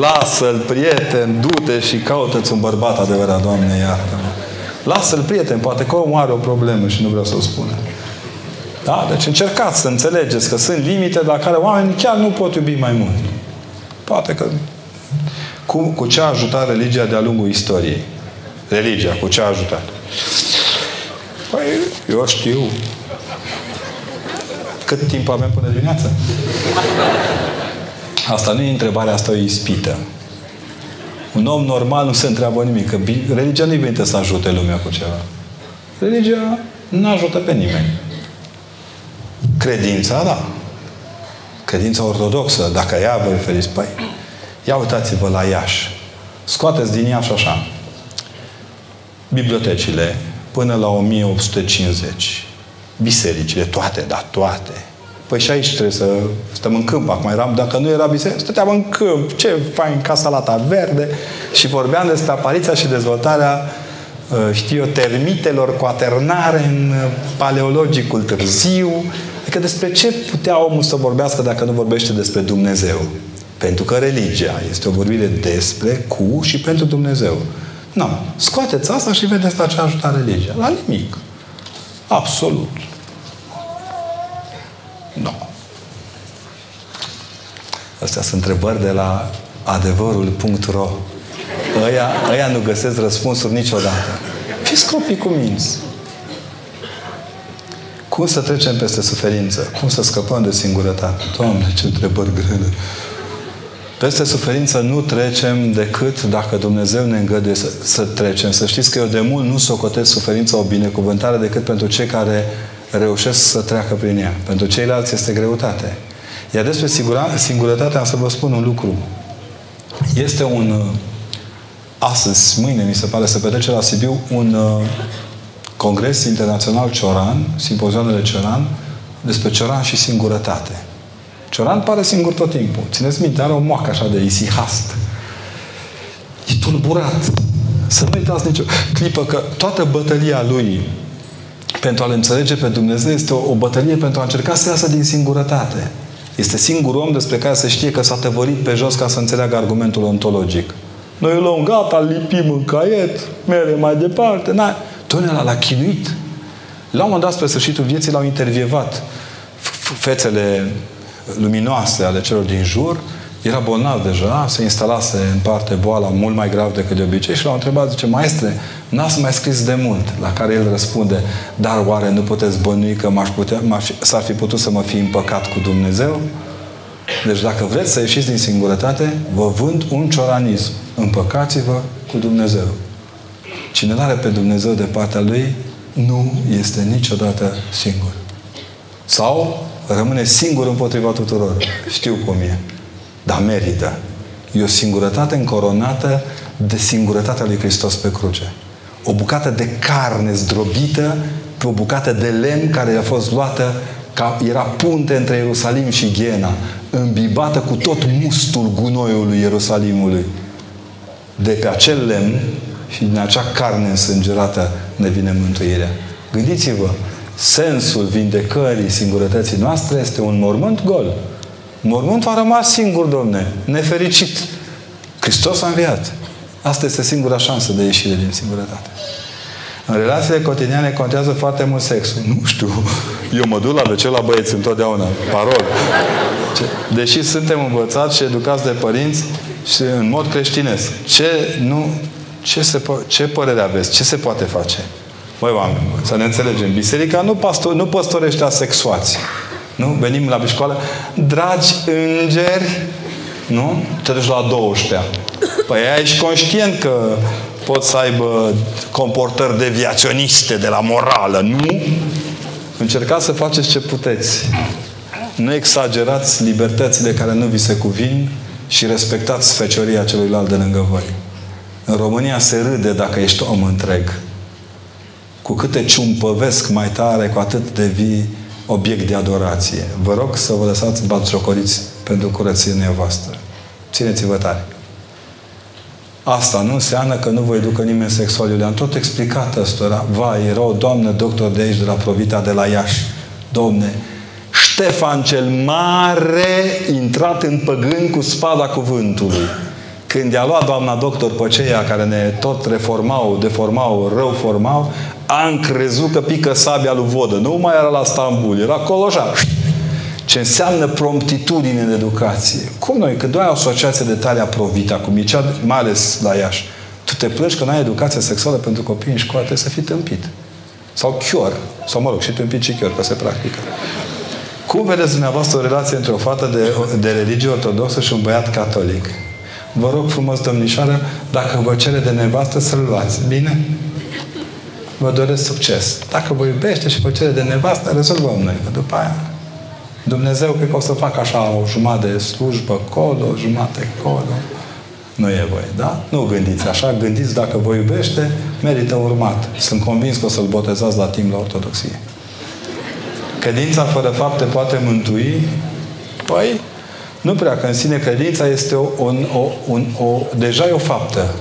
Lasă-l, prieten, du-te și caută-ți un bărbat adevărat, Doamne, iartă-mă. Lasă-l, prieten, poate că omul are o problemă și nu vreau să o spună. Da? Deci încercați să înțelegeți că sunt limite la care oamenii chiar nu pot iubi mai mult. Poate că cu, cu ce a ajutat religia de-a lungul istoriei? Religia, cu ce a ajutat? Păi, eu știu. Cât timp avem până dimineață? Asta nu e întrebarea, asta e o ispită. Un om normal nu se întreabă nimic. Că religia nu-i venită să ajute lumea cu ceva. Religia nu ajută pe nimeni. Credința, da. Credința ortodoxă, dacă ea vă referiți, păi, ia uitați-vă la Iași. Scoateți din Iași așa. Bibliotecile până la 1850. Bisericile, toate, da, toate. Păi și aici trebuie să stăm în câmp. Acum eram, dacă nu era biserică, stăteam în câmp. Ce fain, casa lata verde. Și vorbeam despre apariția și dezvoltarea uh, știu eu, termitelor cuaternare în uh, paleologicul târziu. Adică despre ce putea omul să vorbească dacă nu vorbește despre Dumnezeu? Pentru că religia este o vorbire despre, cu și pentru Dumnezeu. Nu. Scoateți asta și vedeți la ce ajută religia. La nimic. Absolut. Nu. Astea sunt întrebări de la adevărul.ro Ăia, ăia nu găsesc răspunsuri niciodată. Fiți copii cu minți. Cum să trecem peste suferință? Cum să scăpăm de singurătate? Doamne, ce întrebări grele! Peste suferință nu trecem decât dacă Dumnezeu ne îngăduie să, să trecem. Să știți că eu de mult nu socotesc suferința o binecuvântare decât pentru cei care reușesc să treacă prin ea. Pentru ceilalți este greutate. Iar despre singurătate am să vă spun un lucru. Este un... Astăzi, mâine, mi se pare, să petrece la Sibiu un uh, congres internațional Cioran, simpozioanele Cioran, despre Cioran și singurătate. Cioran pare singur tot timpul. Țineți minte, are o moacă așa de isihast. E tulburat. Să nu uitați nicio clipă că toată bătălia lui pentru a-L înțelege pe Dumnezeu este o, o bătălie pentru a încerca să iasă din singurătate. Este singurul om despre care se știe că s-a tăvărit pe jos ca să înțeleagă argumentul ontologic. Noi îl luăm gata, îl lipim în caiet, mere mai departe. N-ai. Domnule, l-a chinuit. La un moment dat, spre sfârșitul vieții, l-au intervievat fețele luminoase ale celor din jur, era bolnav deja, se instalase în parte boala mult mai grav decât de obicei și l-au întrebat, zice, maestre, n-ați mai scris de mult? La care el răspunde, dar oare nu puteți bănui că m-aș putea, m-aș, s-ar fi putut să mă fi împăcat cu Dumnezeu? Deci dacă vreți să ieșiți din singurătate, vă vând un cioranism. Împăcați-vă cu Dumnezeu. Cine nu are pe Dumnezeu de partea lui, nu este niciodată singur. Sau rămâne singur împotriva tuturor. Știu cum e. Dar merită. E o singurătate încoronată de singurătatea lui Hristos pe cruce. O bucată de carne zdrobită pe o bucată de lemn care a fost luată ca era punte între Ierusalim și Ghena, îmbibată cu tot mustul gunoiului Ierusalimului. De pe acel lemn și din acea carne însângerată ne vine mântuirea. Gândiți-vă, sensul vindecării singurătății noastre este un mormânt gol. Mormântul a rămas singur, domne, nefericit. Hristos a înviat. Asta este singura șansă de ieșire din singurătate. În relațiile cotidiane contează foarte mult sexul. Nu știu. Eu mă duc la ce la băieți întotdeauna. Parol. Deși suntem învățați și educați de părinți și în mod creștinesc. Ce, nu, ce, se, ce părere aveți? Ce se poate face? Băi, oameni, să ne înțelegem. Biserica nu, pastor, nu păstorește asexuați. Nu? Venim la școală. Dragi îngeri, Nu? Te duci la 12 Păi ești conștient că pot să aibă comportări deviaționiste de la morală, nu? Încercați să faceți ce puteți. Nu exagerați libertățile care nu vi se cuvin și respectați fecioria celuilalt de lângă voi. În România se râde dacă ești om întreg. Cu câte ciumpăvesc mai tare, cu atât devii obiect de adorație. Vă rog să vă lăsați batjocoriți pentru curățenia voastră. Țineți-vă tare. Asta nu înseamnă că nu vă educă nimeni sexual. Eu le-am tot explicat ăstora. Vai, era o doamnă doctor de aici, de la Provita, de la Iași. Domne, Ștefan cel Mare intrat în păgân cu spada cuvântului. Când i-a luat doamna doctor pe ceea care ne tot reformau, deformau, rău formau, am crezut că pică sabia lui Vodă. Nu mai era la Stambul, era acolo așa. Ce înseamnă promptitudine în educație. Cum noi, când ai o asociație de talia Provita, cum e cea, mai ales la Iași, tu te plângi că nu ai educație sexuală pentru copii în școală, trebuie să fii tâmpit. Sau chior. Sau, mă rog, și tâmpit și chior, că se practică. Cum vedeți dumneavoastră o relație între o fată de, de religie ortodoxă și un băiat catolic? Vă rog frumos, domnișoară, dacă vă cere de nevastă, să-l luați. Bine? Vă doresc succes. Dacă vă iubește și vă cere de nevastă, rezolvăm noi. Că după aia Dumnezeu cred că o să facă așa o jumătate de slujbă colo, o jumătate colo. Nu e voie, da? Nu gândiți așa, gândiți dacă vă iubește, merită urmat. Sunt convins că o să-l botezați la timp la ortodoxie. Credința fără fapte poate mântui? Păi, nu prea, că în sine credința este o, un, o, un, o, deja e o faptă.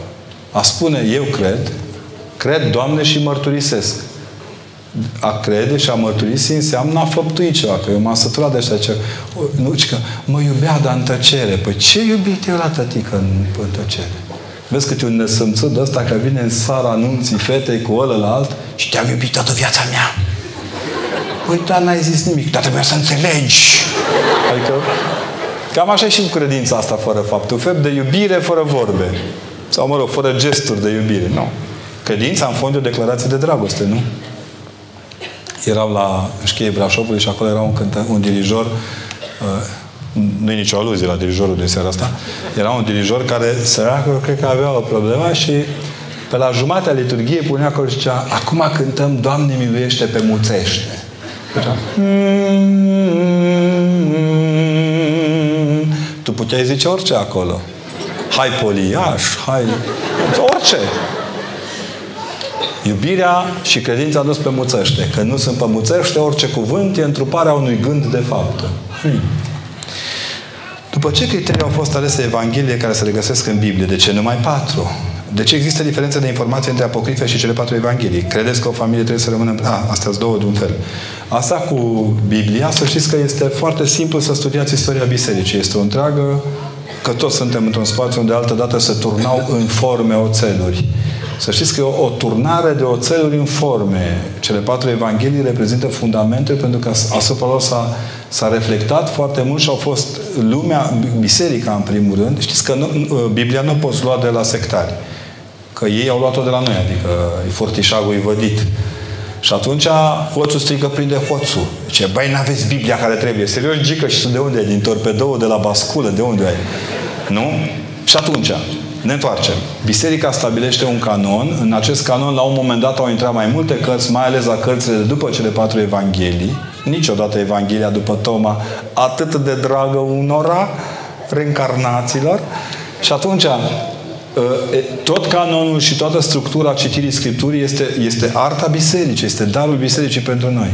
A spune, eu cred, cred, Doamne, și mărturisesc. A crede și a mărturisi înseamnă a făptui ceva. Că eu m-am săturat de așa ce... Nu, că mă iubea, dar în tăcere. Păi ce iubit eu la tătică în, în tăcere? Vezi câte un nesămțut de ăsta că vine în sara anunții fetei cu ălălalt și te-am iubit toată viața mea. Păi, dar n-ai zis nimic, dar trebuie să înțelegi. Adică, cam așa e și cu credința asta fără fapt. Un fel de iubire fără vorbe. Sau, mă rog, fără gesturi de iubire. Nu. Credința, în fond, e o declarație de dragoste, nu? Erau la șcheie Brașovului și acolo era un, cântă, un dirijor uh, nu e nicio aluzie la dirijorul de seara asta. Era un dirijor care, săracul, cred că avea o problemă și pe la jumatea liturgiei punea acolo și zicea Acum cântăm Doamne miluiește pe muțește. Tu puteai zice orice acolo. Hai poliaș, hai... Orice. Iubirea și credința nu sunt muțește. Că nu sunt muțește, orice cuvânt e întruparea unui gând de faptă. Hmm. După ce criterii au fost alese Evanghelie care se regăsesc în Biblie? De ce numai patru? De ce există diferențe de informație între apocrife și cele patru evanghelii? Credeți că o familie trebuie să rămână... A, astea sunt două de un fel. Asta cu Biblia, să știți că este foarte simplu să studiați istoria bisericii. Este o întreagă... Că toți suntem într-un spațiu unde altădată se turnau în forme oțeluri. Să știți că e o, o turnare de oțeluri în forme. Cele patru evanghelii reprezintă fundamente pentru că asupra lor s-a, s-a reflectat foarte mult și au fost lumea, biserica în primul rând. Știți că nu, Biblia nu poți lua de la sectari. Că ei au luat-o de la noi, adică e fortișagul e vădit. Și atunci hoțul strică prinde hoțul. Ce băi, n-aveți Biblia care trebuie. Serios, gică și de unde ai? Din torpedou, de la basculă, de unde ai? Nu? Și atunci, ne întoarcem. Biserica stabilește un canon. În acest canon, la un moment dat, au intrat mai multe cărți, mai ales la cărțile de după cele patru evanghelii. Niciodată Evanghelia după Toma atât de dragă unora, reîncarnaților. Și atunci, Uh, tot canonul și toată structura citirii Scripturii este, este arta bisericii, este darul bisericii pentru noi.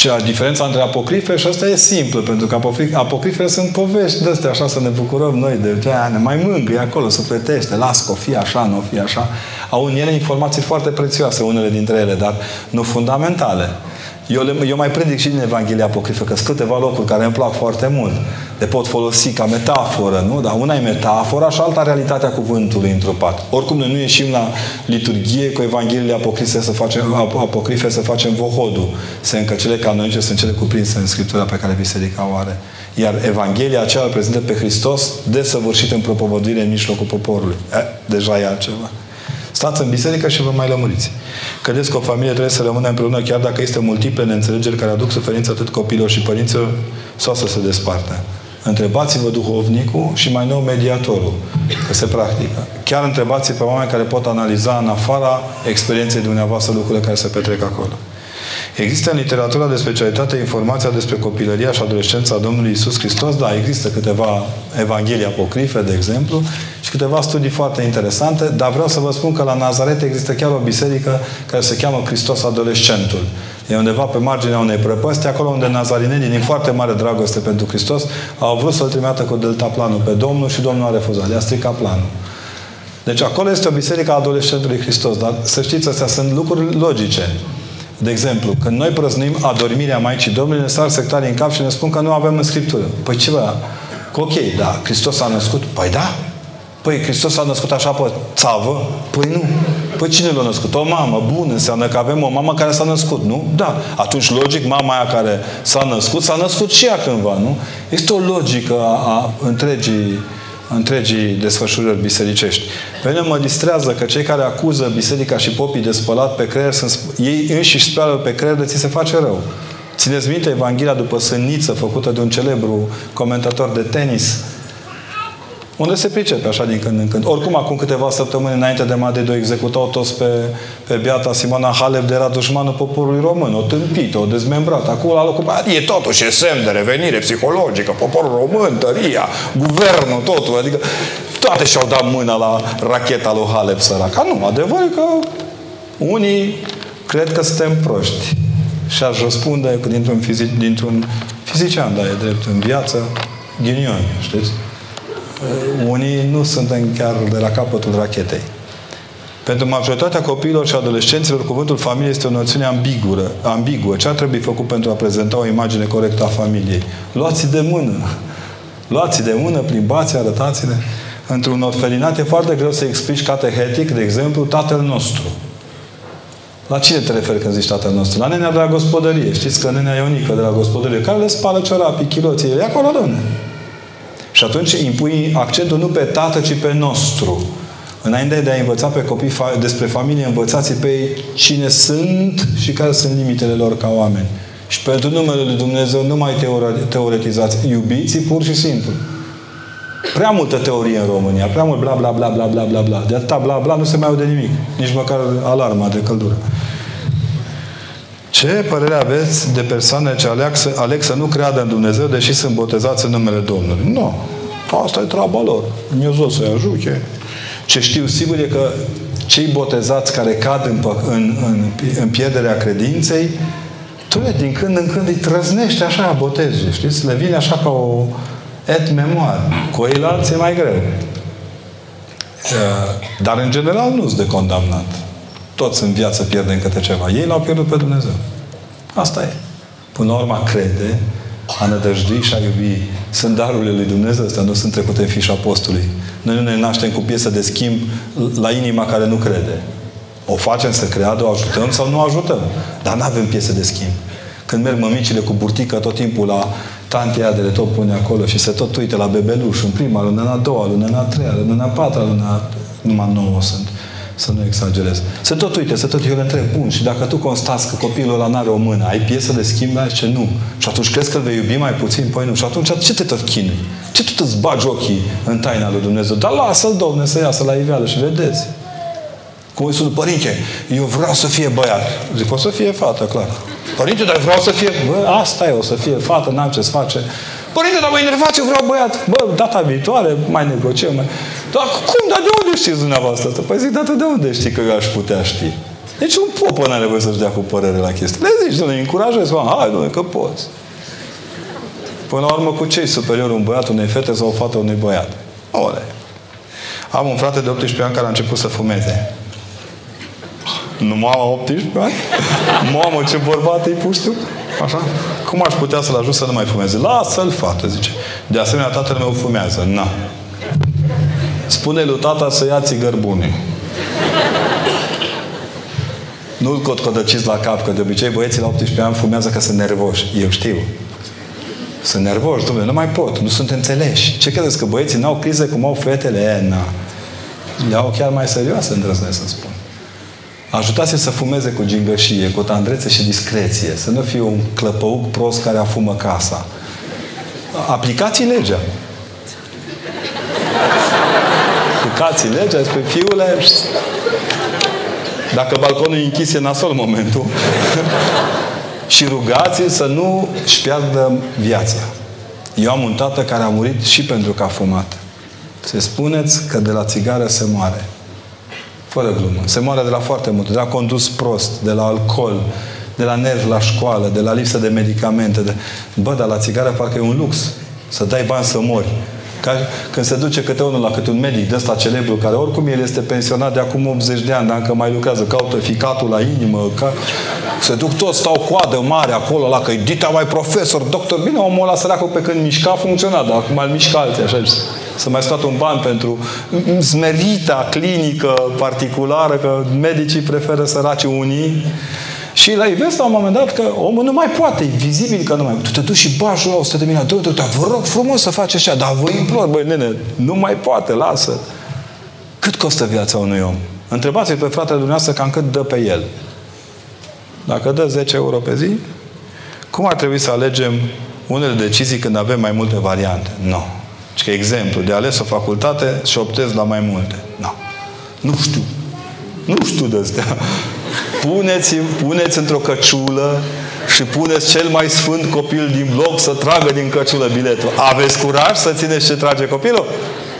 Cea diferența între apocrife și asta e simplă, pentru că apocrifele sunt povești de astea, așa să ne bucurăm noi de ce ne mai mângâie acolo, sufletește, las că o fie așa, nu o fie așa. Au în ele informații foarte prețioase, unele dintre ele, dar nu fundamentale. Eu, le, eu mai predic și din Evanghelia Apocrifă, că sunt câteva locuri care îmi plac foarte mult. Le pot folosi ca metaforă, nu? Dar una e metafora și alta realitatea cuvântului întrupat. Oricum, noi nu ieșim la liturghie cu Evangheliile apocrife să facem, apocrife să facem vohodul. Se că cele canonice sunt cele cuprinse în Scriptura pe care Biserica o are. Iar Evanghelia aceea îl prezintă pe Hristos desăvârșit în propovăduire în mijlocul poporului. E, deja e altceva. Stați în biserică și vă mai lămuriți. Credeți că o familie trebuie să rămână împreună chiar dacă este multiple neînțelegeri care aduc suferință atât copilor și părinților sau să se despartă? Întrebați-vă duhovnicul și mai nou mediatorul, că se practică. Chiar întrebați pe oameni care pot analiza în afara experienței dumneavoastră lucrurile care se petrec acolo. Există în literatura de specialitate informația despre copilăria și adolescența Domnului Isus Hristos? Da, există câteva evanghelii apocrife, de exemplu, și câteva studii foarte interesante, dar vreau să vă spun că la Nazaret există chiar o biserică care se cheamă Hristos Adolescentul. E undeva pe marginea unei prăpăsti, acolo unde nazarinenii, din foarte mare dragoste pentru Hristos, au vrut să-L trimită cu deltaplanul pe Domnul și Domnul a refuzat. Le-a stricat planul. Deci acolo este o biserică a adolescentului Hristos. Dar să știți, astea sunt lucruri logice. De exemplu, când noi prăznuim adormirea Maicii Domnului, ne sar sectarii în cap și ne spun că nu avem în Scriptură. Păi ce bă? Ok, da, Hristos a născut? Păi da. Păi Hristos a născut așa pe țavă? Păi nu. Păi cine l-a născut? O mamă. Bun, înseamnă că avem o mamă care s-a născut, nu? Da. Atunci, logic, mama aia care s-a născut, s-a născut și ea cândva, nu? Este o logică a, a întregii întregii desfășurări bisericești. Pe mine mă distrează că cei care acuză biserica și popii de spălat pe creier, sunt, ei înșiși spală pe creier de ți se face rău. Țineți minte Evanghelia după sânniță făcută de un celebru comentator de tenis unde se pricepe așa din când în când. Oricum, acum câteva săptămâni înainte de Madrid o executau toți pe, pe biata Simona Halep de era dușmanul poporului român. O tâmpită, o dezmembrat. Acum la locul e totuși e semn de revenire psihologică. Poporul român, tăria, guvernul, totul. Adică toate și-au dat mâna la racheta lui Halep săraca. Nu, adevărul că unii cred că suntem proști. Și aș răspunde dintr-un, fizic, dintr-un fizician, da, e drept, în viață, ghinion, știți? Uh, unii nu sunt chiar de la capătul rachetei. Pentru majoritatea copiilor și adolescenților, cuvântul familie este o noțiune ambiguă. ambiguă. Ce ar trebui făcut pentru a prezenta o imagine corectă a familiei? Luați de mână. Luați de mână, plimbați, arătați-le. Într-un orfelinat e foarte greu să explici catehetic, de exemplu, tatăl nostru. La cine te referi când zici tatăl nostru? La nenea de la gospodărie. Știți că nenea Ionică de la gospodărie, care le spală ciorapii, chiloții, e acolo, domne. Și atunci impui accentul nu pe tată, ci pe nostru. Înainte de a învăța pe copii despre familie, învățați pe ei cine sunt și care sunt limitele lor ca oameni. Și pentru numele Lui Dumnezeu nu mai teoretizați. Iubiți pur și simplu. Prea multă teorie în România, prea mult bla bla bla bla bla bla bla. De atâta bla bla nu se mai aude nimic. Nici măcar alarma de căldură. Ce părere aveți de persoane ce aleg să, aleg să nu creadă în Dumnezeu, deși sunt botezați în numele Domnului? Nu. Asta e treaba lor. Dumnezeu să-i ajute. Ce știu sigur e că cei botezați care cad în, în, în, în pierderea credinței, tu din când în când îi trăznește așa botezul, știți? Le vine așa ca o et memoar. Cu ei e mai greu. Dar în general nu sunt de condamnat. Toți în viață pierdem câte ceva. Ei l-au pierdut pe Dumnezeu. Asta e. Până la urmă, crede, a nădăjdui și a iubi. Sunt darurile lui Dumnezeu, astea nu sunt trecute în fișa postului. Noi nu ne naștem cu piesă de schimb la inima care nu crede. O facem să creadă, o ajutăm sau nu o ajutăm. Dar nu avem piesă de schimb. Când merg mămicile cu burtică tot timpul la tantea de le tot pune acolo și se tot uite la bebeluș în prima lună, în a doua lună, în a treia lună, în a patra lună, numai nouă sunt să nu exagerez. Să tot uite, să tot eu le întreb, bun, și dacă tu constați că copilul ăla n-are o mână, ai piesă de schimb? Ce nu. Și atunci crezi că îl vei iubi mai puțin? Păi nu. Și atunci ce te tot chinui? Ce tu îți bagi ochii în taina lui Dumnezeu? Dar lasă-l, Domne, să iasă la iveală și vedeți. Cum îi spune, părinte, eu vreau să fie băiat. Zic, o să fie fată, clar. Părinte, dar vreau să fie... Bă, asta e, o să fie fată, n-am ce să face. Părinte, dar mă enervați, eu vreau băiat. Bă, data viitoare, mai negociem. Mai... Dar cum? Dar de unde știți dumneavoastră asta? Păi zic, dar tu de unde știi că eu aș putea ști? Deci un popă n-are nevoie să-și dea cu părere la chestii. Le zici, doamne, încurajezi, hai, doamne, că poți. Până la urmă, cu ce superior un băiat unei fete sau o fată unui băiat? Ole. Am un frate de 18 ani care a început să fumeze. Nu mama 18 ani? Mamă, ce bărbat e puștiu? Așa? Cum aș putea să-l ajut să nu mai fumeze? Lasă-l, fată, zice. De asemenea, tatăl meu fumează. Na. Spune lui tata să ia țigări bune. Nu-l cotcodăciți la cap, că de obicei băieții la 18 ani fumează că sunt nervoși. Eu știu. Sunt nervoși, domnule, nu mai pot, nu sunt înțeleși. Ce credeți, că băieții n-au crize cum au fetele? E, na. Le au chiar mai serioase, îndrăznesc să spun. Ajutați să fumeze cu gingășie, cu tandrețe și discreție. Să nu fie un clăpăuc prost care afumă casa. aplicați legea. Aplicați legea, spui, fiule, dacă balconul e închis, e nasol momentul. și rugați să nu își piardă viața. Eu am un tată care a murit și pentru că a fumat. Se spuneți că de la țigară se moare. Fără glumă. Se moare de la foarte mult. De la condus prost, de la alcool, de la nervi la școală, de la lipsă de medicamente. De... Bă, dar la țigară parcă e un lux. Să dai bani să mori. Ca când se duce câte unul la câte un medic de ăsta celebru, care oricum el este pensionat de acum 80 de ani, dar încă mai lucrează, caută ficatul la inimă, ca... se duc toți, stau coadă mare acolo, la că dita mai profesor, doctor, bine, omul ăla săracul pe când mișca funcționa, dar acum îl mișcă alții, așa să mai stat un ban pentru smerita clinică particulară, că medicii preferă săraci unii și la invest, la un moment dat, că omul nu mai poate, e vizibil că nu mai Tu te duci și bagi la 100 de milioane. Du, du, dar vă rog frumos să faci așa, dar vă implor, băi, nene, nu mai poate, lasă. Cât costă viața unui om? Întrebați-l pe fratele dumneavoastră cam cât dă pe el. Dacă dă 10 euro pe zi, cum ar trebui să alegem unele decizii când avem mai multe variante? Nu. No. Și că exemplu, de ales o facultate și optez la mai multe. Nu. No. Nu știu. Nu știu de astea puneți, puneți într-o căciulă și puneți cel mai sfânt copil din bloc să tragă din căciulă biletul. Aveți curaj să țineți ce trage copilul?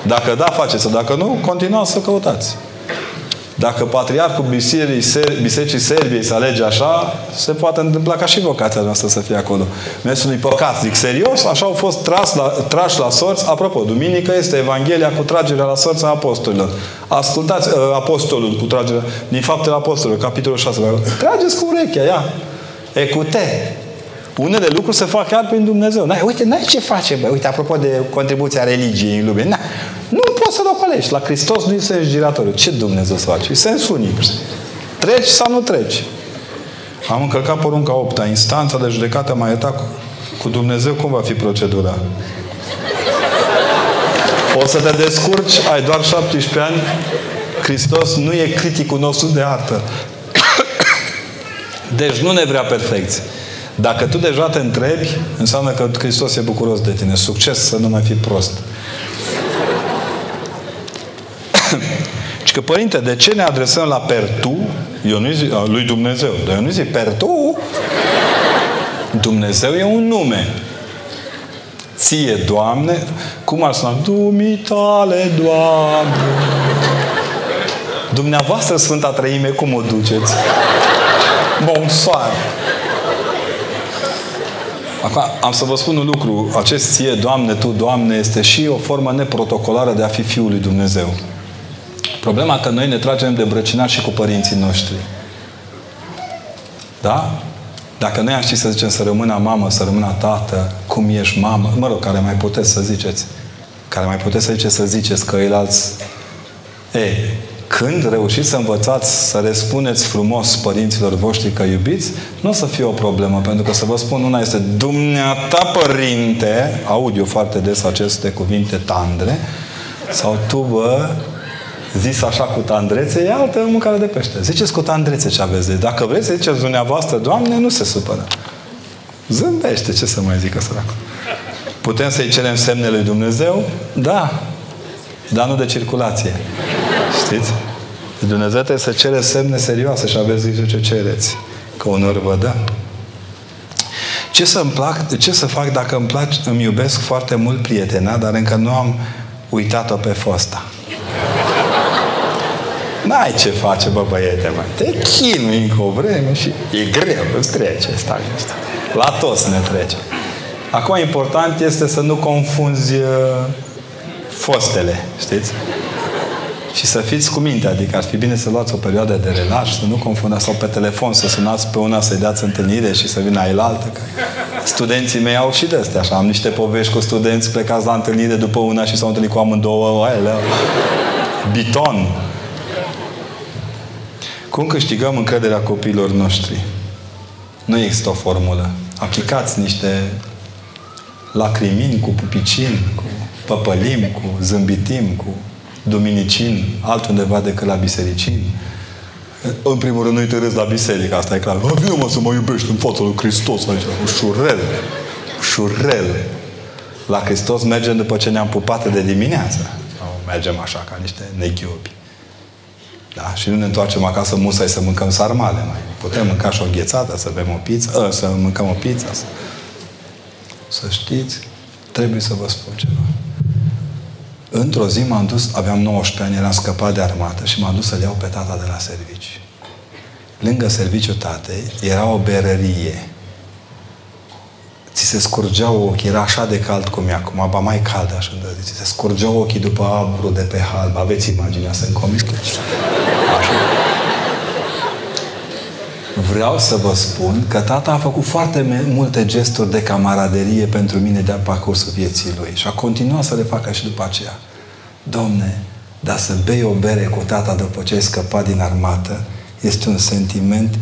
Dacă da, faceți-o. Dacă nu, continuați să căutați. Dacă patriarhul Bisericii, Ser- Bisericii Serbiei se alege așa, se poate întâmpla ca și vocația noastră să fie acolo. Mersul păcat, zic serios, așa au fost tras la, trași la sorți. Apropo, duminică este Evanghelia cu tragerea la sorți a apostolilor. Ascultați uh, apostolul cu tragerea din faptele apostolilor, capitolul 6. Trageți cu urechea, ia. Ecute. Unele lucruri se fac chiar prin Dumnezeu. N-ai, uite, n-ai ce face, bă. Uite, apropo de contribuția religiei în lume. N-ai. Nu poți să-l ocolești. La Hristos nu este giratoriu. Ce Dumnezeu să faci? E sens unic. Treci sau nu treci? Am încălcat porunca 8 Instanța de judecată mai cu, cu Dumnezeu. Cum va fi procedura? O să te descurci, ai doar 17 ani, Hristos nu e criticul nostru de artă. Deci nu ne vrea perfecți. Dacă tu deja te întrebi, înseamnă că Hristos e bucuros de tine. Succes să nu mai fii prost. Și că, Părinte, de ce ne adresăm la pertu? Eu nu zic, lui Dumnezeu. Dar eu nu zic pertu. Dumnezeu e un nume. Ție, Doamne, cum ar suna? Dumitale, Doamne. Dumneavoastră, Sfânta Trăime, cum o duceți? Bonsoir. Acum, am să vă spun un lucru. Acest ție, Doamne, Tu, Doamne, este și o formă neprotocolară de a fi Fiul lui Dumnezeu. Problema că noi ne tragem de brăcinași și cu părinții noștri. Da? Dacă noi am ști să zicem să rămână mamă, să rămână tată, cum ești mamă, mă rog, care mai puteți să ziceți, care mai puteți să ziceți să ziceți că alți... Ei, când reușiți să învățați să răspundeți frumos părinților voștri că iubiți, nu o să fie o problemă, pentru că să vă spun, una este Dumneata părinte, aud eu foarte des aceste cuvinte tandre, sau tu, bă, zis așa cu tandrețe, e altă mâncare de pește. Ziceți cu tandrețe ce aveți de Dacă vreți să ziceți dumneavoastră, Doamne, nu se supără. Zâmbește, ce să mai zică săracul. Putem să-i cerem semnele lui Dumnezeu? Da. Dar nu de circulație. Știți? Dumnezeu trebuie să cere semne serioase și aveți grijă ce cereți. Că unor vă dă. Ce să, îmi plac, ce să fac dacă îmi, plac, îmi iubesc foarte mult prietena, dar încă nu am uitat-o pe fosta? N-ai ce face, bă, băiete, mă. Te chinui încă o vreme și e greu, îți trece stai asta. La toți ne trece. Acum, important este să nu confunzi uh, fostele, știți? Și să fiți cu minte, adică ar fi bine să luați o perioadă de relax, să nu confundați sau pe telefon, să sunați pe una să-i dați întâlnire și să vină ailaltă. Că studenții mei au și de astea, așa. Am niște povești cu studenți plecați la întâlnire după una și s-au întâlnit cu amândouă, aia, biton. Cum câștigăm încrederea copiilor noștri? Nu există o formulă. Aplicați niște lacrimini cu pupicin, cu păpălim, cu zâmbitim, cu duminicin, altundeva decât la bisericin. În primul rând, nu te râzi la biserică, asta e clar. Vină mă să mă iubești în fața lui Hristos aici. Ușurel. Ușurel. La Hristos mergem după ce ne-am pupat de dimineață. Sau mergem așa, ca niște nechiobi. Da? Și nu ne întoarcem acasă musai să mâncăm sarmale mai. Putem mânca și o ghețată, să bem o pizza, ă, să mâncăm o pizza. Să, să știți, trebuie să vă spun ceva. Într-o zi m-am dus, aveam 19 ani, eram scăpat de armată și m-am dus să-l iau pe tata de la servici. Lângă serviciul tatei era o berărie. Ți se scurgeau ochii, era așa de cald cum e acum, ba mai cald așa, ți se scurgeau ochii după abru de pe halb. Aveți imaginea să-mi comic? Așa. Vreau să vă spun că tata a făcut foarte multe gesturi de camaraderie pentru mine de-a parcursul vieții lui și a continuat să le facă și după aceea. Domne, dar să bei o bere cu tata după ce ai scăpat din armată este un sentiment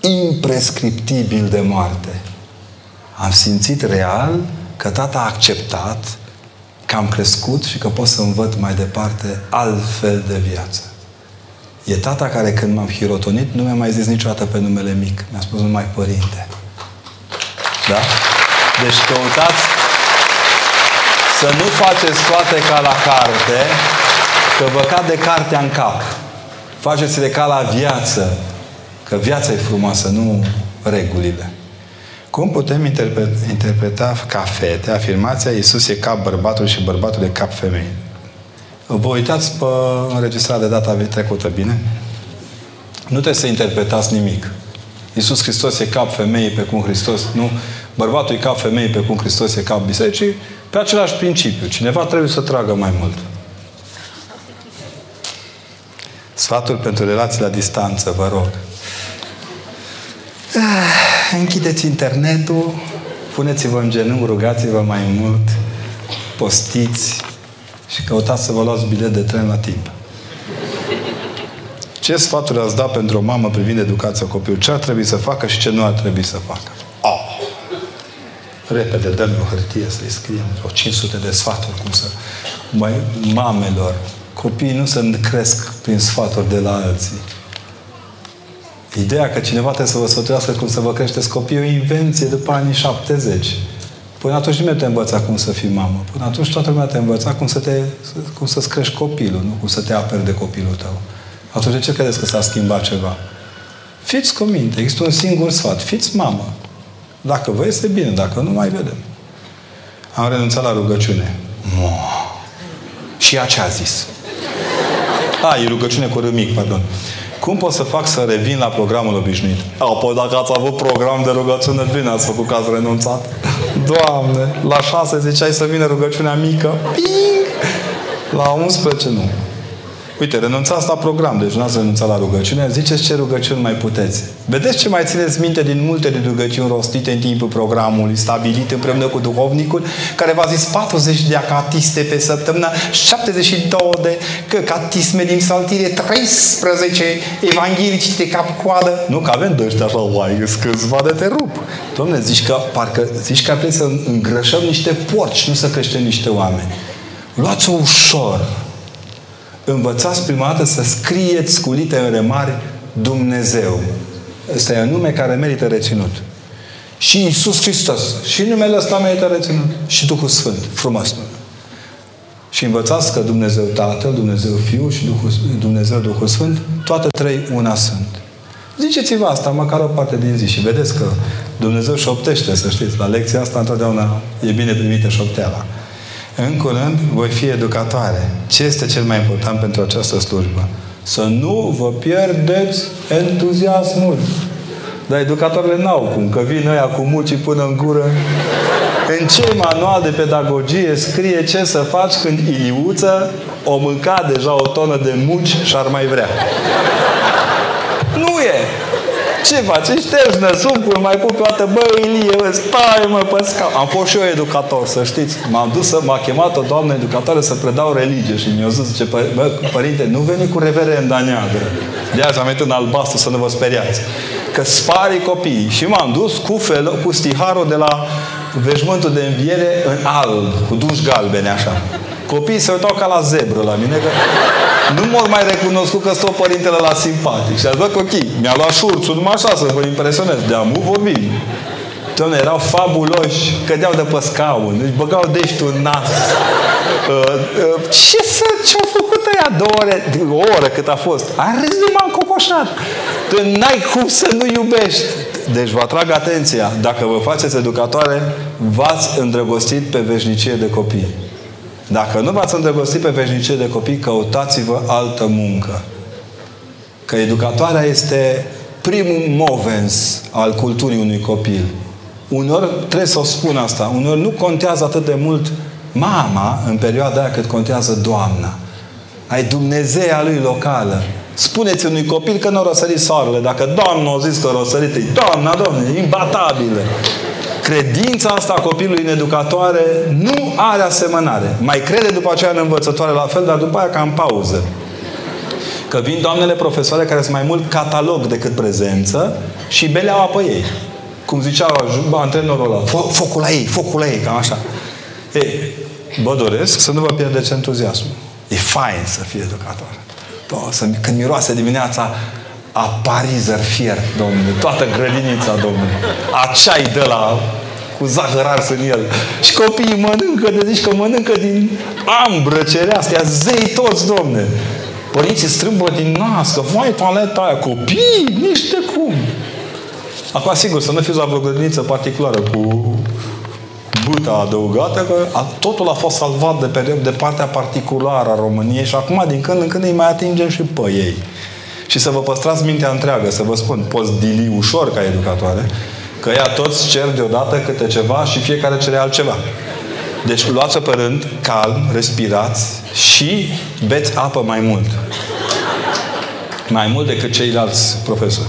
imprescriptibil de moarte. Am simțit real că tata a acceptat că am crescut și că pot să învăț mai departe altfel de viață. E tata care când m-am hirotonit nu mi-a mai zis niciodată pe numele mic. Mi-a spus numai părinte. Da? Deci căutați să nu faceți toate ca la carte, că vă cade cartea în cap. Faceți-le ca la viață, că viața e frumoasă, nu regulile. Cum putem interpreta, interpreta ca fete afirmația Iisus e cap bărbatul și bărbatul e cap femei? Vă uitați pe înregistrarea de data trecută, bine? Nu trebuie să interpretați nimic. Iisus Hristos e cap femeii pe cum Hristos, nu? Bărbatul e cap femeii pe cum Hristos e cap bisericii, pe același principiu. Cineva trebuie să tragă mai mult. Sfatul pentru relații la distanță, vă rog. Ah, închideți internetul, puneți-vă în genunchi, rugați-vă mai mult, postiți, și căutați să vă luați bilet de tren la timp. Ce sfaturi ați da pentru o mamă privind educația copilului? Ce ar trebui să facă și ce nu ar trebui să facă? Oh. Repede, dăm o hârtie să-i scriem o 500 de sfaturi cum să... Mai, mamelor, copiii nu se cresc prin sfaturi de la alții. Ideea că cineva trebuie să vă sfătuiască cum să vă creșteți copiii e o invenție după anii 70. Până atunci nimeni te învăța cum să fii mamă. Până atunci toată lumea te învăța cum, să te, cum să-ți crești copilul, nu cum să te aperi de copilul tău. Atunci de ce credeți că s-a schimbat ceva? Fiți cu minte. Există un singur sfat. Fiți mamă. Dacă vă este bine, dacă nu, mai vedem. Am renunțat la rugăciune. Mo. Și ea ce a zis? A, e rugăciune cu râmic, pardon. Cum pot să fac să revin la programul obișnuit? Apoi dacă ați avut program de rugăciune, bine ați făcut că ați renunțat. Doamne, la șase ziceai să vină rugăciunea mică. Ping! La 11 nu. Uite, renunțați la program, deci nu ați renunțat la rugăciune. Ziceți ce rugăciuni mai puteți. Vedeți ce mai țineți minte din multe de rugăciuni rostite în timpul programului, stabilit împreună cu duhovnicul, care v-a zis 40 de acatiste pe săptămână, 72 de catisme din saltire, 13 evanghelici de cap-coadă. Nu că avem doi așa, uai, câțiva de te rup. Domne, zici că, parcă, zici că trebuie să îngrășăm niște porci, nu să creștem niște oameni. Luați-o ușor. Învățați prima dată să scrieți cu litere remari Dumnezeu. Ăsta e un nume care merită reținut. Și Isus Hristos. Și numele ăsta merită reținut. Și Duhul Sfânt. Frumos nume. Și învățați că Dumnezeu Tatăl, Dumnezeu Fiul și Duhul, Dumnezeu Duhul Sfânt, toate trei una sunt. Ziceți-vă asta măcar o parte din zi și vedeți că Dumnezeu șoptește, să știți. La lecția asta întotdeauna e bine primită șopteala. În curând voi fi educatoare. Ce este cel mai important pentru această slujbă? Să nu vă pierdeți entuziasmul. Dar educatorile n-au cum, că vin ăia cu mucii până în gură. În ce manual de pedagogie scrie ce să faci când Iliuță o mânca deja o tonă de muci și ar mai vrea? Nu e! Ce faci? Ștergi năsucul, mai pui pe toată, bă, Ilie, bă, stai mă pe Am fost și eu educator, să știți. M-am dus să, m-a chemat o doamnă educatoare să predau religie și mi-a zis, ce bă, părinte, nu veni cu reverenda neagră. De azi am venit în albastru să nu vă speriați. Că spari copiii. Și m-am dus cu, fel, cu stiharul de la veșmântul de înviere în alb, cu duși galbene, așa. Copiii se uitau ca la zebră la mine, că nu m mai recunoscut că stau părintele la simpatic. Și a zis, bă, cochii, mi-a luat șurțul numai așa să vă impresionez. De amu vorbim. Doamne, erau fabuloși, cădeau de pe scaun, își băgau dești în nas. Uh, uh, ce să, ce-au făcut ăia două ore, o oră cât a fost? A râs numai în cocoșat. Tu n-ai cum să nu iubești. Deci vă atrag atenția, dacă vă faceți educatoare, v-ați îndrăgostit pe veșnicie de copii. Dacă nu v-ați îndrăgostit pe veșnicie de copii, căutați-vă altă muncă. Că educatoarea este primul movens al culturii unui copil. Uneori trebuie să o spun asta. Uneori nu contează atât de mult mama în perioada aia cât contează doamna. Ai Dumnezeea lui locală. Spuneți unui copil că nu a răsărit soarele. Dacă doamna a zis că a răsărit, e doamna, domne, imbatabilă. Credința asta a copilului în educatoare nu are asemănare. Mai crede după aceea în învățătoare la fel, dar după aia ca în pauză. Că vin doamnele profesoare care sunt mai mult catalog decât prezență și beleau apă ei. Cum zicea antrenorul ăla, focul la ei, focul la ei, cam așa. E, vă doresc să nu vă pierdeți entuziasmul. E fain să fie educator. Bă, să, când miroase dimineața a parizer fiert, domnule, toată grădinița, domnule. Aceai de la cu zahăr ars în el. Și copiii mănâncă, de zici că mănâncă din ambră cerească, zei toți, domne. Părinții strâmbă din nas, că vai toaleta aia, copii, nici de cum. Acum, sigur, să nu fiți la vreo grădiniță particulară cu bâta adăugată, că totul a fost salvat de, pe, de partea particulară a României și acum, din când în când, îi mai atingem și pe ei. Și să vă păstrați mintea întreagă, să vă spun, poți dili ușor ca educatoare, că ea toți cer deodată câte ceva și fiecare cere altceva. Deci luați-o pe rând, calm, respirați și beți apă mai mult. Mai mult decât ceilalți profesori.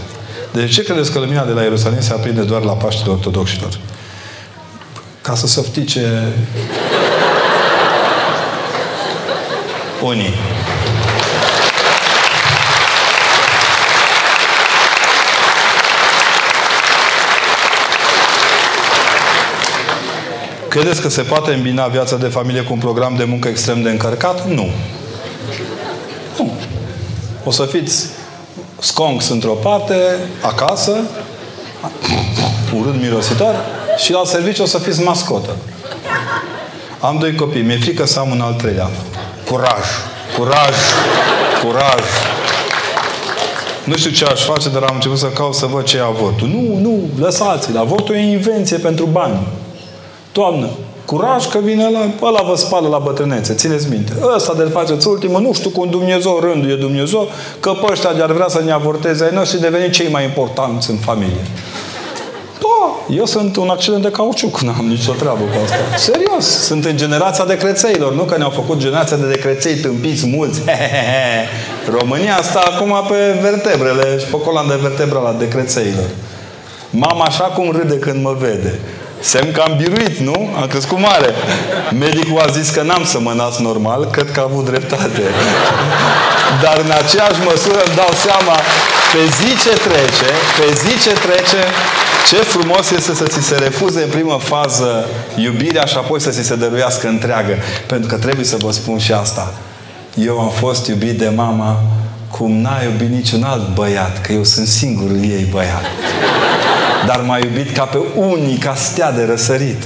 De ce credeți că lumina de la Ierusalim se aprinde doar la Paștele Ortodoxilor? Ca să săftice unii. Credeți că se poate îmbina viața de familie cu un program de muncă extrem de încărcat? Nu. Nu. O să fiți sconks într-o parte, acasă, urât mirositor, și la serviciu o să fiți mascotă. Am doi copii. Mi-e frică să am un al treilea. Curaj! Curaj! Curaj! Nu știu ce aș face, dar am început să caut să văd ce e avortul. Nu, nu, lăsați-l. Avortul e o invenție pentru bani. Toamnă, curaj că vine la, ăla vă spală la bătrânețe, țineți minte. Ăsta de faceți ultimul, nu știu cum Dumnezeu, rândul e Dumnezeu, că pe ăștia de-ar vrea să ne avorteze ai noștri deveni cei mai importanți în familie. Da, eu sunt un accident de cauciuc, nu am nicio treabă cu asta. Serios, sunt în generația de crețeilor, nu că ne-au făcut generația de decreței tâmpiți mulți. România asta acum pe vertebrele și pe coloana de vertebra la decrețeilor. Mama așa cum râde când mă vede. Semn că am biruit, nu? Am crescut mare. Medicul a zis că n-am să mă nasc normal, cred că a avut dreptate. Dar în aceeași măsură îmi dau seama, pe zi ce trece, pe zi ce trece, ce frumos este să ți se refuze în primă fază iubirea și apoi să ți se dăruiască întreagă. Pentru că trebuie să vă spun și asta. Eu am fost iubit de mama cum n-a iubit niciun alt băiat, că eu sunt singurul ei băiat. Dar m-a iubit ca pe unica stea de răsărit.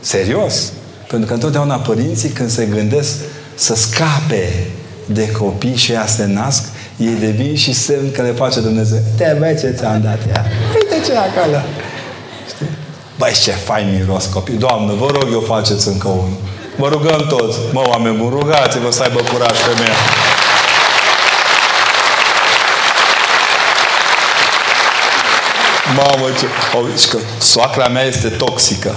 Serios. Pentru că întotdeauna părinții când se gândesc să scape de copii și ea se nasc, ei devin și semn că le face Dumnezeu. Te băi ce ți-am dat ea. Uite ce acolo. Știi? Băi, ce fain miros copii. Doamnă, vă rog eu faceți încă unul. Vă rugăm toți. Mă, oameni buni, rugați-vă să aibă curaj femeia. Mamă, ce... O, că soacra mea este toxică.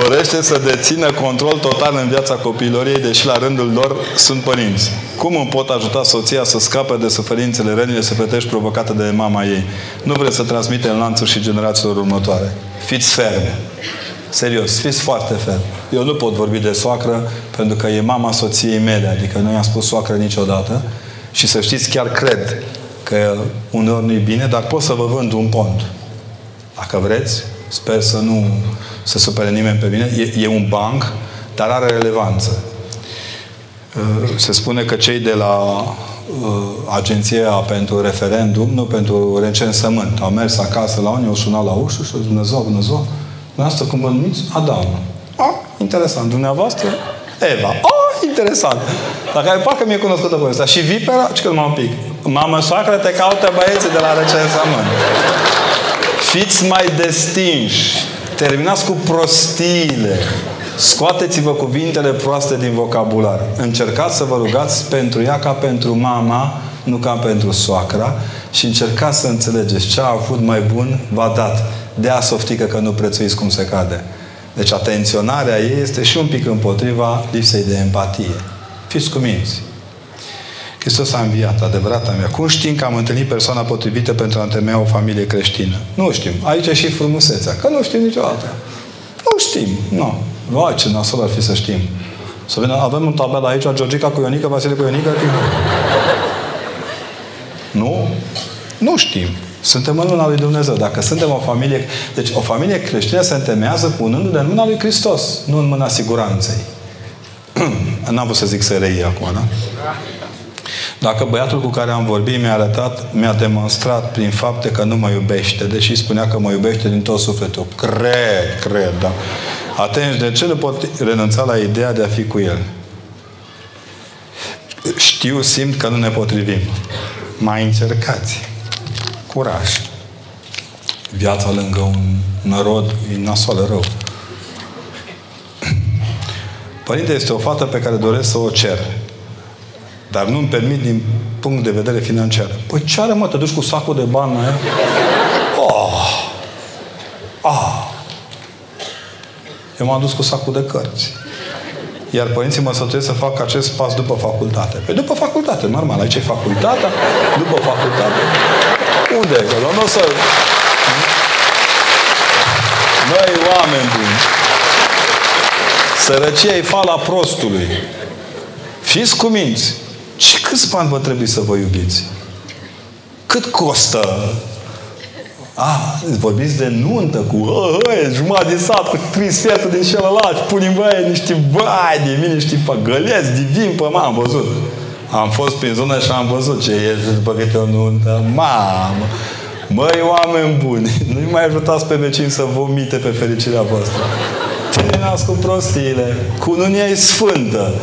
Dorește să dețină control total în viața copilor ei, deși la rândul lor sunt părinți. Cum îmi pot ajuta soția să scape de suferințele, rănile sufletești provocate de mama ei? Nu vreți să transmite în lanțuri și generațiilor următoare. Fiți fermi. Serios, fiți foarte fermi. Eu nu pot vorbi de soacră pentru că e mama soției mele, adică nu i-am spus soacră niciodată. Și să știți, chiar cred că uneori nu e bine, dar pot să vă vând un pont. Dacă vreți, sper să nu se supere nimeni pe mine. E, e un banc, dar are relevanță. Uh, se spune că cei de la uh, agenția pentru referendum, nu pentru recensământ. Au mers acasă la unii, au sunat la ușă și au zis, bună ziua, bună ziua. Dumneavoastră cum vă numiți? Adam. Ah, interesant. Dumneavoastră? Eva. Ah, interesant. Dacă ai parcă mi-e cunoscută povestea. Și vipera? Ce că un pic. Mamă, soacră, te caută băieții de la recensământ. Fiți mai destinși. Terminați cu prostiile. Scoateți-vă cuvintele proaste din vocabular. Încercați să vă rugați pentru ea ca pentru mama, nu ca pentru soacra și încercați să înțelegeți ce a avut mai bun v-a dat. De a softică că nu prețuiți cum se cade. Deci atenționarea ei este și un pic împotriva lipsei de empatie. Fiți cu minți. Hristos a înviat, adevărata mea. Cum știm că am întâlnit persoana potrivită pentru a întemeia o familie creștină? Nu știm. Aici e și frumusețea. Că nu știm niciodată. Nu știm. Nu. Vai, ce nasol ar fi să știm. Să vedem, avem un tabel aici, Georgica cu Ionica, Vasile cu Ionica. Nu? Nu știm. Suntem în mâna lui Dumnezeu. Dacă suntem o familie... Deci o familie creștină se întemeiază punându-ne în mâna lui Hristos, nu în mâna siguranței. N-am vrut să zic să rei acum, da? Dacă băiatul cu care am vorbit mi-a arătat, mi-a demonstrat prin fapte că nu mă iubește, deși spunea că mă iubește din tot sufletul. Cred, cred, da. Atenți, de ce nu pot renunța la ideea de a fi cu el? Știu, simt că nu ne potrivim. Mai încercați. Curaj. Viața lângă un nărod e nasoală rău. Părinte este o fată pe care doresc să o cer. Dar nu-mi permit din punct de vedere financiar. Păi ce are, mă? Te duci cu sacul de bani la ea? Oh! Ah! Eu m-am dus cu sacul de cărți. Iar părinții mă sfătuiesc să fac acest pas după facultate. Păi după facultate, normal. Aici e facultatea, după facultate. Unde e acolo? Nu o să... Măi, oameni buni! Sărăcia e fala prostului. Fiți cuminți. Și câți bani vă trebuie să vă iubiți? Cât costă a, vorbiți de nuntă cu hăi, jumătate de sat, cu trei sferturi din celălalt, pune în băie niște bani de mine, niște păgăleți divin pe m-am văzut. Am fost prin zonă și am văzut ce e după câte o nuntă. Mamă! Măi, oameni buni, nu-i mai ajutați pe vecini să vomite pe fericirea voastră. Terminați cu prostiile. Cununia e sfântă,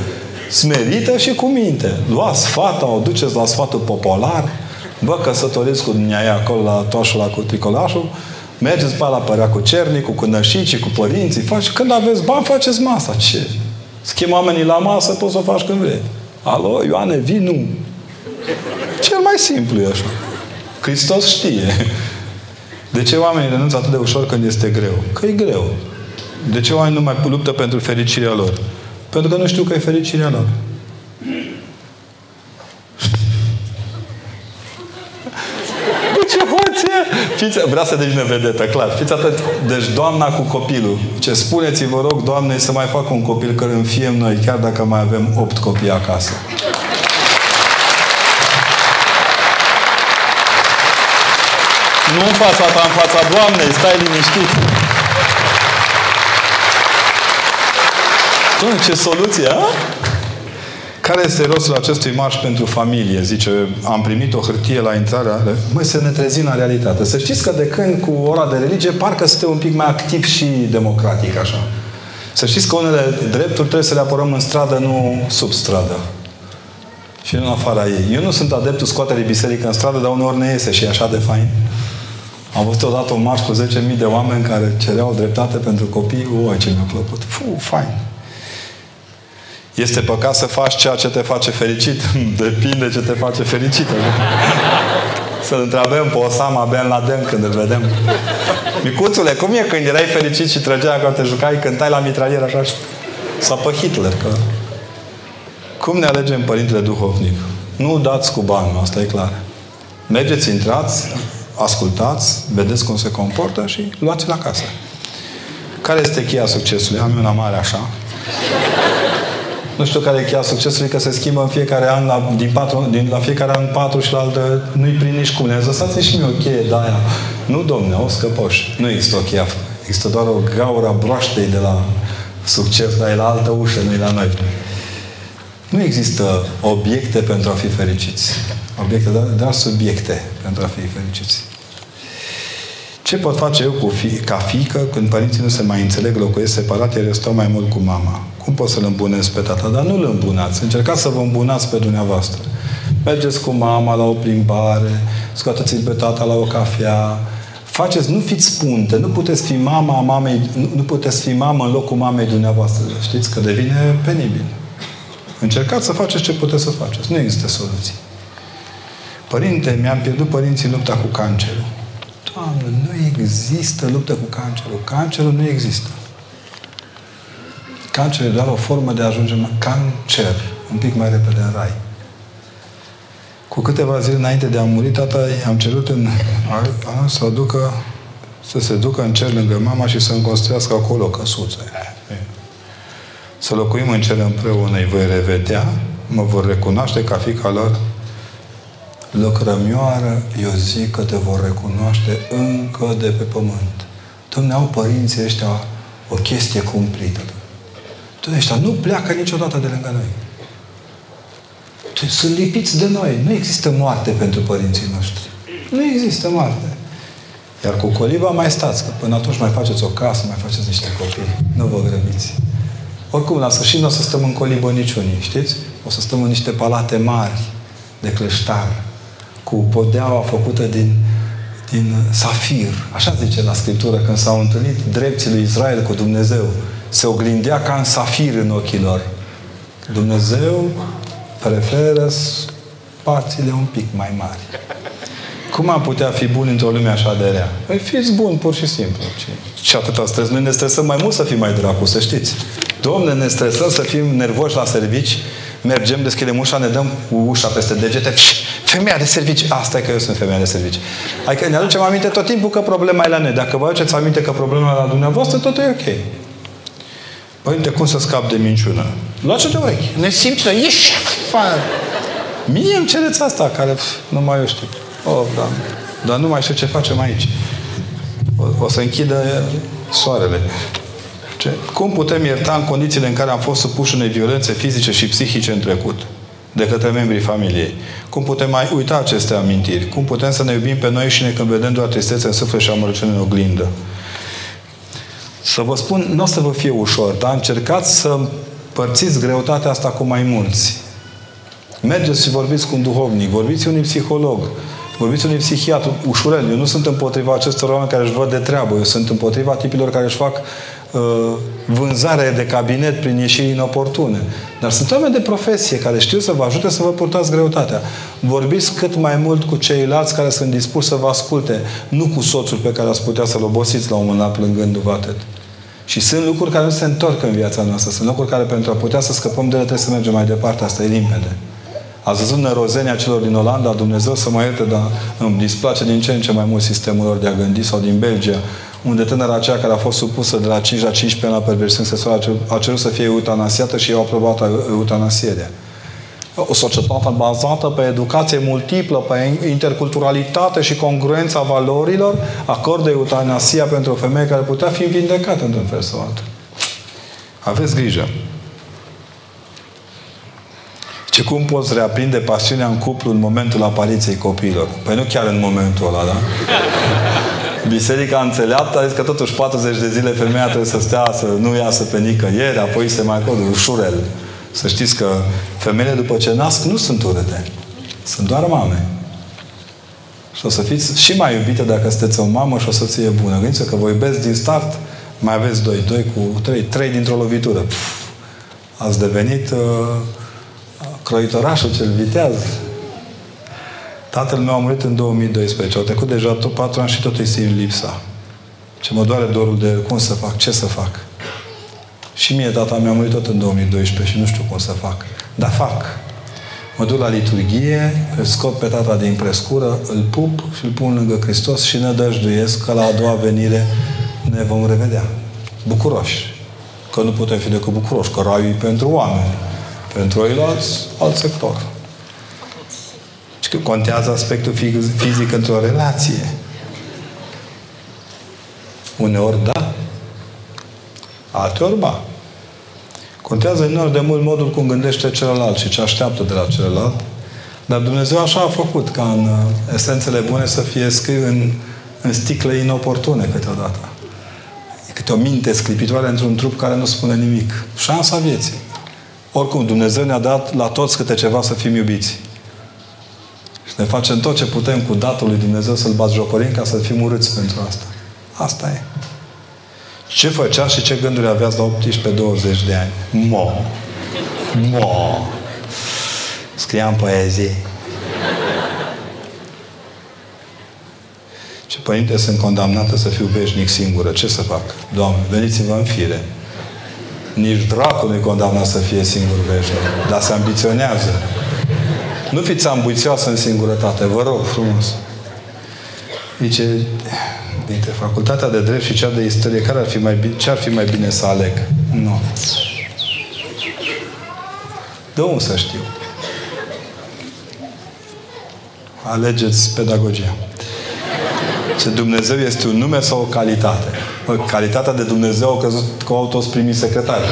smerită și cu minte. Luați fata, o duceți la sfatul popular, vă căsătoriți cu dumneavoastră acolo la toașul cu tricolașul, mergeți pe la părea cu cernicul, cu nășicii, cu părinții, faci, când aveți bani, faceți masa. Ce? Schimb oamenii la masă, poți să o faci când vrei. Alo, Ioane, vii? Nu. Cel mai simplu e așa. Hristos știe. De ce oamenii renunță atât de ușor când este greu? Că e greu. De ce oamenii nu mai luptă pentru fericirea lor? Pentru că nu știu că e fericirea lor. ce hoție! Fiți, vrea să devină vedetă, clar. Fiți atent. Deci doamna cu copilul. Ce spuneți vă rog, Doamne, să mai fac un copil că îmi fiem noi, chiar dacă mai avem opt copii acasă. Nu în fața ta, în fața Doamnei, stai liniștit. Doamne, ce soluție, a? Care este rostul acestui marș pentru familie? Zice, am primit o hârtie la intrarea... Măi, să ne trezim la realitate. Să știți că de când cu ora de religie, parcă suntem un pic mai activ și democratic, așa. Să știți că unele drepturi trebuie să le apărăm în stradă, nu sub stradă. Și în afara ei. Eu nu sunt adeptul scoaterii biserică în stradă, dar uneori ne iese și e așa de fain. Am văzut odată un marș cu 10.000 de oameni care cereau dreptate pentru copii. Oi, ce mi-a plăcut. Fu, fain. Este păcat să faci ceea ce te face fericit? Depinde ce te face fericit. Să-l întrebăm pe Osama Ben Laden când îl vedem. Micuțule, cum e când erai fericit și trăgeai când te jucai, cântai la mitralier așa? Sau pe Hitler. Că... Cum ne alegem Părintele Duhovnic? Nu dați cu bani, asta e clar. Mergeți, intrați, ascultați, vedeți cum se comportă și luați-l acasă. Care este cheia succesului? Am una mare așa. Nu știu care e cheia succesului, că se schimbă în fiecare an, la, din patru, din, la fiecare an patru și la altă, nu-i prin nici cum. Ne-ați lăsat și mie o cheie de aia. Nu, domne, o scăpoș. Nu există o cheie. Există doar o gaură broaștei de la succes, dar e la altă ușă, nu e la noi. Nu există obiecte pentru a fi fericiți. Obiecte, dar, dar subiecte pentru a fi fericiți. Ce pot face eu cu fi, ca fică când părinții nu se mai înțeleg, locuiesc separat, iar eu stau mai mult cu mama? Cum pot să-l îmbunesc pe tata? Dar nu-l îmbunați. Încercați să vă îmbunați pe dumneavoastră. Mergeți cu mama la o plimbare, scoateți pe tata la o cafea, faceți, nu fiți punte, nu puteți fi mama mamei, nu, nu puteți fi mamă în locul mamei dumneavoastră. Știți că devine penibil. Încercați să faceți ce puteți să faceți. Nu există soluții. Părinte, mi-am pierdut părinții lupta cu cancerul. Doamne, nu există luptă cu cancerul. Cancerul nu există. Cancerul e doar o formă de a ajunge la cancer, un pic mai repede în rai. Cu câteva zile înainte de a muri, tata am cerut în, a, să ducă, să se ducă în cer lângă mama și să-mi construiască acolo o căsuță. Să locuim în cer împreună, îi voi revedea, mă vor recunoaște ca fica lor. Lăcrămioară, eu zic că te vor recunoaște încă de pe pământ. Dom'le, au părinții ăștia o chestie cumplită. Dom'le, ăștia nu pleacă niciodată de lângă noi. Sunt lipiți de noi. Nu există moarte pentru părinții noștri. Nu există moarte. Iar cu coliba mai stați, că până atunci mai faceți o casă, mai faceți niște copii. Nu vă grăbiți. Oricum, la sfârșit nu o să stăm în colibă niciunii, știți? O să stăm în niște palate mari de cleștar, cu podeaua făcută din, din safir. Așa zice la Scriptură, când s-au întâlnit drepții lui Israel cu Dumnezeu. Se oglindea ca în safir în ochii lor. Dumnezeu preferă spațiile un pic mai mari. Cum am putea fi buni într-o lume așa de rea? Păi fiți buni, pur și simplu. Și atâta stres. Noi ne stresăm mai mult să fim mai dracu, să știți. Domne, ne stresăm să fim nervoși la servici, mergem, deschidem ușa, ne dăm cu ușa peste degete. Femeia de servici. Asta e că eu sunt femeia de servici. Adică ne aducem aminte tot timpul că problema e la noi. Dacă vă aduceți aminte că problema e la dumneavoastră, tot e ok. Părinte, cum să scap de minciună? Luați-o de urechi. Ne simți noi. Ieși afară. Mie îmi cereți asta, care nu mai eu știu. Oh, da. Dar nu mai știu ce facem aici. O, o să închidă soarele. Ce? Cum putem ierta în condițiile în care am fost supuși unei violențe fizice și psihice în trecut? de către membrii familiei. Cum putem mai uita aceste amintiri? Cum putem să ne iubim pe noi și ne când vedem doar tristețe în suflet și amărăciune în oglindă? Să vă spun, nu o să vă fie ușor, dar încercați să împărțiți greutatea asta cu mai mulți. Mergeți și vorbiți cu un duhovnic, vorbiți unui psiholog, vorbiți unui psihiatru, ușurel. Eu nu sunt împotriva acestor oameni care își văd de treabă. Eu sunt împotriva tipilor care își fac uh, vânzare de cabinet prin ieșiri inoportune. Dar sunt oameni de profesie care știu să vă ajute să vă purtați greutatea. Vorbiți cât mai mult cu ceilalți care sunt dispuși să vă asculte, nu cu soțul pe care ați putea să-l obosiți la un moment dat plângându-vă atât. Și sunt lucruri care nu se întorc în viața noastră. Sunt lucruri care pentru a putea să scăpăm de ele trebuie să mergem mai departe. Asta e limpede. Ați văzut nerozenia celor din Olanda, Dumnezeu să mă ierte, dar îmi displace din ce în ce mai mult sistemul lor de a gândi, sau din Belgia, unde tânăra aceea care a fost supusă de la 5 la 15 ani la perversiuni sexuale a cerut să fie eutanasiată și i-au aprobat eutanasierea. O societate bazată pe educație multiplă, pe interculturalitate și congruența valorilor, acordă eutanasia pentru o femeie care putea fi vindecată într-un fel sau altul. Aveți grijă. Ce cum poți reaprinde pasiunea în cuplu în momentul apariției copiilor? Păi nu chiar în momentul ăla, da? Biserica înțeleaptă a zis că totuși 40 de zile femeia trebuie să stea, să nu iasă pe nicăieri, apoi se mai acordă ușurel. Să știți că femeile după ce nasc nu sunt urâte. Sunt doar mame. Și o să fiți și mai iubite dacă sunteți o mamă și o soție bună. Gândiți-vă că vă iubesc din start, mai aveți doi, doi cu trei, trei dintr-o lovitură. Puf, ați devenit uh, croitorașul cel viteaz. Tatăl meu a murit în 2012. Au trecut deja tot patru ani și tot îi simt lipsa. Ce mă doare dorul de cum să fac, ce să fac. Și mie tata mi-a murit tot în 2012 și nu știu cum să fac. Dar fac. Mă duc la liturghie, îl scot pe tata din prescură, îl pup și îl pun lângă Hristos și ne dăjduiesc că la a doua venire ne vom revedea. Bucuroși. Că nu putem fi decât bucuroși, că raiul e pentru oameni. Pentru ei alți, alt sector. Și că contează aspectul fizic într-o relație. Uneori da, alteori ba. Contează enorm de mult modul cum gândește celălalt și ce așteaptă de la celălalt. Dar Dumnezeu așa a făcut ca în uh, esențele bune să fie scris în, în sticle inoportune câteodată. E câte o minte sclipitoare într-un trup care nu spune nimic. Șansa vieții. Oricum, Dumnezeu ne-a dat la toți câte ceva să fim iubiți. Și ne facem tot ce putem cu datul lui Dumnezeu să-L jocorim ca să fim urâți pentru asta. Asta e. Ce făcea și ce gânduri aveați la 18-20 de ani? Mo. Mo. Scriam poezii. Ce părinte sunt condamnată să fiu veșnic singură. Ce să fac? Doamne, veniți-vă în fire. Nici dracul nu-i condamnat să fie singur veșnic. Dar se ambiționează. Nu fiți ambițioasă în singurătate, vă rog frumos. Zice, dintre facultatea de drept și cea de istorie, care ar fi mai bine, ce ar fi mai bine să aleg? Nu. De unde să știu? Alegeți pedagogia. Ce Dumnezeu este un nume sau o calitate? Calitatea de Dumnezeu a căzut cu autos primii secretari.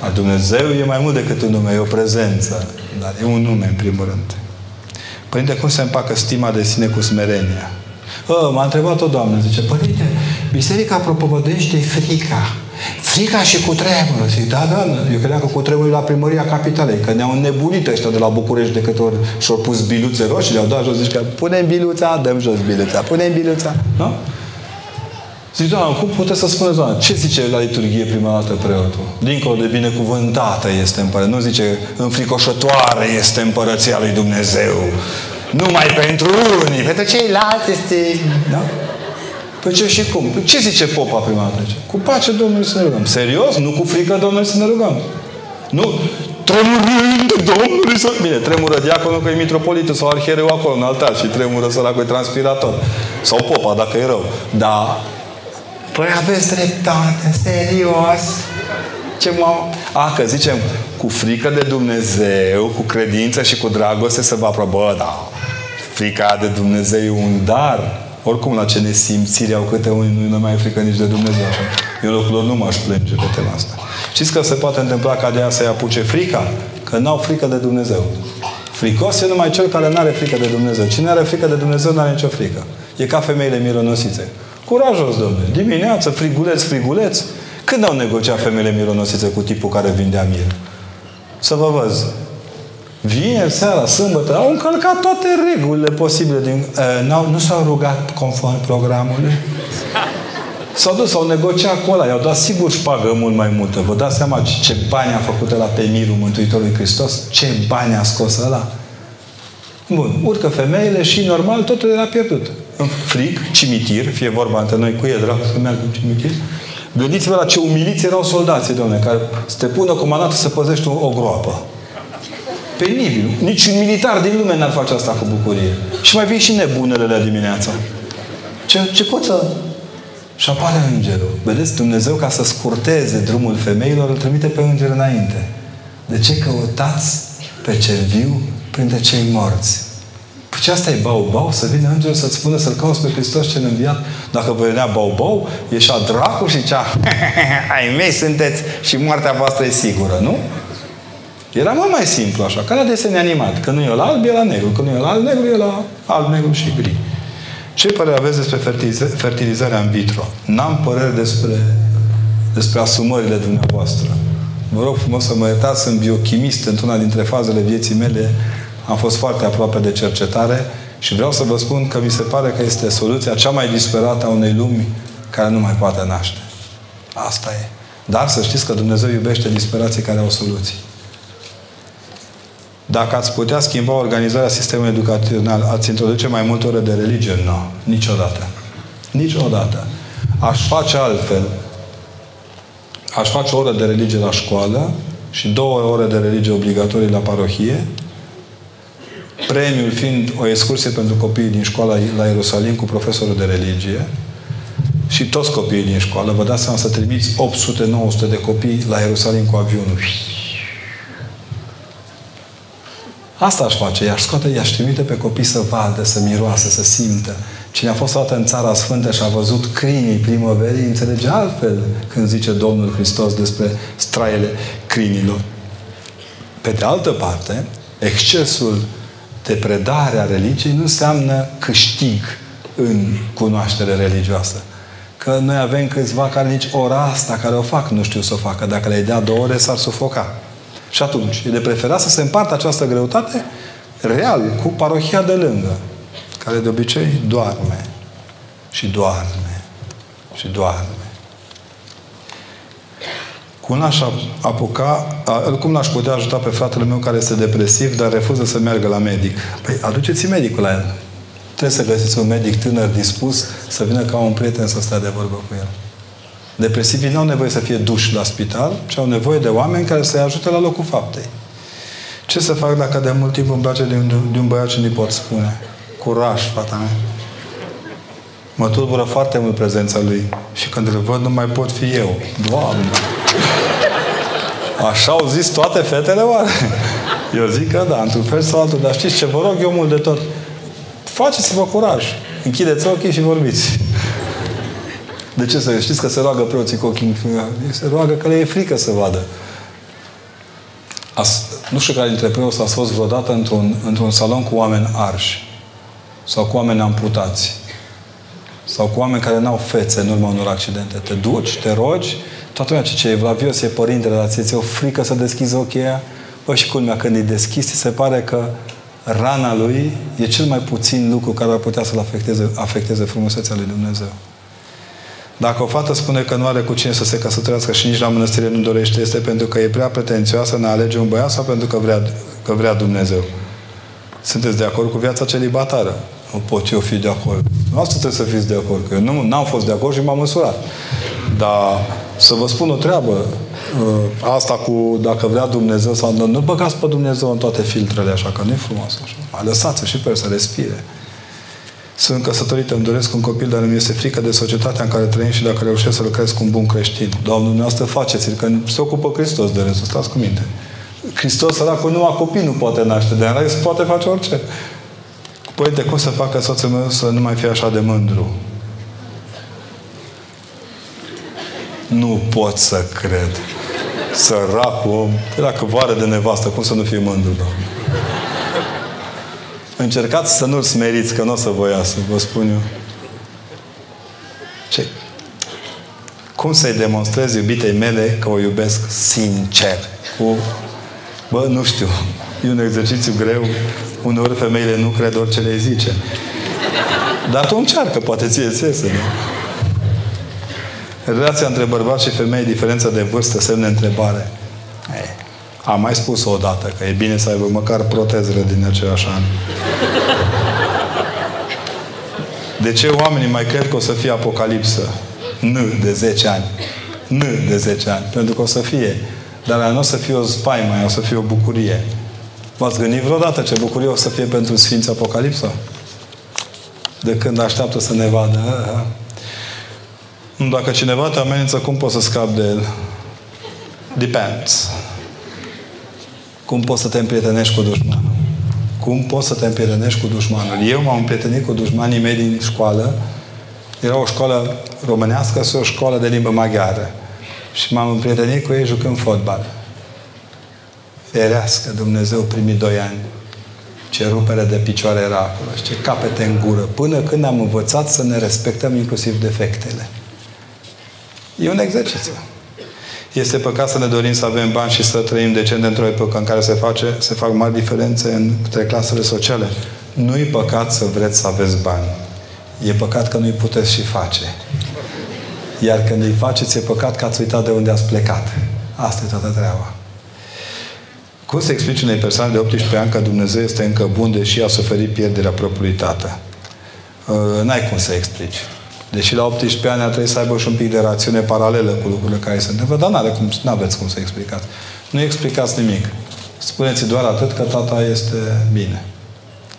A Dumnezeu e mai mult decât un nume, e o prezență. Dar e un nume, în primul rând. Părinte, cum se împacă stima de sine cu smerenia? Ă, m-a întrebat o doamnă, zice, Părinte, biserica propovădește frica. Frica și cu tremură. Zic, da, da, eu credeam că cu tremură la primăria capitalei, că ne-au nebunit ăștia de la București de câte ori și-au pus biluțe roșii, le-au dat jos, zici că punem biluța, dăm jos biluța, punem biluța, nu? Zic, doamnă, cum puteți să spuneți, doamnă, ce zice la liturghie prima dată preotul? Dincolo de binecuvântată este împărăția. Nu zice, înfricoșătoare este împărăția lui Dumnezeu. Numai pentru unii, pentru ceilalți este... Da? Păi ce și cum? Păi ce zice popa prima dată? Cu pace Domnului să ne rugăm. Serios? Nu cu frică Domnului să ne rugăm. Nu? Tremurând Domnului să... Bine, tremură diaconul că e mitropolitul sau arhiereu acolo în altar și tremură săracul e transpirator. Sau popa, dacă e rău. Dar Păi aveți dreptate, serios. Ce mă... A, că zicem, cu frică de Dumnezeu, cu credință și cu dragoste să vă aprobă, da. Frica de Dumnezeu e un dar. Oricum, la ce nesimțiri au câte unii, nu mai e frică nici de Dumnezeu. Așa. Eu în locul lor nu m-aș plânge pe tema asta. Știți că se poate întâmpla ca de aia să-i apuce frica? Că n-au frică de Dumnezeu. Fricos e numai cel care nu are frică de Dumnezeu. Cine are frică de Dumnezeu nu are nicio frică. E ca femeile mironosițe. Curajos, domnule. Dimineață, friguleț, friguleț. Când au negociat femeile mironosițe cu tipul care vindea miel? Să vă văz. Vineri, seara, sâmbătă, au încălcat toate regulile posibile. Din, uh, nu s-au rugat conform programului. S-au dus, au negociat cu ăla, i-au dat sigur șpagă mult mai multă. Vă dați seama ce bani a făcut la pe mirul Mântuitorului Hristos? Ce bani a scos ăla? Bun, urcă femeile și normal totul era pierdut în frig, cimitir, fie vorba între noi cu el, drag să meargă în cimitir. Gândiți-vă la ce umiliți erau soldații, domnule, care să te pună comandantul să păzești o, o groapă. Penibil. Nici un militar din lume n-ar face asta cu bucurie. Și mai vin și nebunele la dimineața. Ce, ce să... Și apare îngerul. Vedeți, Dumnezeu, ca să scurteze drumul femeilor, îl trimite pe înger înainte. De ce căutați pe cel viu printre cei morți? Ce asta e bau-bau? Să vină îngerul să-ți spună să-L cauți pe Hristos cel înviat? Dacă vă venea bau-bau, ieșea dracu și cea ai mei sunteți și moartea voastră e sigură, nu? Era mult mai simplu așa, ca la desene animat. Că nu e la alb, e la negru. Că nu e la alb, negru, e la alb, negru și gri. Ce părere aveți despre fertilizarea în vitro? N-am păreri despre, despre asumările dumneavoastră. Vă rog frumos să mă iertați, sunt biochimist într-una dintre fazele vieții mele am fost foarte aproape de cercetare și vreau să vă spun că mi se pare că este soluția cea mai disperată a unei lumi care nu mai poate naște. Asta e. Dar să știți că Dumnezeu iubește disperații care au soluții. Dacă ați putea schimba organizarea sistemului educațional, ați introduce mai multe ore de religie? Nu. Niciodată. Niciodată. Aș face altfel. Aș face o oră de religie la școală și două ore de religie obligatorii la parohie premiul fiind o excursie pentru copiii din școala la Ierusalim cu profesorul de religie și toți copiii din școală, vă dați seama să trimiți 800-900 de copii la Ierusalim cu avionul. Asta aș face. I-aș scoate, i-aș trimite pe copii să vadă, să miroasă, să simtă ce Cine a fost toată în Țara Sfântă și a văzut crinii primăverii, înțelege altfel când zice Domnul Hristos despre straiele crinilor. Pe de altă parte, excesul de predare a religiei nu înseamnă câștig în cunoaștere religioasă. Că noi avem câțiva care nici ora asta care o fac nu știu să o facă. Dacă le dea două ore, s-ar sufoca. Și atunci, e de preferat să se împartă această greutate real cu parohia de lângă, care de obicei doarme și doarme și doarme. Cum l-aș apuca, cum l-aș putea ajuta pe fratele meu care este depresiv, dar refuză să meargă la medic? Păi aduceți medicul la el. Trebuie să găsiți un medic tânăr dispus să vină ca un prieten să stea de vorbă cu el. Depresivii nu au nevoie să fie duși la spital, ci au nevoie de oameni care să-i ajute la locul faptei. Ce să fac dacă de mult timp îmi place de un, de un băiat ce nu pot spune? Curaj, fata mea. Mă tulbură foarte mult prezența lui. Și când îl văd, nu mai pot fi eu. Doamne! Așa au zis toate fetele, oare? Eu zic că da, într-un fel sau altul. Dar știți ce vă rog eu mult de tot? Faceți-vă curaj. Închideți ochii și vorbiți. De ce să știți că se roagă preoții cu ochii Se roagă că le e frică să vadă. As, nu știu care dintre preoți a fost vreodată într-un, într-un salon cu oameni arși. Sau cu oameni amputați. Sau cu oameni care n-au fețe în urma unor accidente. Te duci, te rogi, toată lumea ce, ce evlavios e părintele, dar ți-e o frică să deschizi ochii aia. Bă, și culmea, când îi deschizi, se pare că rana lui e cel mai puțin lucru care ar putea să-l afecteze, afecteze frumusețea lui Dumnezeu. Dacă o fată spune că nu are cu cine să se căsătorească și nici la mănăstire nu dorește, este pentru că e prea pretențioasă în a alege un băiat sau pentru că vrea, că vrea Dumnezeu? Sunteți de acord cu viața celibatară? Nu pot eu fi de acord. Asta trebuie să fiți de acord. Că eu nu am fost de acord și m-am măsurat. Dar să vă spun o treabă. Uh, asta cu dacă vrea Dumnezeu sau nu, nu băgați pe Dumnezeu în toate filtrele așa, că nu e frumos așa. Mai lăsați și pe el să respire. Sunt căsătorit, îmi doresc un copil, dar îmi este frică de societatea în care trăim și dacă reușesc să lucrez cu un bun creștin. Doamne, dumneavoastră faceți-l, că se ocupă Hristos de restul. Stați cu minte. Hristos, săracul, numai copii nu poate naște, de în poate face orice. Părinte, cum să facă soțul meu să nu mai fie așa de mândru? Nu pot să cred. Săracul om. Dacă vară de nevastă, cum să nu fie mândru, Doamne? Încercați să nu-l smeriți, că nu o să vă iasă, vă spun eu. Ce? Cum să-i demonstrez iubitei mele că o iubesc sincer? Cu... Bă, nu știu. E un exercițiu greu. Uneori femeile nu cred orice le zice. Dar tu încearcă, poate ție ți iese, nu? Relația între bărbat și femeie, diferența de vârstă, semne întrebare. Ei, am mai spus o dată că e bine să aibă măcar protezele din același an. De ce oamenii mai cred că o să fie apocalipsă? Nu de 10 ani. Nu de 10 ani. Pentru că o să fie. Dar nu o să fie o spaimă, o să fie o bucurie. V-ați gândit vreodată ce bucurie o să fie pentru Sfinții Apocalipsa? De când așteaptă să ne vadă. Dacă cineva te amenință, cum poți să scapi de el? Depends. Cum poți să te împrietenești cu dușmanul? Cum poți să te împrietenești cu dușmanul? Eu m-am împrietenit cu dușmanii mei din școală. Era o școală românească și o școală de limbă maghiară. Și m-am împrietenit cu ei jucând fotbal. Ferească Dumnezeu primii doi ani. Ce rupere de picioare era acolo și ce capete în gură. Până când am învățat să ne respectăm inclusiv defectele. E un exercițiu. Este păcat să ne dorim să avem bani și să trăim decent într-o epocă în care se, face, se fac mari diferențe între clasele sociale. Nu e păcat să vreți să aveți bani. E păcat că nu-i puteți și face. Iar când îi faceți, e păcat că ați uitat de unde ați plecat. Asta e toată treaba. Cum se explice unei persoane de 18 ani că Dumnezeu este încă bun, deși a suferit pierderea propriului tată? Uh, n-ai cum să explici. Deși la 18 ani a trebuit să aibă și un pic de rațiune paralelă cu lucrurile care se întâmplă, dar n-are cum, n-aveți cum să explicați. Nu explicați nimic. Spuneți doar atât că tata este bine.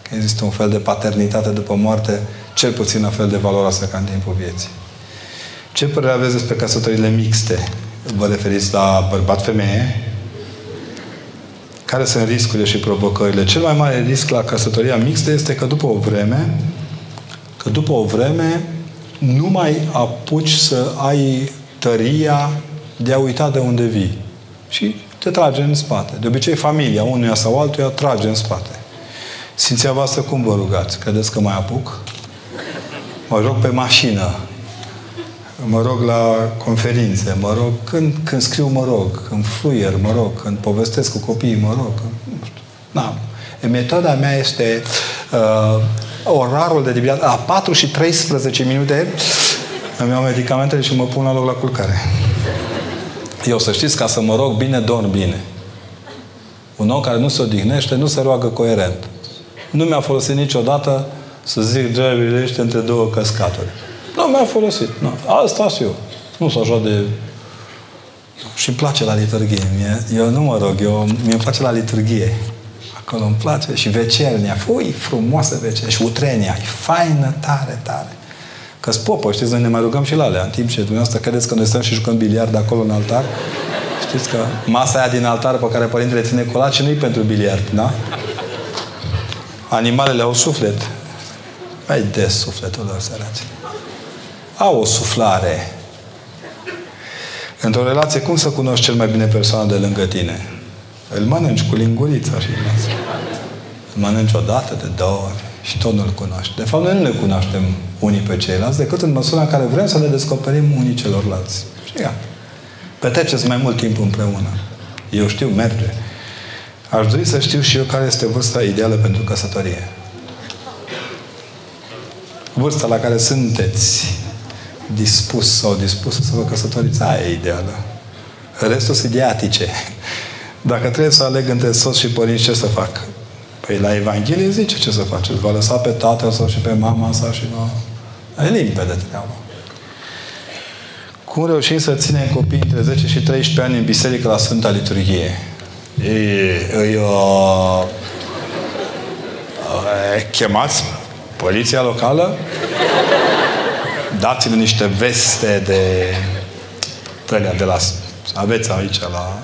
Că există un fel de paternitate după moarte, cel puțin la fel de valoroasă ca în timpul vieții. Ce părere aveți despre căsătorile mixte? Vă referiți la bărbat-femeie? Care sunt riscurile și provocările? Cel mai mare risc la căsătoria mixtă este că după o vreme că după o vreme nu mai apuci să ai tăria de a uita de unde vii. Și te trage în spate. De obicei, familia unuia sau altuia trage în spate. Simția voastră cum vă rugați? Credeți că mai apuc? Mă rog pe mașină. Mă rog la conferințe. Mă rog când, când scriu, mă rog. Când fluier, mă rog. Când povestesc cu copiii, mă rog. Nu știu. N-am. Metoda mea este uh, orarul de dimineață. La 4 și 13 minute îmi iau medicamentele și mă pun la loc la culcare. Eu să știți, ca să mă rog bine, dorm bine. Un om care nu se odihnește, nu se roagă coerent. Nu mi-a folosit niciodată să zic drive între două căscaturi. Nu mi-a folosit. Nu. Asta sunt eu. Nu sunt așa de... Și îmi place la liturghie. Mie, eu nu mă rog, eu, mi-e place la liturghie. Acolo îmi place. Și vecernia. Ui, frumoasă vecernia. Și utrenia. E faină, tare, tare. că popă, știți, noi ne mai rugăm și la alea. În timp ce dumneavoastră credeți că noi stăm și jucăm biliard acolo în altar, știți că masa aia din altar pe care Părintele ține colace nu-i pentru biliard, da? Animalele au suflet. Mai des sufletul lor, săraci. Au o suflare. Într-o relație, cum să cunoști cel mai bine persoana de lângă tine? Îl mănânci cu lingurița și Îl mănânci o dată, de două ori și tot nu-L cunoști. De fapt, noi nu ne cunoaștem unii pe ceilalți decât în măsura în care vrem să ne descoperim unii celorlalți. Și ia. Petreceți mai mult timp împreună. Eu știu, merge. Aș dori să știu și eu care este vârsta ideală pentru căsătorie. Vârsta la care sunteți dispus sau dispus să vă căsătoriți, aia e ideală. Restul sunt ideatice. Dacă trebuie să aleg între soț și părinți, ce să fac? Păi la Evanghelie zice ce să faceți. Va lăsa pe tatăl sau și pe mama sa și va... E limpede treaba. Cum reușim să ținem copii între 10 și 13 ani în biserică la Sfânta Liturghie? E, e, uh, e, chemați poliția locală? Dați-le niște veste de tălea de la... Aveți aici la...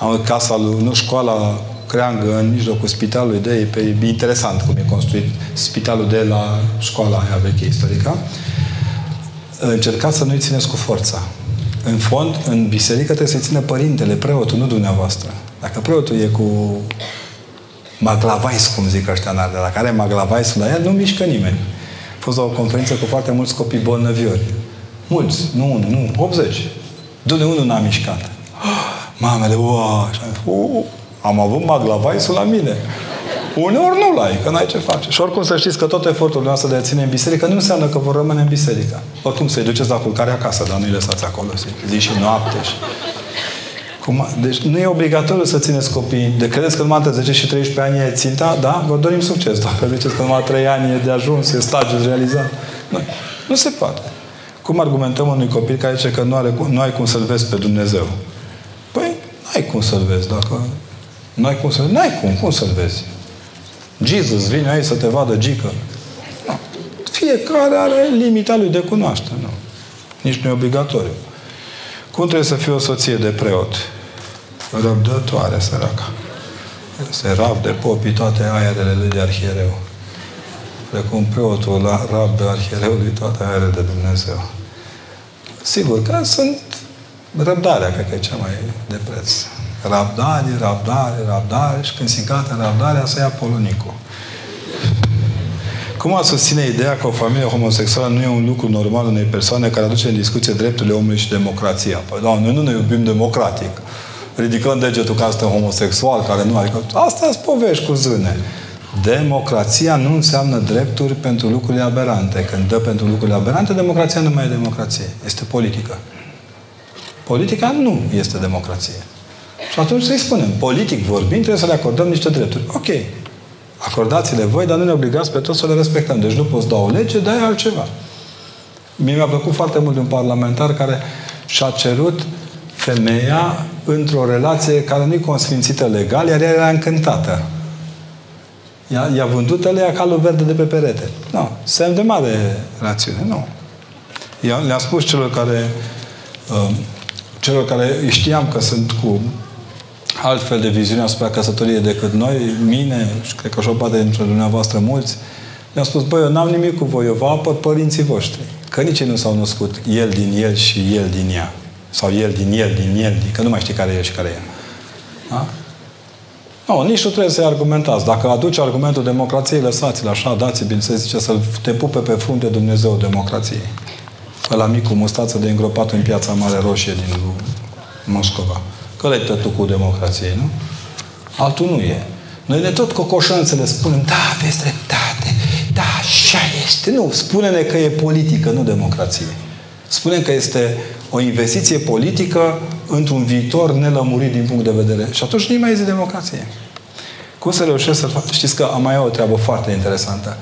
Am casa lui, nu școala creangă în mijlocul spitalului de... Pe, e interesant cum e construit spitalul de la școala aia veche istorică. Încercați să nu-i țineți cu forța. În fond, în biserică trebuie să-i țină părintele, preotul, nu dumneavoastră. Dacă preotul e cu maglavais, cum zic ăștia în Ardea, dacă are maglavais la el, nu mișcă nimeni. A fost la o conferință cu foarte mulți copii bolnăviori. Mulți, nu unul, nu, 80. De unul n-a mișcat. Mamele, uau, uh, am avut maglavaisul la mine. Uneori nu-l ai, că n-ai ce face. Și oricum să știți că tot efortul noastră de a ține în biserică nu înseamnă că vor rămâne în biserică. Oricum să-i duceți la culcare acasă, dar nu-i lăsați acolo zi și noapte. Și... Cum, deci nu e obligatoriu să țineți copii. De credeți că numai între 10 și 13 ani e ținta? Da? Vă dorim succes. Dacă ziceți că numai 3 ani e de ajuns, e stagiul realizat. Nu, nu se poate. Cum argumentăm unui copil care zice că nu, are, nu ai cum să-L vezi pe Dumnezeu? Păi, ai cum să-L vezi dacă nu ai cum să N-ai cum. Cum să-L vezi? Jesus vine aici să te vadă gică. Nu. Fiecare are limita lui de cunoaștere. Nu. Nici nu e obligatoriu. Cum trebuie să fie o soție de preot? Răbdătoare, săraca. Se rab de popii toate aerele lui de arhiereu. Precum preotul la rab de arhiereului toate aerele de Dumnezeu. Sigur că sunt răbdarea, cred că e cea mai de preț. Rabdare, rabdare, rabdare și când se încată rabdarea, să ia polonicul. Cum a susține ideea că o familie homosexuală nu e un lucru normal unei persoane care aduce în discuție drepturile omului și democrația? Păi, doamne, noi nu ne iubim democratic. Ridicăm degetul că asta homosexual, care nu adică Asta îți povești cu zâne. Democrația nu înseamnă drepturi pentru lucrurile aberante. Când dă pentru lucrurile aberante, democrația nu mai e democrație. Este politică. Politica nu este democrație. Și atunci să-i spunem, politic vorbind, trebuie să le acordăm niște drepturi. Ok, acordați-le voi, dar nu ne obligați pe toți să le respectăm. Deci nu poți da o lege, dai altceva. Mie mi-a plăcut foarte mult de un parlamentar care și-a cerut femeia într-o relație care nu-i consfințită legal, iar ea era încântată. I-a, i-a vândut ele calul verde de pe perete. Nu. Semn de mare rațiune. Nu. Le-am spus celor care uh, celor care știam că sunt cu altfel de viziune asupra căsătoriei decât noi, mine și cred că și o parte dintre dumneavoastră mulți, Le-am spus, băi, eu n-am nimic cu voi, eu vă apăr părinții voștri. Că nici ei nu s-au născut, el din el și el din ea. Sau el din el, din el, din... că nu mai știi care e și care e. Da? Nu, nici nu trebuie să-i argumentați. Dacă aduci argumentul democrației, lăsați-l așa, dați bine să zice, să-l te pupe pe frunte Dumnezeu democrației. Ăla mic cu mustață de îngropat în piața Mare Roșie din Moscova. Că le cu democrației, nu? Altul nu e. Noi ne tot cocoșăm să le spunem, da, aveți dreptate, da, așa este. Nu, spune-ne că e politică, nu democrație. Spune că este o investiție politică într-un viitor nelămurit din punct de vedere. Și atunci nu mai zi democrație. Cum să reușesc să fac? Știți că am mai o treabă foarte interesantă.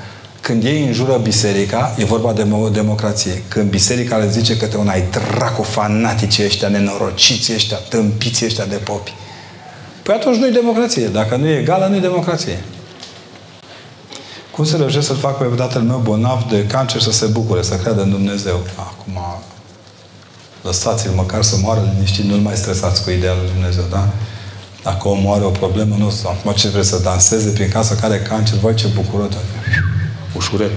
Când ei înjură biserica, e vorba de democrație. Când biserica le zice că te un ai dracu fanatici ăștia, nenorociți ăștia, tâmpiți ăștia de popi. Păi atunci nu-i democrație. Dacă nu e egală, nu-i democrație. Cum să reușesc să-l fac pe tatăl meu bolnav de cancer să se bucure, să creadă în Dumnezeu? Acum, lăsați-l măcar să moară liniștit, nu-l mai stresați cu ideea lui Dumnezeu, da? Dacă omul are o problemă, nu acum ce vreți să danseze prin casa care are cancer, voi ce bucură, ușuret.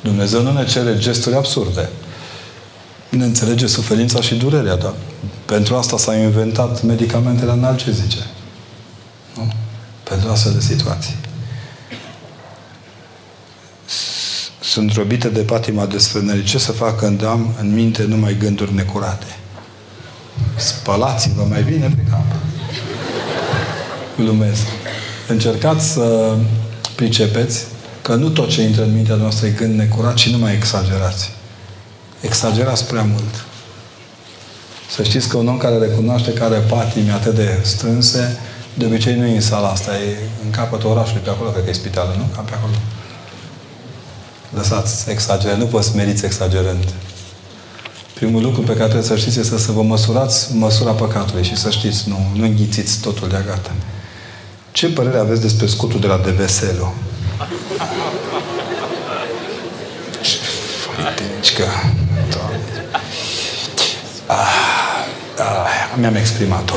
Dumnezeu nu ne cere gesturi absurde. Ne înțelege suferința și durerea, dar pentru asta s-au inventat medicamentele analgezice. Nu? Pentru astfel de situații. Sunt robite de patima desfrânării. Ce să fac când am în minte numai gânduri necurate? Spălați-vă mai bine pe cap. Glumesc. Încercați să pricepeți că nu tot ce intră în mintea noastră e gând necurat, ci nu mai exagerați. Exagerați prea mult. Să știți că un om care recunoaște că are patimi atât de strânse, de obicei nu e în sala asta, e în capătul orașului, pe acolo, cred că e spitalul, nu? Cam pe acolo. Lăsați exagerând, nu vă smeriți exagerând. Primul lucru pe care trebuie să știți este să vă măsurați măsura păcatului și să știți, nu, nu înghițiți totul de gata. Ce părere aveți despre scutul de la Deveselu? Uite, că... Ah, ah, mi-am exprimat-o.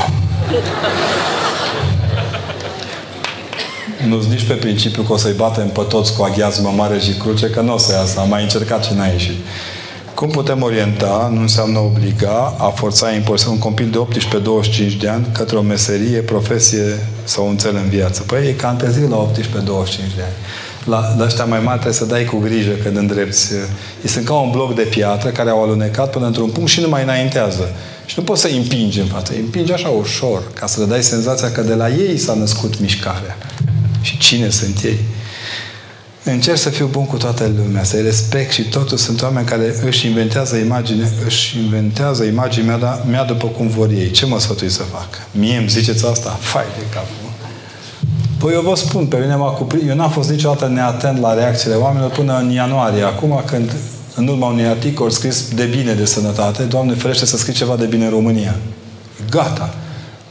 nu nici pe principiu că o să-i batem pe toți cu aghiazmă mare și cruce, că nu o să iasă. Am mai încercat și n-a ieșit. Cum putem orienta, nu înseamnă obliga, a forța impulsul un copil de 18-25 de ani către o meserie, profesie sau un cel în viață? Păi e cam târziu la 18-25 de ani la, la ăștia mai mari trebuie să dai cu grijă când îndrepți. Ei sunt ca un bloc de piatră care au alunecat până într-un punct și nu mai înaintează. Și nu poți să îi împingi în față. Îi împingi așa ușor, ca să le dai senzația că de la ei s-a născut mișcarea. Și cine sunt ei? Încerc să fiu bun cu toată lumea, să-i respect și totul sunt oameni care își inventează imagine, își inventează imaginea mea, mea după cum vor ei. Ce mă sfătui să fac? Mie îmi ziceți asta? Fai de capul. Păi eu vă spun, pe mine m-a cuprins. Eu n-am fost niciodată neatent la reacțiile oamenilor până în ianuarie. Acum, când în urma unui articol scris de bine de sănătate, Doamne ferește să scrie ceva de bine în România. Gata.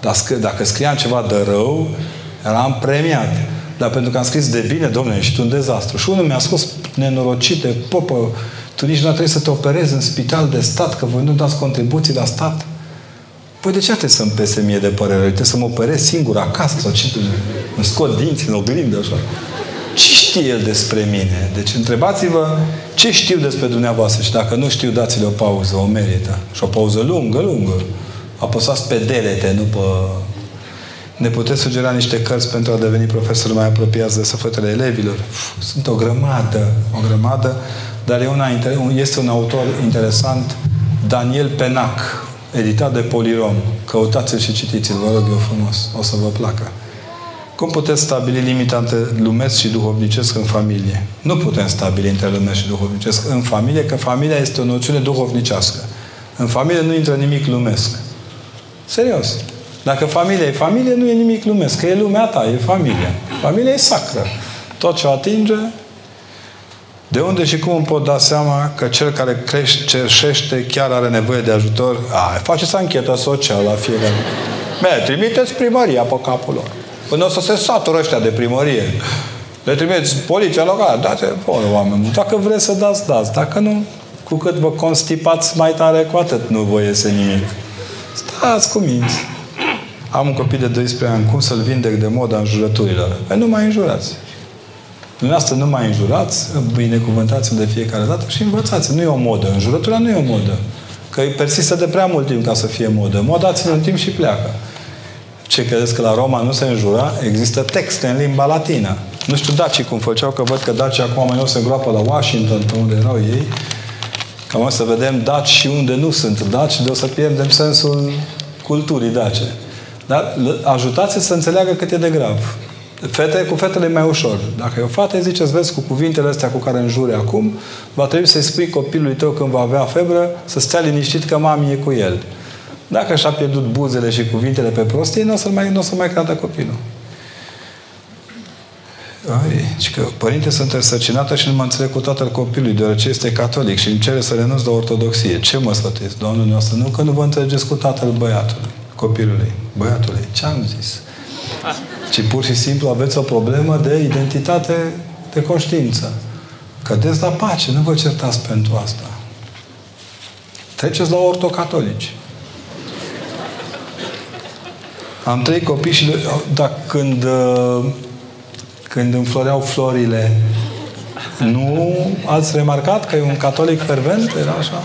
Dar dacă scriam ceva de rău, eram premiat. Dar pentru că am scris de bine, domnule, ești un dezastru. Și unul mi-a spus, nenorocite, popă, tu nici nu trebuie să te operezi în spital de stat, că voi nu dați contribuții la stat. Păi de ce trebuie să-mi pese mie de părere? Trebuie să mă operez singur acasă sau ce? Îmi scot dinți în oglindă așa. Ce știe el despre mine? Deci întrebați-vă ce știu despre dumneavoastră și dacă nu știu, dați-le o pauză, o merită. Și o pauză lungă, lungă. Apăsați pe delete, nu pe... Ne puteți sugera niște cărți pentru a deveni profesori mai apropiați de sufletele elevilor? Sunt o grămadă, o grămadă, dar e una, este un autor interesant, Daniel Penac, editat de Polirom. Căutați-l și citiți-l, vă rog eu frumos. O să vă placă. Cum puteți stabili limita între lumesc și duhovnicesc în familie? Nu putem stabili între lumesc și duhovnicesc în familie, că familia este o noțiune duhovnicească. În familie nu intră nimic lumesc. Serios. Dacă familia e familie, nu e nimic lumesc. Că e lumea ta, e familia. Familia e sacră. Tot ce o atinge, de unde și cum îmi pot da seama că cel care crește, cerșește chiar are nevoie de ajutor? A, faceți anchetă socială la fiecare. Bine, trimiteți primăria pe capul lor. Până o să se satură ăștia de primărie. Le trimiteți poliția locală. Dați acolo oameni. Dacă vreți să dați, dați. Dacă nu, cu cât vă constipați mai tare, cu atât nu vă iese nimic. Stați cu minți. Am un copil de 12 ani. Cum să-l vindec de moda înjurăturilor? Păi nu mai înjurați. Dumneavoastră nu mai înjurați, binecuvântați de fiecare dată și învățați. Nu e o modă. Înjurătura nu e o modă. Că persistă de prea mult timp ca să fie modă. Moda ține un timp și pleacă. Ce credeți că la Roma nu se înjura? Există texte în limba latină. Nu știu dacii cum făceau, că văd că dacii acum mai nou se groapă la Washington, pe unde erau ei. Cam o să vedem daci și unde nu sunt daci, de o să pierdem sensul culturii dace. Dar ajutați să înțeleagă cât e de grav. Fete, cu fetele e mai ușor. Dacă e o fată, ziceți, vezi, cu cuvintele astea cu care înjure acum, va trebui să-i spui copilului tău când va avea febră, să stea liniștit că mami e cu el. Dacă și-a pierdut buzele și cuvintele pe prostie, nu o să mai, n-o să mai creadă copilul. Ai, și că părinte sunt însărcinată și nu mă înțeleg cu tatăl copilului, deoarece este catolic și îmi cere să renunț de ortodoxie. Ce mă sfătuiți, Doamne noastră? Nu că nu vă înțelegeți cu tatăl băiatului, copilului. Băiatului, ce am zis? Ci pur și simplu aveți o problemă de identitate, de conștiință. Cădeți la pace, nu vă certați pentru asta. Treceți la ortocatolici. Am trei copii și dacă când, uh, când înfloreau florile, nu ați remarcat că e un catolic fervent? Era așa?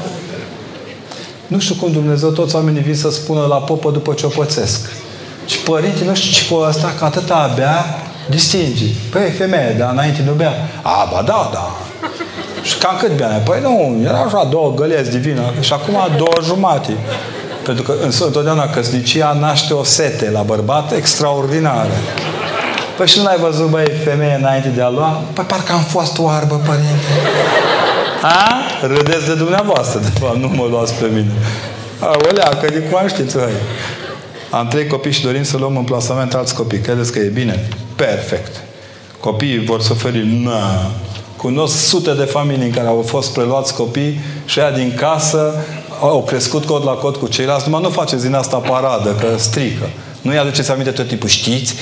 Nu știu cum Dumnezeu, toți oamenii vin să spună la popă după ce o pățesc. Și părinții, nu știu ce cu asta, că atâta abia distingi. Păi, femeie, dar înainte nu bea. A, ba da, da. Și cam cât bea? Păi nu, era așa două găleți divină și acum două jumate. Pentru că întotdeauna căsnicia naște o sete la bărbat extraordinară. Păi și nu l-ai văzut, băi, femeie înainte de a lua? Păi parcă am fost oarbă, părinte. A? Râdeți de dumneavoastră, de fapt, nu mă luați pe mine. Aolea, că de cum știți, hai. Am trei copii și dorim să luăm în plasament alți copii. Credeți că e bine? Perfect. Copiii vor suferi? Nu. Cunosc sute de familii în care au fost preluați copii și aia din casă au crescut cod la cod cu ceilalți, numai nu faceți din asta paradă, că strică. Nu-i aduceți aminte tot timpul, știți?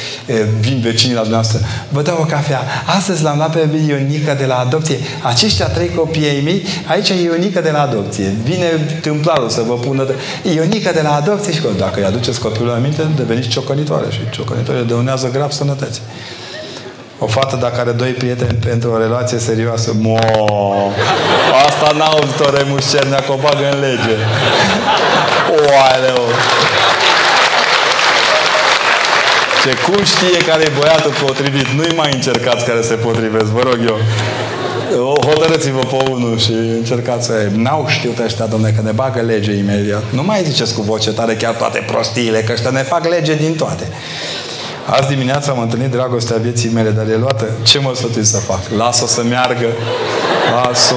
Vin vecinii la dumneavoastră. Vă dau o cafea. Astăzi l-am luat pe Ionica de la adopție. Aceștia trei copii ai mei, aici e Ionica de la adopție. Vine tâmplarul să vă pună de... Ionica de la adopție și dacă îi aduceți copilul aminte, deveniți ciocănitoare și ciocănitoare dăunează grav sănătății. O fată dacă are doi prieteni pentru o relație serioasă, mo, asta n-au auzit-o Remus Cernea, că o bagă în lege. Oaleu! Ce cum știe care e băiatul potrivit? Nu-i mai încercați care se potrivesc, vă rog eu. Hotărâți-vă pe unul și încercați să... N-au știut ăștia, domne, că ne bagă lege imediat. Nu mai ziceți cu voce tare chiar toate prostiile, că ăștia ne fac lege din toate. Azi dimineața am întâlnit dragostea vieții mele, dar e luată. Ce mă sfătui să fac? Las-o să meargă. Las-o.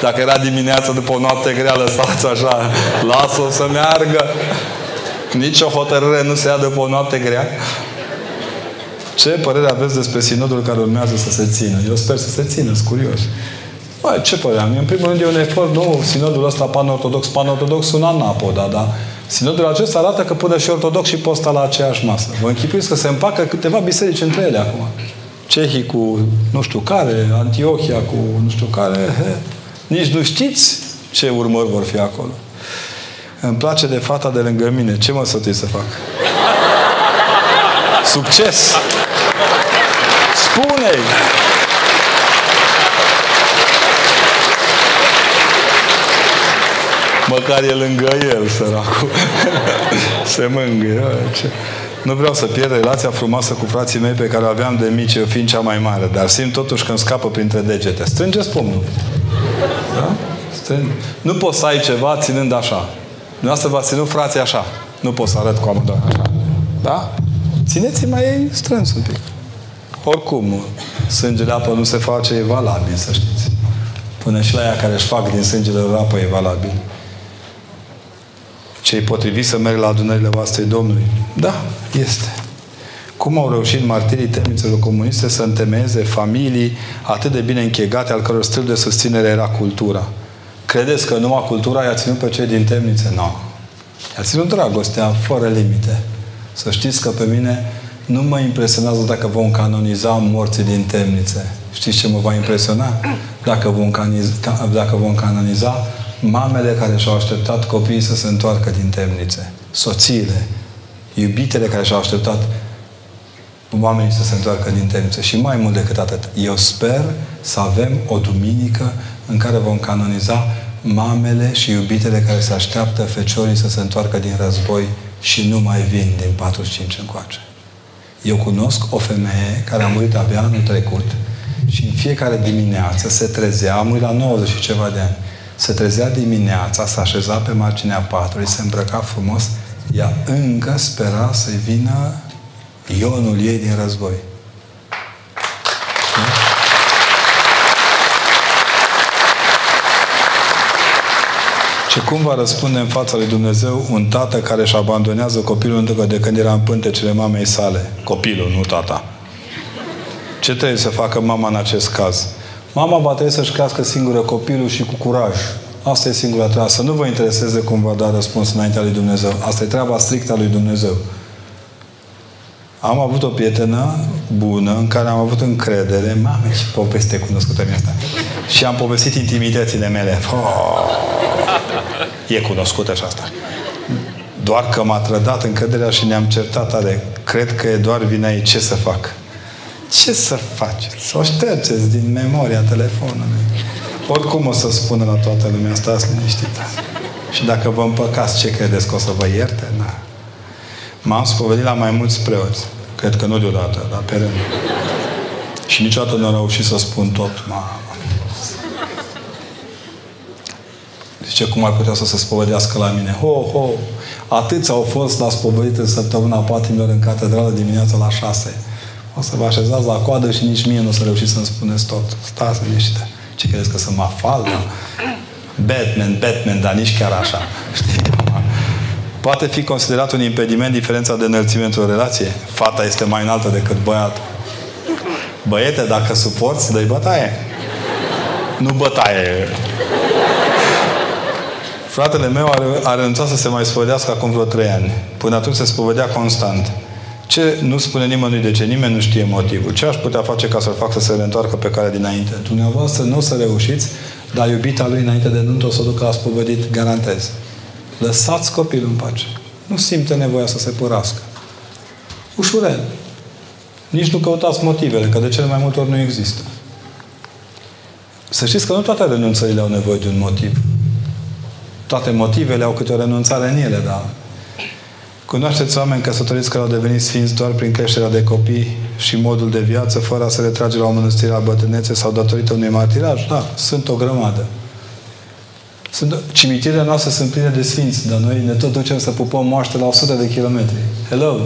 Dacă era dimineața după o noapte grea, lăsați așa. Las-o să meargă. Nici o hotărâre nu se ia după o noapte grea. Ce părere aveți despre sinodul care urmează să se țină? Eu sper să se țină, sunt curios. Bă, ce părere am? În primul rând e un efort, nu, sinodul ăsta pan-ortodox, pan-ortodox un anapoda, dar Sinodul acesta arată că până și ortodox și posta la aceeași masă. Vă închipuiți că se împacă câteva biserici între ele acum. Cehii cu nu știu care, Antiohia cu nu știu care. He. Nici nu știți ce urmări vor fi acolo. Îmi place de fata de lângă mine. Ce mă sătui să fac? Succes! Spune-i! Măcar e lângă el, săracul. Se mângâie. Nu vreau să pierd relația frumoasă cu frații mei pe care o aveam de mici, eu fiind cea mai mare, dar simt totuși că îmi scapă printre degete. Strângeți pumnul. Da? Strâng. Nu poți să ai ceva ținând așa. Dumneavoastră v-ați ținut frații așa. Nu pot să arăt cu amândoi așa. Da? Țineți mai strâns un pic. Oricum, sângele apă nu se face, e valabil, să știți. Până și la ea care își fac din sângele lor apă e valabil cei potriviți să merg la adunările voastre Domnului? Da, este. Cum au reușit martirii temnițelor comuniste să întemeieze familii atât de bine închegate, al căror stil de susținere era cultura? Credeți că numai cultura i-a ținut pe cei din temnițe? Nu. I-a ținut dragostea fără limite. Să știți că pe mine nu mă impresionează dacă vom canoniza morții din temnițe. Știți ce mă va impresiona? Dacă vom, canoniza, dacă vom canoniza mamele care și-au așteptat copiii să se întoarcă din temnițe, soțiile, iubitele care și-au așteptat oamenii să se întoarcă din temniță. Și mai mult decât atât, eu sper să avem o duminică în care vom canoniza mamele și iubitele care se așteaptă feciorii să se întoarcă din război și nu mai vin din 45 încoace. Eu cunosc o femeie care a murit abia anul trecut și în fiecare dimineață se trezea, a murit la 90 și ceva de ani, se trezea dimineața, se așeza pe marginea patului, se îmbrăca frumos, ea încă spera să-i vină ionul ei din război. Și cum va răspunde în fața lui Dumnezeu un tată care își abandonează copilul încă de când era în pântecele mamei sale? Copilul, nu tata. Ce trebuie să facă mama în acest caz? Mama va trebui să-și crească singură copilul și cu curaj. Asta e singura treabă. Să nu vă intereseze cum va da răspuns înaintea lui Dumnezeu. Asta e treaba strictă a lui Dumnezeu. Am avut o prietenă bună în care am avut încredere. Mamă, ce poveste cunoscută mi asta. Și am povestit intimitățile mele. Oh, e cunoscută și asta. Doar că m-a trădat încrederea și ne-am certat tare. Cred că e doar vina ei. Ce să fac? Ce să faceți? Să o ștergeți din memoria telefonului. Oricum o să spună la toată lumea, stați liniștită. Și dacă vă împăcați, ce credeți că o să vă ierte? Na. M-am spovedit la mai mulți preoți. Cred că nu deodată, dar pe rând. Și niciodată nu am reușit să spun tot. Mamă. Zice, cum ar putea să se spovedească la mine? Ho, ho! Atâți au fost la spovedit în săptămâna patimilor în catedrală dimineața la șase. O să vă așezați la coadă și nici mie nu o să reușiți să-mi spuneți tot. Stați liniște. Ce credeți că sunt mafal? Da? Batman, Batman, dar nici chiar așa. Știi? Poate fi considerat un impediment diferența de înălțime într-o relație? Fata este mai înaltă decât băiatul. Băiete, dacă suporți, dă bătaie. Nu bătaie. Fratele meu a, a renunțat să se mai spovedească acum vreo trei ani. Până atunci se spovedea constant. Ce nu spune nimănui de ce, nimeni nu știe motivul. Ce aș putea face ca să-l fac să se reîntoarcă pe care dinainte? Dumneavoastră nu o să reușiți, dar iubita lui înainte de nuntă o să o ducă la spovedit, garantez. Lăsați copilul în pace. Nu simte nevoia să se părască. Ușurel. Nici nu căutați motivele, că de cele mai multe ori nu există. Să știți că nu toate renunțările au nevoie de un motiv. Toate motivele au câte o renunțare în ele, dar Cunoașteți oameni căsătoriți care au devenit sfinți doar prin creșterea de copii și modul de viață, fără a se retrage la o mănăstire la bătrânețe sau datorită unui martiraj? Da, sunt o grămadă. Sunt, cimitirele noastre sunt pline de sfinți, dar noi ne tot ducem să pupăm moaște la 100 de kilometri. Hello!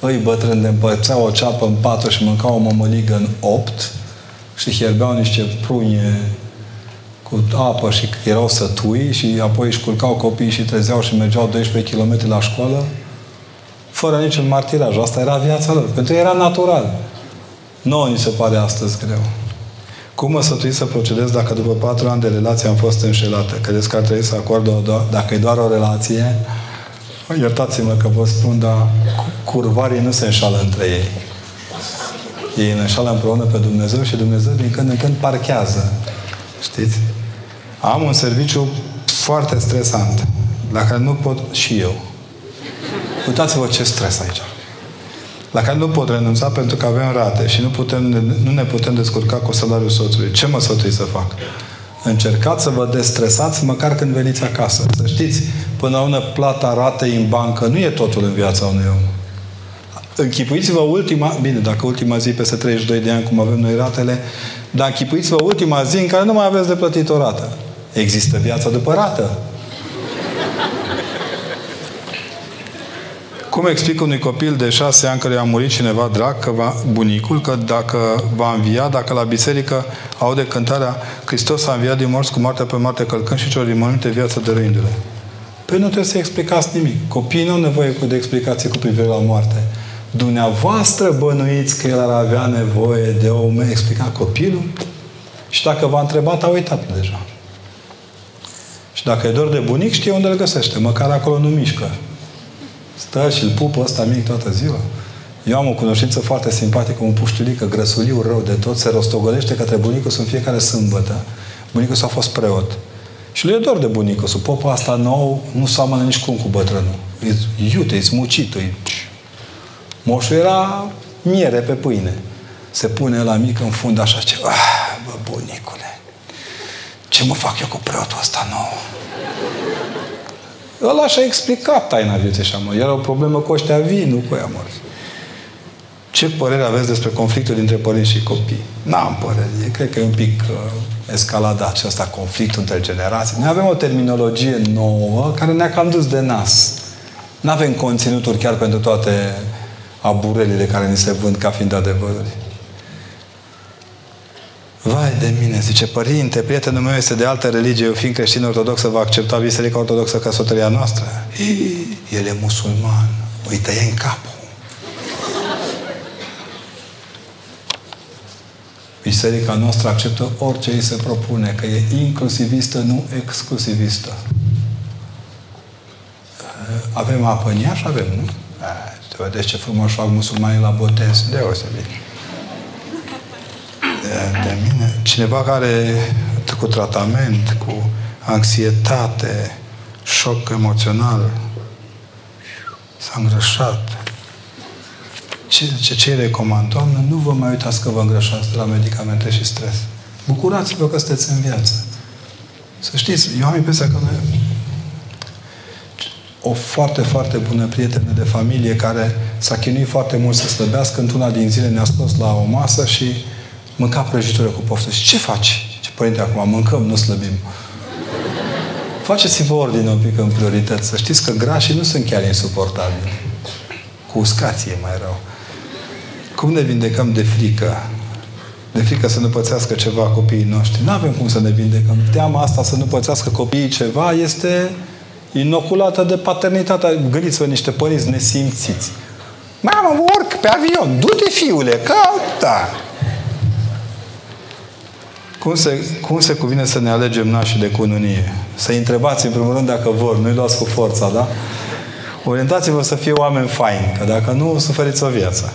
Îi bătrâni de împărțeau o ceapă în patru și mâncau o mămăligă în opt și hierbeau niște prunye cu apă și erau sătui și apoi își culcau copiii și trezeau și mergeau 12 km la școală fără niciun martiraj. Asta era viața lor. Pentru ei era natural. Nouă ni se pare astăzi greu. Cum mă sătui să procedez dacă după patru ani de relație am fost înșelată? Credeți că ar trebui să acord o, dacă e doar o relație? Iertați-mă că vă spun, dar curvarii nu se înșală între ei. Ei ne înșală împreună pe Dumnezeu și Dumnezeu din când în când parchează. Știți? Am un serviciu foarte stresant, la care nu pot și eu. Uitați-vă ce stres aici la care nu pot renunța pentru că avem rate și nu, putem, nu ne putem descurca cu salariul soțului. Ce mă sfătui să fac? Încercați să vă destresați măcar când veniți acasă. Să știți, până la una plata ratei în bancă nu e totul în viața unui om. Închipuiți-vă ultima, bine, dacă ultima zi peste 32 de ani, cum avem noi ratele, dar închipuiți-vă ultima zi în care nu mai aveți de plătit o rată. Există viața după rată. Cum explic unui copil de șase ani care a murit cineva drag, că va, bunicul, că dacă va învia, dacă la biserică aude cântarea Hristos a înviat din morți cu moartea pe moarte călcând și celor din viață dăruindu-le. Păi nu trebuie să explicați nimic. Copiii nu au nevoie de explicații cu privire la moarte. Dumneavoastră bănuiți că el ar avea nevoie de o explica copilul? Și dacă v-a întrebat, a uitat deja. Și dacă e dor de bunic, știe unde îl găsește. Măcar acolo nu mișcă. Stă și îl pupă ăsta mic toată ziua. Eu am o cunoștință foarte simpatică, un puștulică, grăsuliu rău de tot, se rostogolește către bunicul în fiecare sâmbătă. Bunicul s-a fost preot. Și lui e dor de bunicul. Sub popul asta nou nu seamănă nici cum cu bătrânul. E iute, e smucit, e Moșul era miere pe pâine. Se pune la mic în fund așa ce, ah, bă, bunicule, ce mă fac eu cu preotul ăsta nou? Ăla și-a explicat taina vieții și amor. Era o problemă cu ăștia vii, nu cu ea morți. Ce părere aveți despre conflictul dintre părinți și copii? N-am părere. Cred că e un pic uh, escaladat acesta conflictul între generații. Noi avem o terminologie nouă care ne-a cam dus de nas. Nu avem conținuturi chiar pentru toate aburelile care ni se vând ca fiind adevăruri. Vai de mine, zice, părinte, prietenul meu este de altă religie, eu fiind creștin ortodox, să va accepta Biserica Ortodoxă căsătoria noastră? Hii, el e musulman, îi tăie în capul. Biserica noastră acceptă orice îi se propune, că e inclusivistă, nu exclusivistă. Avem apă în ea și avem, nu? Te vedeți ce frumos fac musulmanii la botez. Deosebit. De, de mine. Cineva care cu tratament, cu anxietate, șoc emoțional, s-a îngrășat. Ce, ce, ce recomand? Doamne, nu vă mai uitați că vă îngrășați de la medicamente și stres. Bucurați-vă că sunteți în viață. Să știți, eu am impresia că noi o foarte, foarte bună prietenă de familie care s-a chinuit foarte mult să slăbească. Într-una din zile ne-a scos la o masă și mânca prăjitură cu poftă. Și ce faci? Ce părinte, acum mâncăm, nu slăbim. Faceți-vă ordine un pic în priorități. Să știți că grașii nu sunt chiar insuportabili. Cu uscație mai rău. Cum ne vindecăm de frică? De frică să nu pățească ceva copiii noștri. Nu avem cum să ne vindecăm. Teama asta să nu pățească copiii ceva este inoculată de paternitatea. Gândiți-vă niște părinți nesimțiți. Mamă, urc pe avion. Du-te, fiule, că da. Cum se, cum se cuvine să ne alegem nașii de cununie? Să întrebați în primul rând dacă vor, nu-i luați cu forța, da? Orientați-vă să fie oameni faini, că dacă nu, suferiți o viață.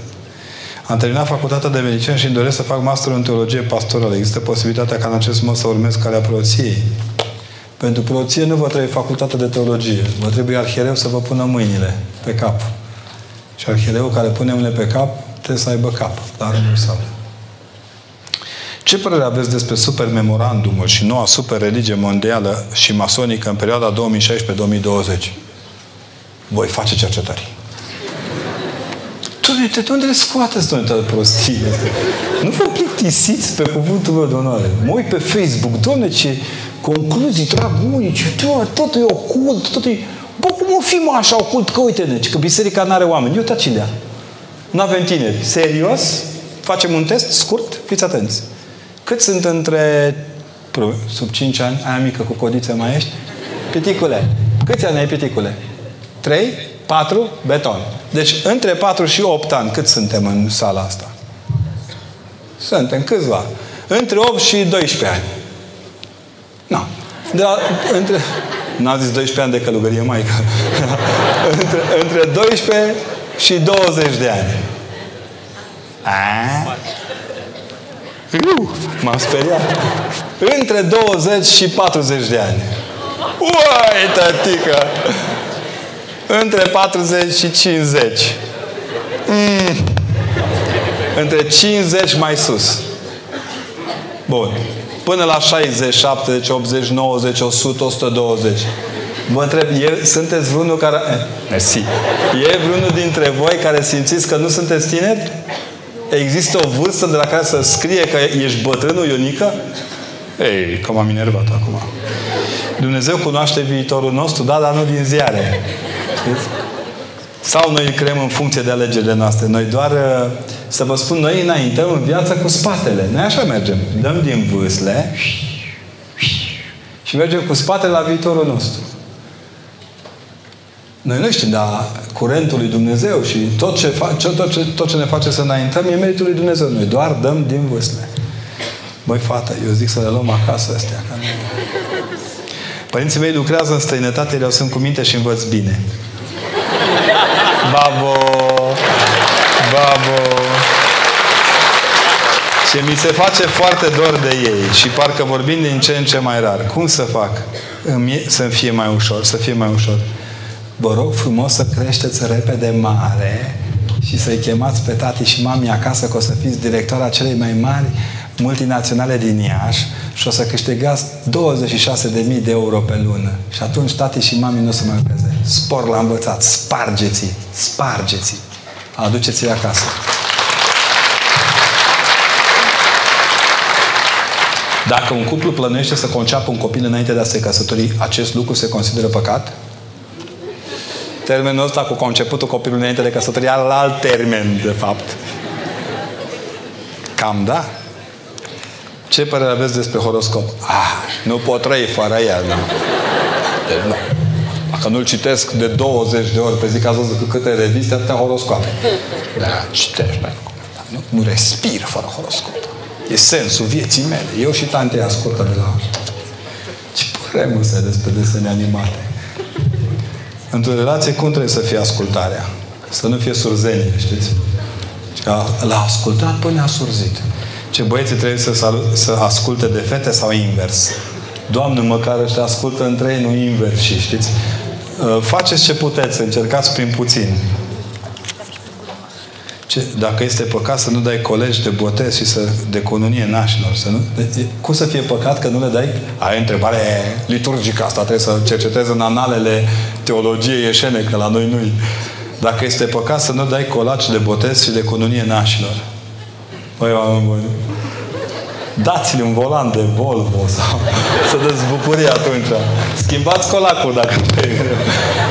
Am terminat facultatea de medicină și îmi doresc să fac master în teologie pastorală. Există posibilitatea ca în acest mod să urmez calea preoției. Pentru preoție nu vă trebuie facultatea de teologie. Vă trebuie arhiereu să vă pună mâinile pe cap. Și arhiereul care pune mâinile pe cap trebuie să aibă cap la rândul său. Ce părere aveți despre super memorandumul și noua super religie mondială și masonică în perioada 2016-2020? Voi face cercetări. Doamne, de unde le scoateți, doamne, toată prostie Nu vă plictisiți pe cuvântul meu de onoare. Mă uit pe Facebook, doamne, ce concluzii trag unii, ce totul e ocult, totul e... Bă, cum o fi mă așa ocult? Că uite-ne, că biserica nu are oameni. Eu ce dea. Nu avem tineri. Serios? Facem un test scurt? Fiți atenți. Cât sunt între sub 5 ani, aia mică cu codiță mai ești? Piticule. Câți ani ai, piticule? 3? 4? Beton. Deci, între 4 și 8 ani, cât suntem în sala asta? Suntem câțiva. Între 8 și 12 ani. Nu. De la, între... N-a zis 12 ani de călugărie maică. între, între 12 și 20 de ani. A? Uh, m-am speriat. Între 20 și 40 de ani. Uai, tătică! Între 40 și 50. Mm. Între 50 mai sus. Bun. Până la 60, 70, 80, 90, 100, 120. Vă întreb, e, sunteți vreunul care... Eh, mersi. E vreunul dintre voi care simțiți că nu sunteți tineri? Există o vârstă de la care să scrie că ești bătrânul Ionica? Ei, că m-am enervat acum. Dumnezeu cunoaște viitorul nostru, da, dar nu din ziare. Știți? Sau noi îl creăm în funcție de alegerile noastre. Noi doar, uh, să vă spun, noi înaintăm în viață cu spatele. Noi așa mergem. Dăm din vâsle și mergem cu spatele la viitorul nostru. Noi nu știm, dar curentul lui Dumnezeu și tot ce, fa- tot, ce, tot ce ne face să înaintăm e meritul lui Dumnezeu. Noi doar dăm din vâsle. Băi, fată, eu zic să le luăm acasă astea. Că nu... Părinții mei lucrează în străinătate, le sunt cu minte și învăț bine. Babo! Babo! Și mi se face foarte dor de ei și parcă vorbim din ce în ce mai rar. Cum să fac? Să fie mai ușor, să fie mai ușor. Vă rog frumos să creșteți repede mare și să-i chemați pe tati și mami acasă că o să fiți directora celei mai mari multinaționale din Iași și o să câștigați 26.000 de euro pe lună. Și atunci tati și mami nu o să mai peze. Spor la învățat, spargeți spargeți Aduceți-i acasă. Dacă un cuplu plănuiește să conceapă un copil înainte de a se căsători, acest lucru se consideră păcat? Termenul ăsta cu conceputul copilului înainte de căsătorie al alt termen, de fapt. Cam da. Ce părere aveți despre horoscop? Ah, nu pot trăi fără el, nu. Deci, nu. Dacă nu-l citesc de 20 de ori pe zi, ca să zic câte reviste, atâtea horoscoape. Da, citești, mai nu, nu respir fără horoscop. E sensul vieții mele. Eu și tante ascultă de la... Ce părere mă să despre desene animate? Într-o relație, cum trebuie să fie ascultarea? Să nu fie surzenie, știți? L-a ascultat până a surzit. Ce băieții trebuie să, să asculte de fete sau invers? Doamne, măcar ăștia ascultă între ei, nu invers, și știți? Uh, faceți ce puteți, încercați prin puțin. Ce, dacă este păcat să nu dai colegi de botez și să, de conunie nașilor, să nu, de, cum să fie păcat că nu le dai? Ai întrebare liturgică asta, trebuie să cercetezi în analele teologiei ieșene, că la noi nu Dacă este păcat să nu dai colaci de botez și de conunie nașilor. Păi, oameni buni, dați-le un volan de Volvo sau să dăți bucurie atunci. Schimbați colacul dacă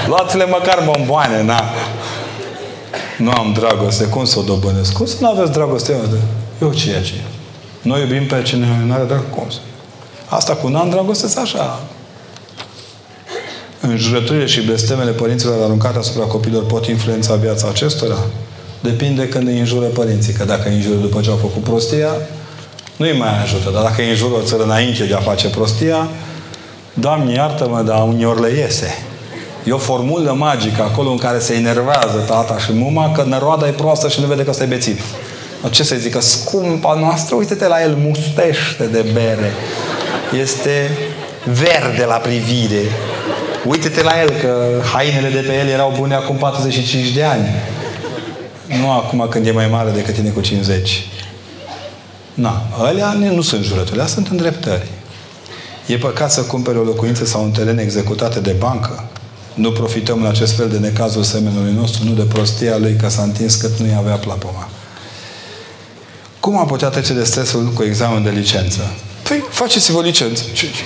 Luați-le măcar bomboane, na. Nu am dragoste. Cum să o dobănesc? Cum să nu aveți dragoste? Eu ce e ce? Noi iubim pe cine nu are dragoste. Cum să? Asta cu n-am dragoste așa. Înjurăturile și blestemele părinților aruncate asupra copilor pot influența viața acestora? Depinde când îi înjură părinții. Că dacă îi înjură după ce au făcut prostia, nu îi mai ajută. Dar dacă îi înjură o țară înainte de a face prostia, Doamne, iartă-mă, dar uneori le iese. E o formulă magică acolo în care se enervează tata și mama că năroada e proastă și nu vede că ăsta e bețiv. Ce să zică? Scumpa noastră, uite-te la el, mustește de bere. Este verde la privire. Uite-te la el că hainele de pe el erau bune acum 45 de ani. Nu acum când e mai mare decât tine cu 50. Na, alea nu sunt jurături, alea sunt îndreptări. E păcat să cumpere o locuință sau un teren executate de bancă. Nu profităm în acest fel de necazul semenului nostru, nu de prostia lui că s-a întins cât nu-i avea plapoma. Cum am putea trece de stresul cu examen de licență? Păi, faceți-vă licență. Ce?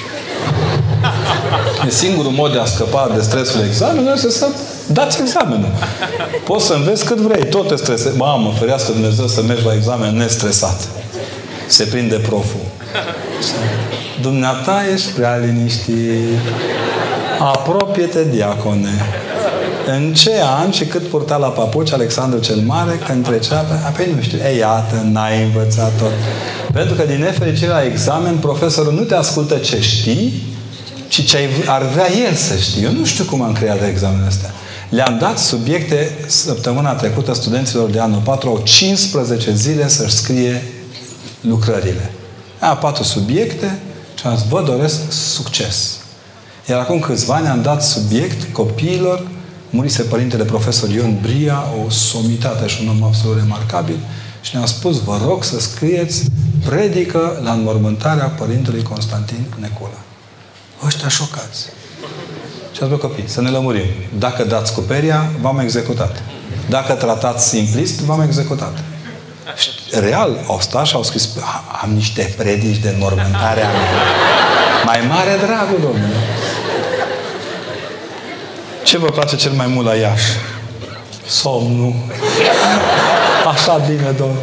E singurul mod de a scăpa de stresul examenului este să dați examenul. Poți să înveți cât vrei. Tot te stresezi. Mamă, ferească Dumnezeu să mergi la examen nestresat. Se prinde proful. Dumneata ești prea liniștit. Apropie-te, diacone. În ce an și cât purta la papuci Alexandru cel Mare când trecea pe... Apoi nu știu. Ei, iată, n-ai învățat tot. Pentru că din nefericire la examen, profesorul nu te ascultă ce știi, ci ce ar vrea el să știi. Eu nu știu cum am creat examenul astea. Le-am dat subiecte săptămâna trecută studenților de anul 4, au 15 zile să-și scrie lucrările. A patru subiecte și am zis, vă doresc succes. Iar acum câțiva ani am dat subiect copiilor, murise părintele profesor Ion Bria, o somitate și un om absolut remarcabil, și ne-a spus, vă rog să scrieți predică la înmormântarea părintelui Constantin Necula. Ăștia șocați. Și ați copii, să ne lămurim. Dacă dați cu peria, v-am executat. Dacă tratați simplist, v-am executat. Real, au stat și au scris, am niște predici de înmormântare a mea. Mai mare dragul, domnule. Ce vă place cel mai mult la Iași? Somnul. Așa bine, domn.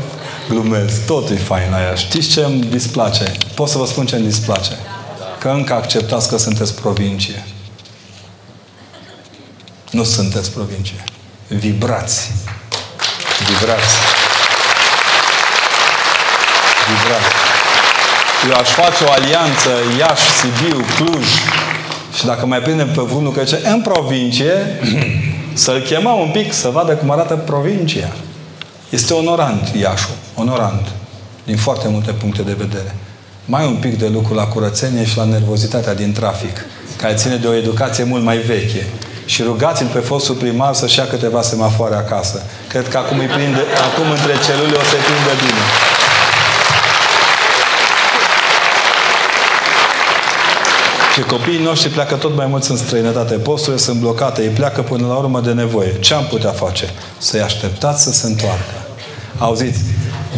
Glumesc. Tot e fain la Iași. Știți ce îmi displace? Pot să vă spun ce îmi displace. Că încă acceptați că sunteți provincie. Nu sunteți provincie. Vibrați. Vibrați. Vibrați. Eu aș face o alianță Iași, Sibiu, Cluj, și dacă mai prindem pe vreunul că ce în provincie, să-l chemăm un pic să vadă cum arată provincia. Este onorant Iașu, onorant, din foarte multe puncte de vedere. Mai un pic de lucru la curățenie și la nervozitatea din trafic, care ține de o educație mult mai veche. Și rugați-l pe fostul primar să-și ia câteva semafoare acasă. Cred că acum, îi prinde, acum între celule o să prinde bine. Și copiii noștri pleacă tot mai mulți în străinătate. Posturile sunt blocate, ei pleacă până la urmă de nevoie. Ce am putea face? Să-i așteptați să se întoarcă. Auziți?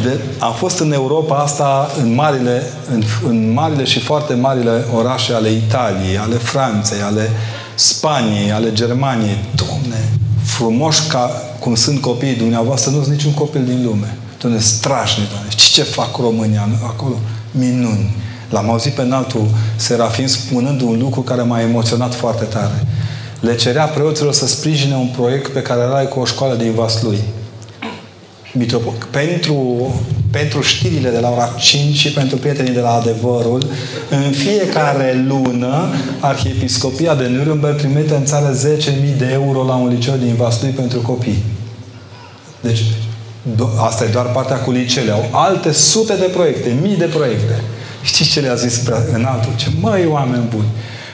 De, am fost în Europa asta, în marile, în, în marile și foarte marile orașe ale Italiei, ale Franței, ale Spaniei, ale Germaniei. Domne, frumoși ca cum sunt copiii dumneavoastră, nu sunt niciun copil din lume. Domne, strașnic, Doamne. Știți ce fac România acolo? Minuni. L-am auzit pe înaltul Serafin spunând un lucru care m-a emoționat foarte tare. Le cerea preoților să sprijine un proiect pe care l-ai cu o școală din Vaslui. Pentru, pentru știrile de la ora 5 și pentru prietenii de la Adevărul, în fiecare lună, Arhiepiscopia de Nuremberg trimite în țară 10.000 de euro la un liceu din Vaslui pentru copii. Deci, asta e doar partea cu liceele. Au alte sute de proiecte, mii de proiecte. Știți ce le-a zis în altul? Ce, măi, oameni buni,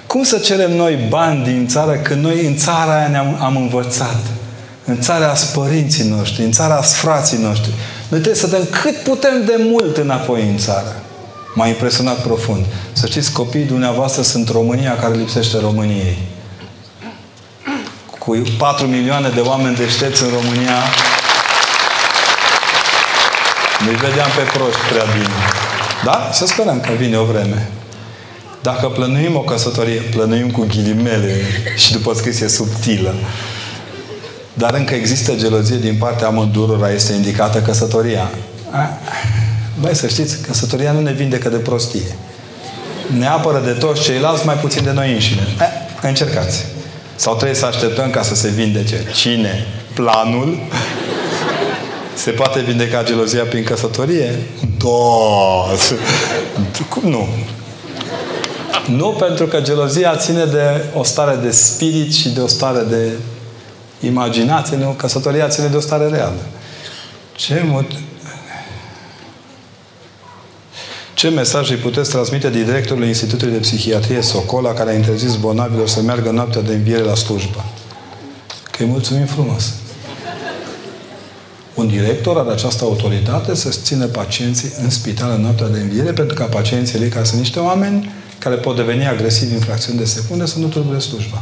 cum să cerem noi bani din țară când noi în țara aia ne-am am învățat? În țara părinții noștri, în țara frații noștri. Noi trebuie să dăm cât putem de mult înapoi în țară. M-a impresionat profund. Să știți, copiii dumneavoastră sunt România care lipsește României. Cu 4 milioane de oameni deștepți în România, nu-i vedeam pe proști prea bine. Da? Să sperăm că vine o vreme. Dacă plănuim o căsătorie, plănuim cu ghilimele și după scris e subtilă. Dar încă există gelozie din partea amândurora, este indicată căsătoria. Băi, să știți, căsătoria nu ne vindecă de prostie. Ne apără de toți ceilalți, mai puțin de noi înșine. Eh, încercați. Sau trebuie să așteptăm ca să se vindece. Cine? Planul? Se poate vindeca gelozia prin căsătorie? Da! Cum nu? Nu, pentru că gelozia ține de o stare de spirit și de o stare de imaginație, nu? Căsătoria ține de o stare reală. Ce mult... Ce mesaj îi puteți transmite directorului Institutului de Psihiatrie Socola, care a interzis bolnavilor să meargă noaptea de înviere la slujbă? Că îi mulțumim frumos. Un director are această autoritate să țină pacienții în spital în noaptea de înviere, pentru ca pacienții ei, care sunt niște oameni care pot deveni agresivi în fracțiuni de secunde, să nu tulbure slujba.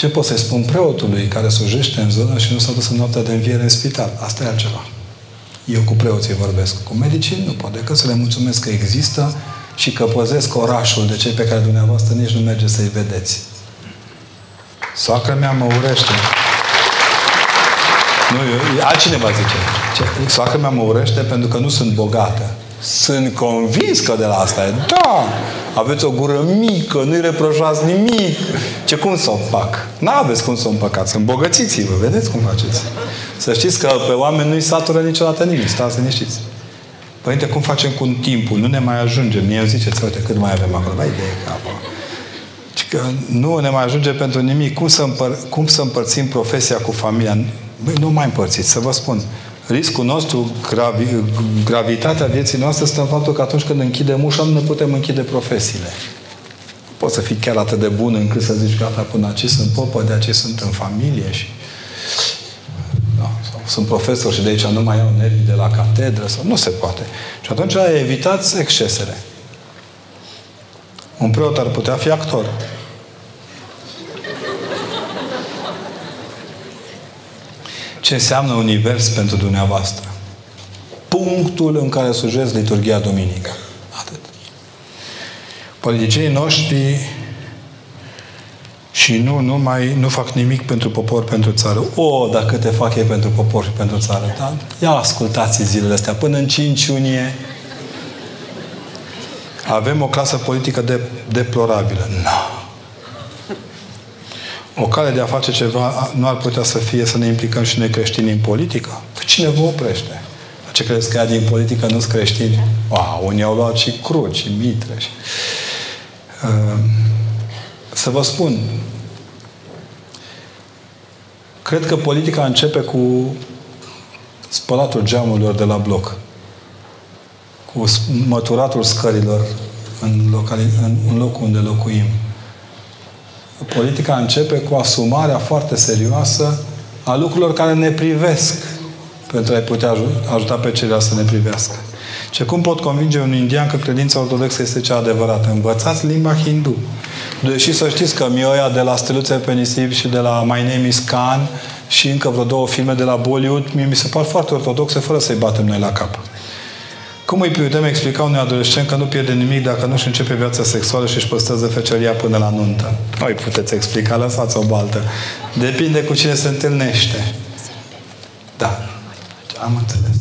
Ce pot să-i spun preotului care slujește în zonă și nu s-a dus în noaptea de înviere în spital? Asta e altceva. Eu cu preoții vorbesc. Cu medicii nu pot decât să le mulțumesc că există și că păzesc orașul de cei pe care dumneavoastră nici nu merge să-i vedeți. Soacra mea mă urește. Nu, eu, altcineva zice. Ce, soacra mea mă urește pentru că nu sunt bogată. Sunt convins că de la asta e. Da! Aveți o gură mică, nu-i reproșați nimic. Ce cum să o fac? N-aveți cum să o împăcați. Îmbogățiți-vă, vedeți cum faceți. Să știți că pe oameni nu-i satură niciodată nimic. Stați liniștiți. Părinte, cum facem cu timpul? Nu ne mai ajunge. Mie îmi ziceți, uite, cât mai avem acolo. Vai de capă. Că nu ne mai ajunge pentru nimic. Cum să, împăr- cum să împărțim profesia cu familia? Băi, nu mai împărțiți, să vă spun. Riscul nostru, gravi, gravitatea vieții noastre stă în faptul că atunci când închidem ușa, nu ne putem închide profesiile. Poți să fii chiar atât de bun încât să zici, gata, până aici sunt popă, de aceea sunt în familie și da, sau sunt profesor și de aici nu mai au nervi de la catedră sau nu se poate. Și atunci evitați excesele. Un preot ar putea fi actor. Ce înseamnă univers pentru dumneavoastră. Punctul în care slujesc liturgia duminică. Atât. Politicienii noștri și nu, nu, mai, nu fac nimic pentru popor, pentru țară. O, dacă te fac ei pentru popor și pentru țară. Da? Ia ascultați zilele astea. Până în 5 iunie avem o clasă politică de, deplorabilă. Nu. No o cale de a face ceva nu ar putea să fie să ne implicăm și noi creștini în politică? Păi cine vă oprește? Ce credeți că ea din politică nu sunt creștini? Wow, unii au luat și cruci, și mitre. Și... Uh, să vă spun, cred că politica începe cu spălatul geamurilor de la bloc, cu măturatul scărilor în, locali- în, în locul unde locuim Politica începe cu asumarea foarte serioasă a lucrurilor care ne privesc pentru a-i putea ajuta pe ceilalți să ne privească. Ce cum pot convinge un indian că credința ortodoxă este cea adevărată? Învățați limba hindu. Deși să știți că mioia de la Steluțe pe nisip și de la My Name is Khan și încă vreo două filme de la Bollywood, mie mi se par foarte ortodoxe fără să-i batem noi la cap. Cum îi putem explica unui adolescent că nu pierde nimic dacă nu-și începe viața sexuală și își păstrează feceria până la nuntă? Nu îi puteți explica, lăsați o baltă. Depinde cu cine se întâlnește. Da. Am înțeles.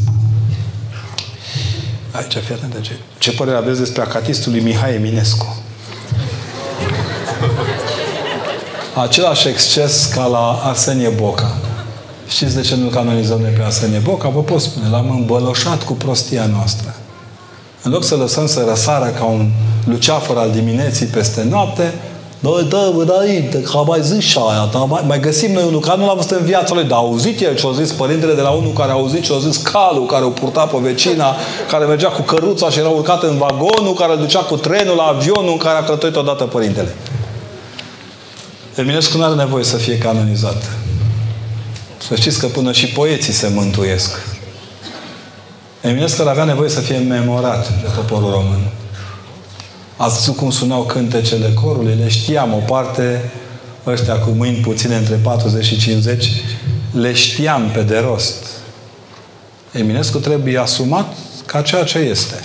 Aici, fii atent ce. Ce părere aveți despre acatistul lui Mihai Eminescu? Același exces ca la Arsenie Boca. Știți de ce nu-l canonizăm noi pe Arsenie Boca? Vă pot spune, l-am îmbăloșat cu prostia noastră. În loc să lăsăm să răsară ca un luceafăr al dimineții peste noapte, noi dăm înainte, că am mai zis și aia, dar mai, mai găsim noi unul care nu l-a văzut în viața lui, dar a auzit el ce a zis părintele de la unul care a auzit ce a zis calul, care o purta pe vecina, care mergea cu căruța și era urcat în vagonul, care îl ducea cu trenul la avionul în care a călătorit odată părintele. Eminescu nu are nevoie să fie canonizat. Să știți că până și poeții se mântuiesc. Eminescu avea nevoie să fie memorat de poporul român. Ați văzut cum sunau cântecele corului? Le știam. O parte, ăștia cu mâini puține între 40 și 50, le știam pe de rost. Eminescu trebuie asumat ca ceea ce este.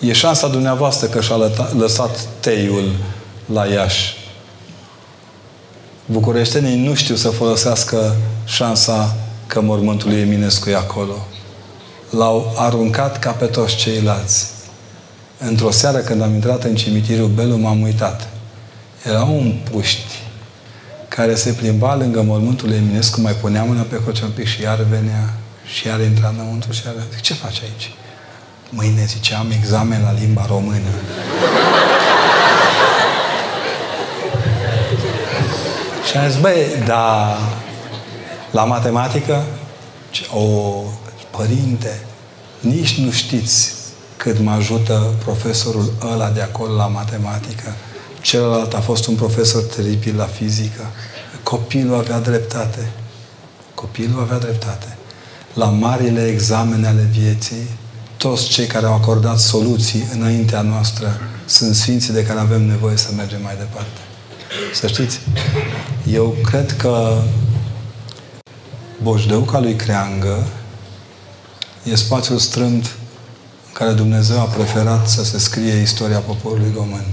E șansa dumneavoastră că și-a lăsat teiul la Iași. Bucureștenii nu știu să folosească șansa că mormântul lui Eminescu e acolo. L-au aruncat ca pe toți ceilalți. Într-o seară când am intrat în cimitirul Belu, m-am uitat. Era un puști care se plimba lângă mormântul lui Eminescu, mai punea mâna pe coce un pic și iar venea și iar intra înăuntru și iar Zic, ce faci aici? Mâine zice, am examen la limba română. și am zis, băi, da, la matematică? O, părinte, nici nu știți cât mă ajută profesorul ăla de acolo la matematică. Celălalt a fost un profesor teribil la fizică. Copilul avea dreptate. Copilul avea dreptate. La marile examene ale vieții, toți cei care au acordat soluții înaintea noastră sunt sfinții de care avem nevoie să mergem mai departe. Să știți, eu cred că Boșdeuca lui Creangă e spațiul strâmt care Dumnezeu a preferat să se scrie istoria poporului român,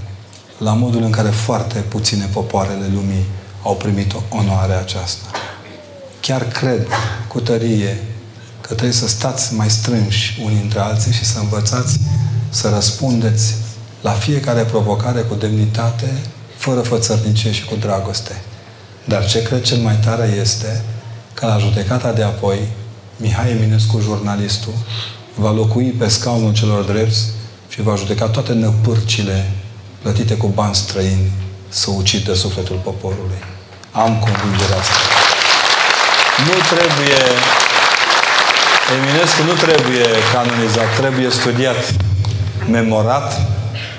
la modul în care foarte puține popoarele lumii au primit onoarea aceasta. Chiar cred cu tărie că trebuie să stați mai strânși unii între alții și să învățați să răspundeți la fiecare provocare cu demnitate, fără fățărnicie și cu dragoste. Dar ce cred cel mai tare este că la judecata de apoi, Mihai Eminescu, jurnalistul, va locui pe scaunul celor drepți și va judeca toate năpârcile plătite cu bani străini să ucidă sufletul poporului. Am convingerea asta. Nu trebuie Eminescu nu trebuie canonizat, trebuie studiat, memorat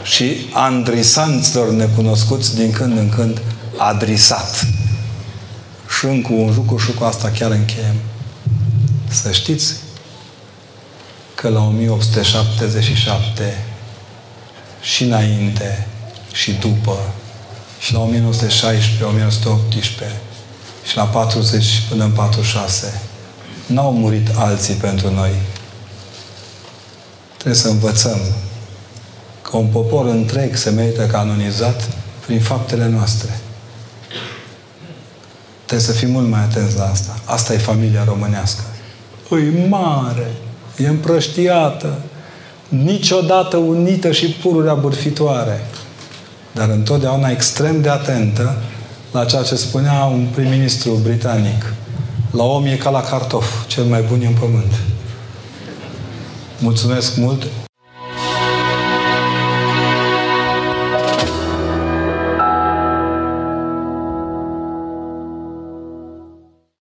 și andrisanților necunoscuți din când în când adrisat. Și încă un lucru și cu asta chiar încheiem. Să știți că la 1877 și înainte și după și la 1916, 1918 și la 40 până în 46 n-au murit alții pentru noi. Trebuie să învățăm că un popor întreg se merită canonizat prin faptele noastre. Trebuie să fim mult mai atenți la asta. Asta e familia românească. Îi mare, e împrăștiată, niciodată unită și pururea bârfitoare, dar întotdeauna extrem de atentă la ceea ce spunea un prim-ministru britanic. La om e ca la cartof, cel mai bun e în pământ. Mulțumesc mult!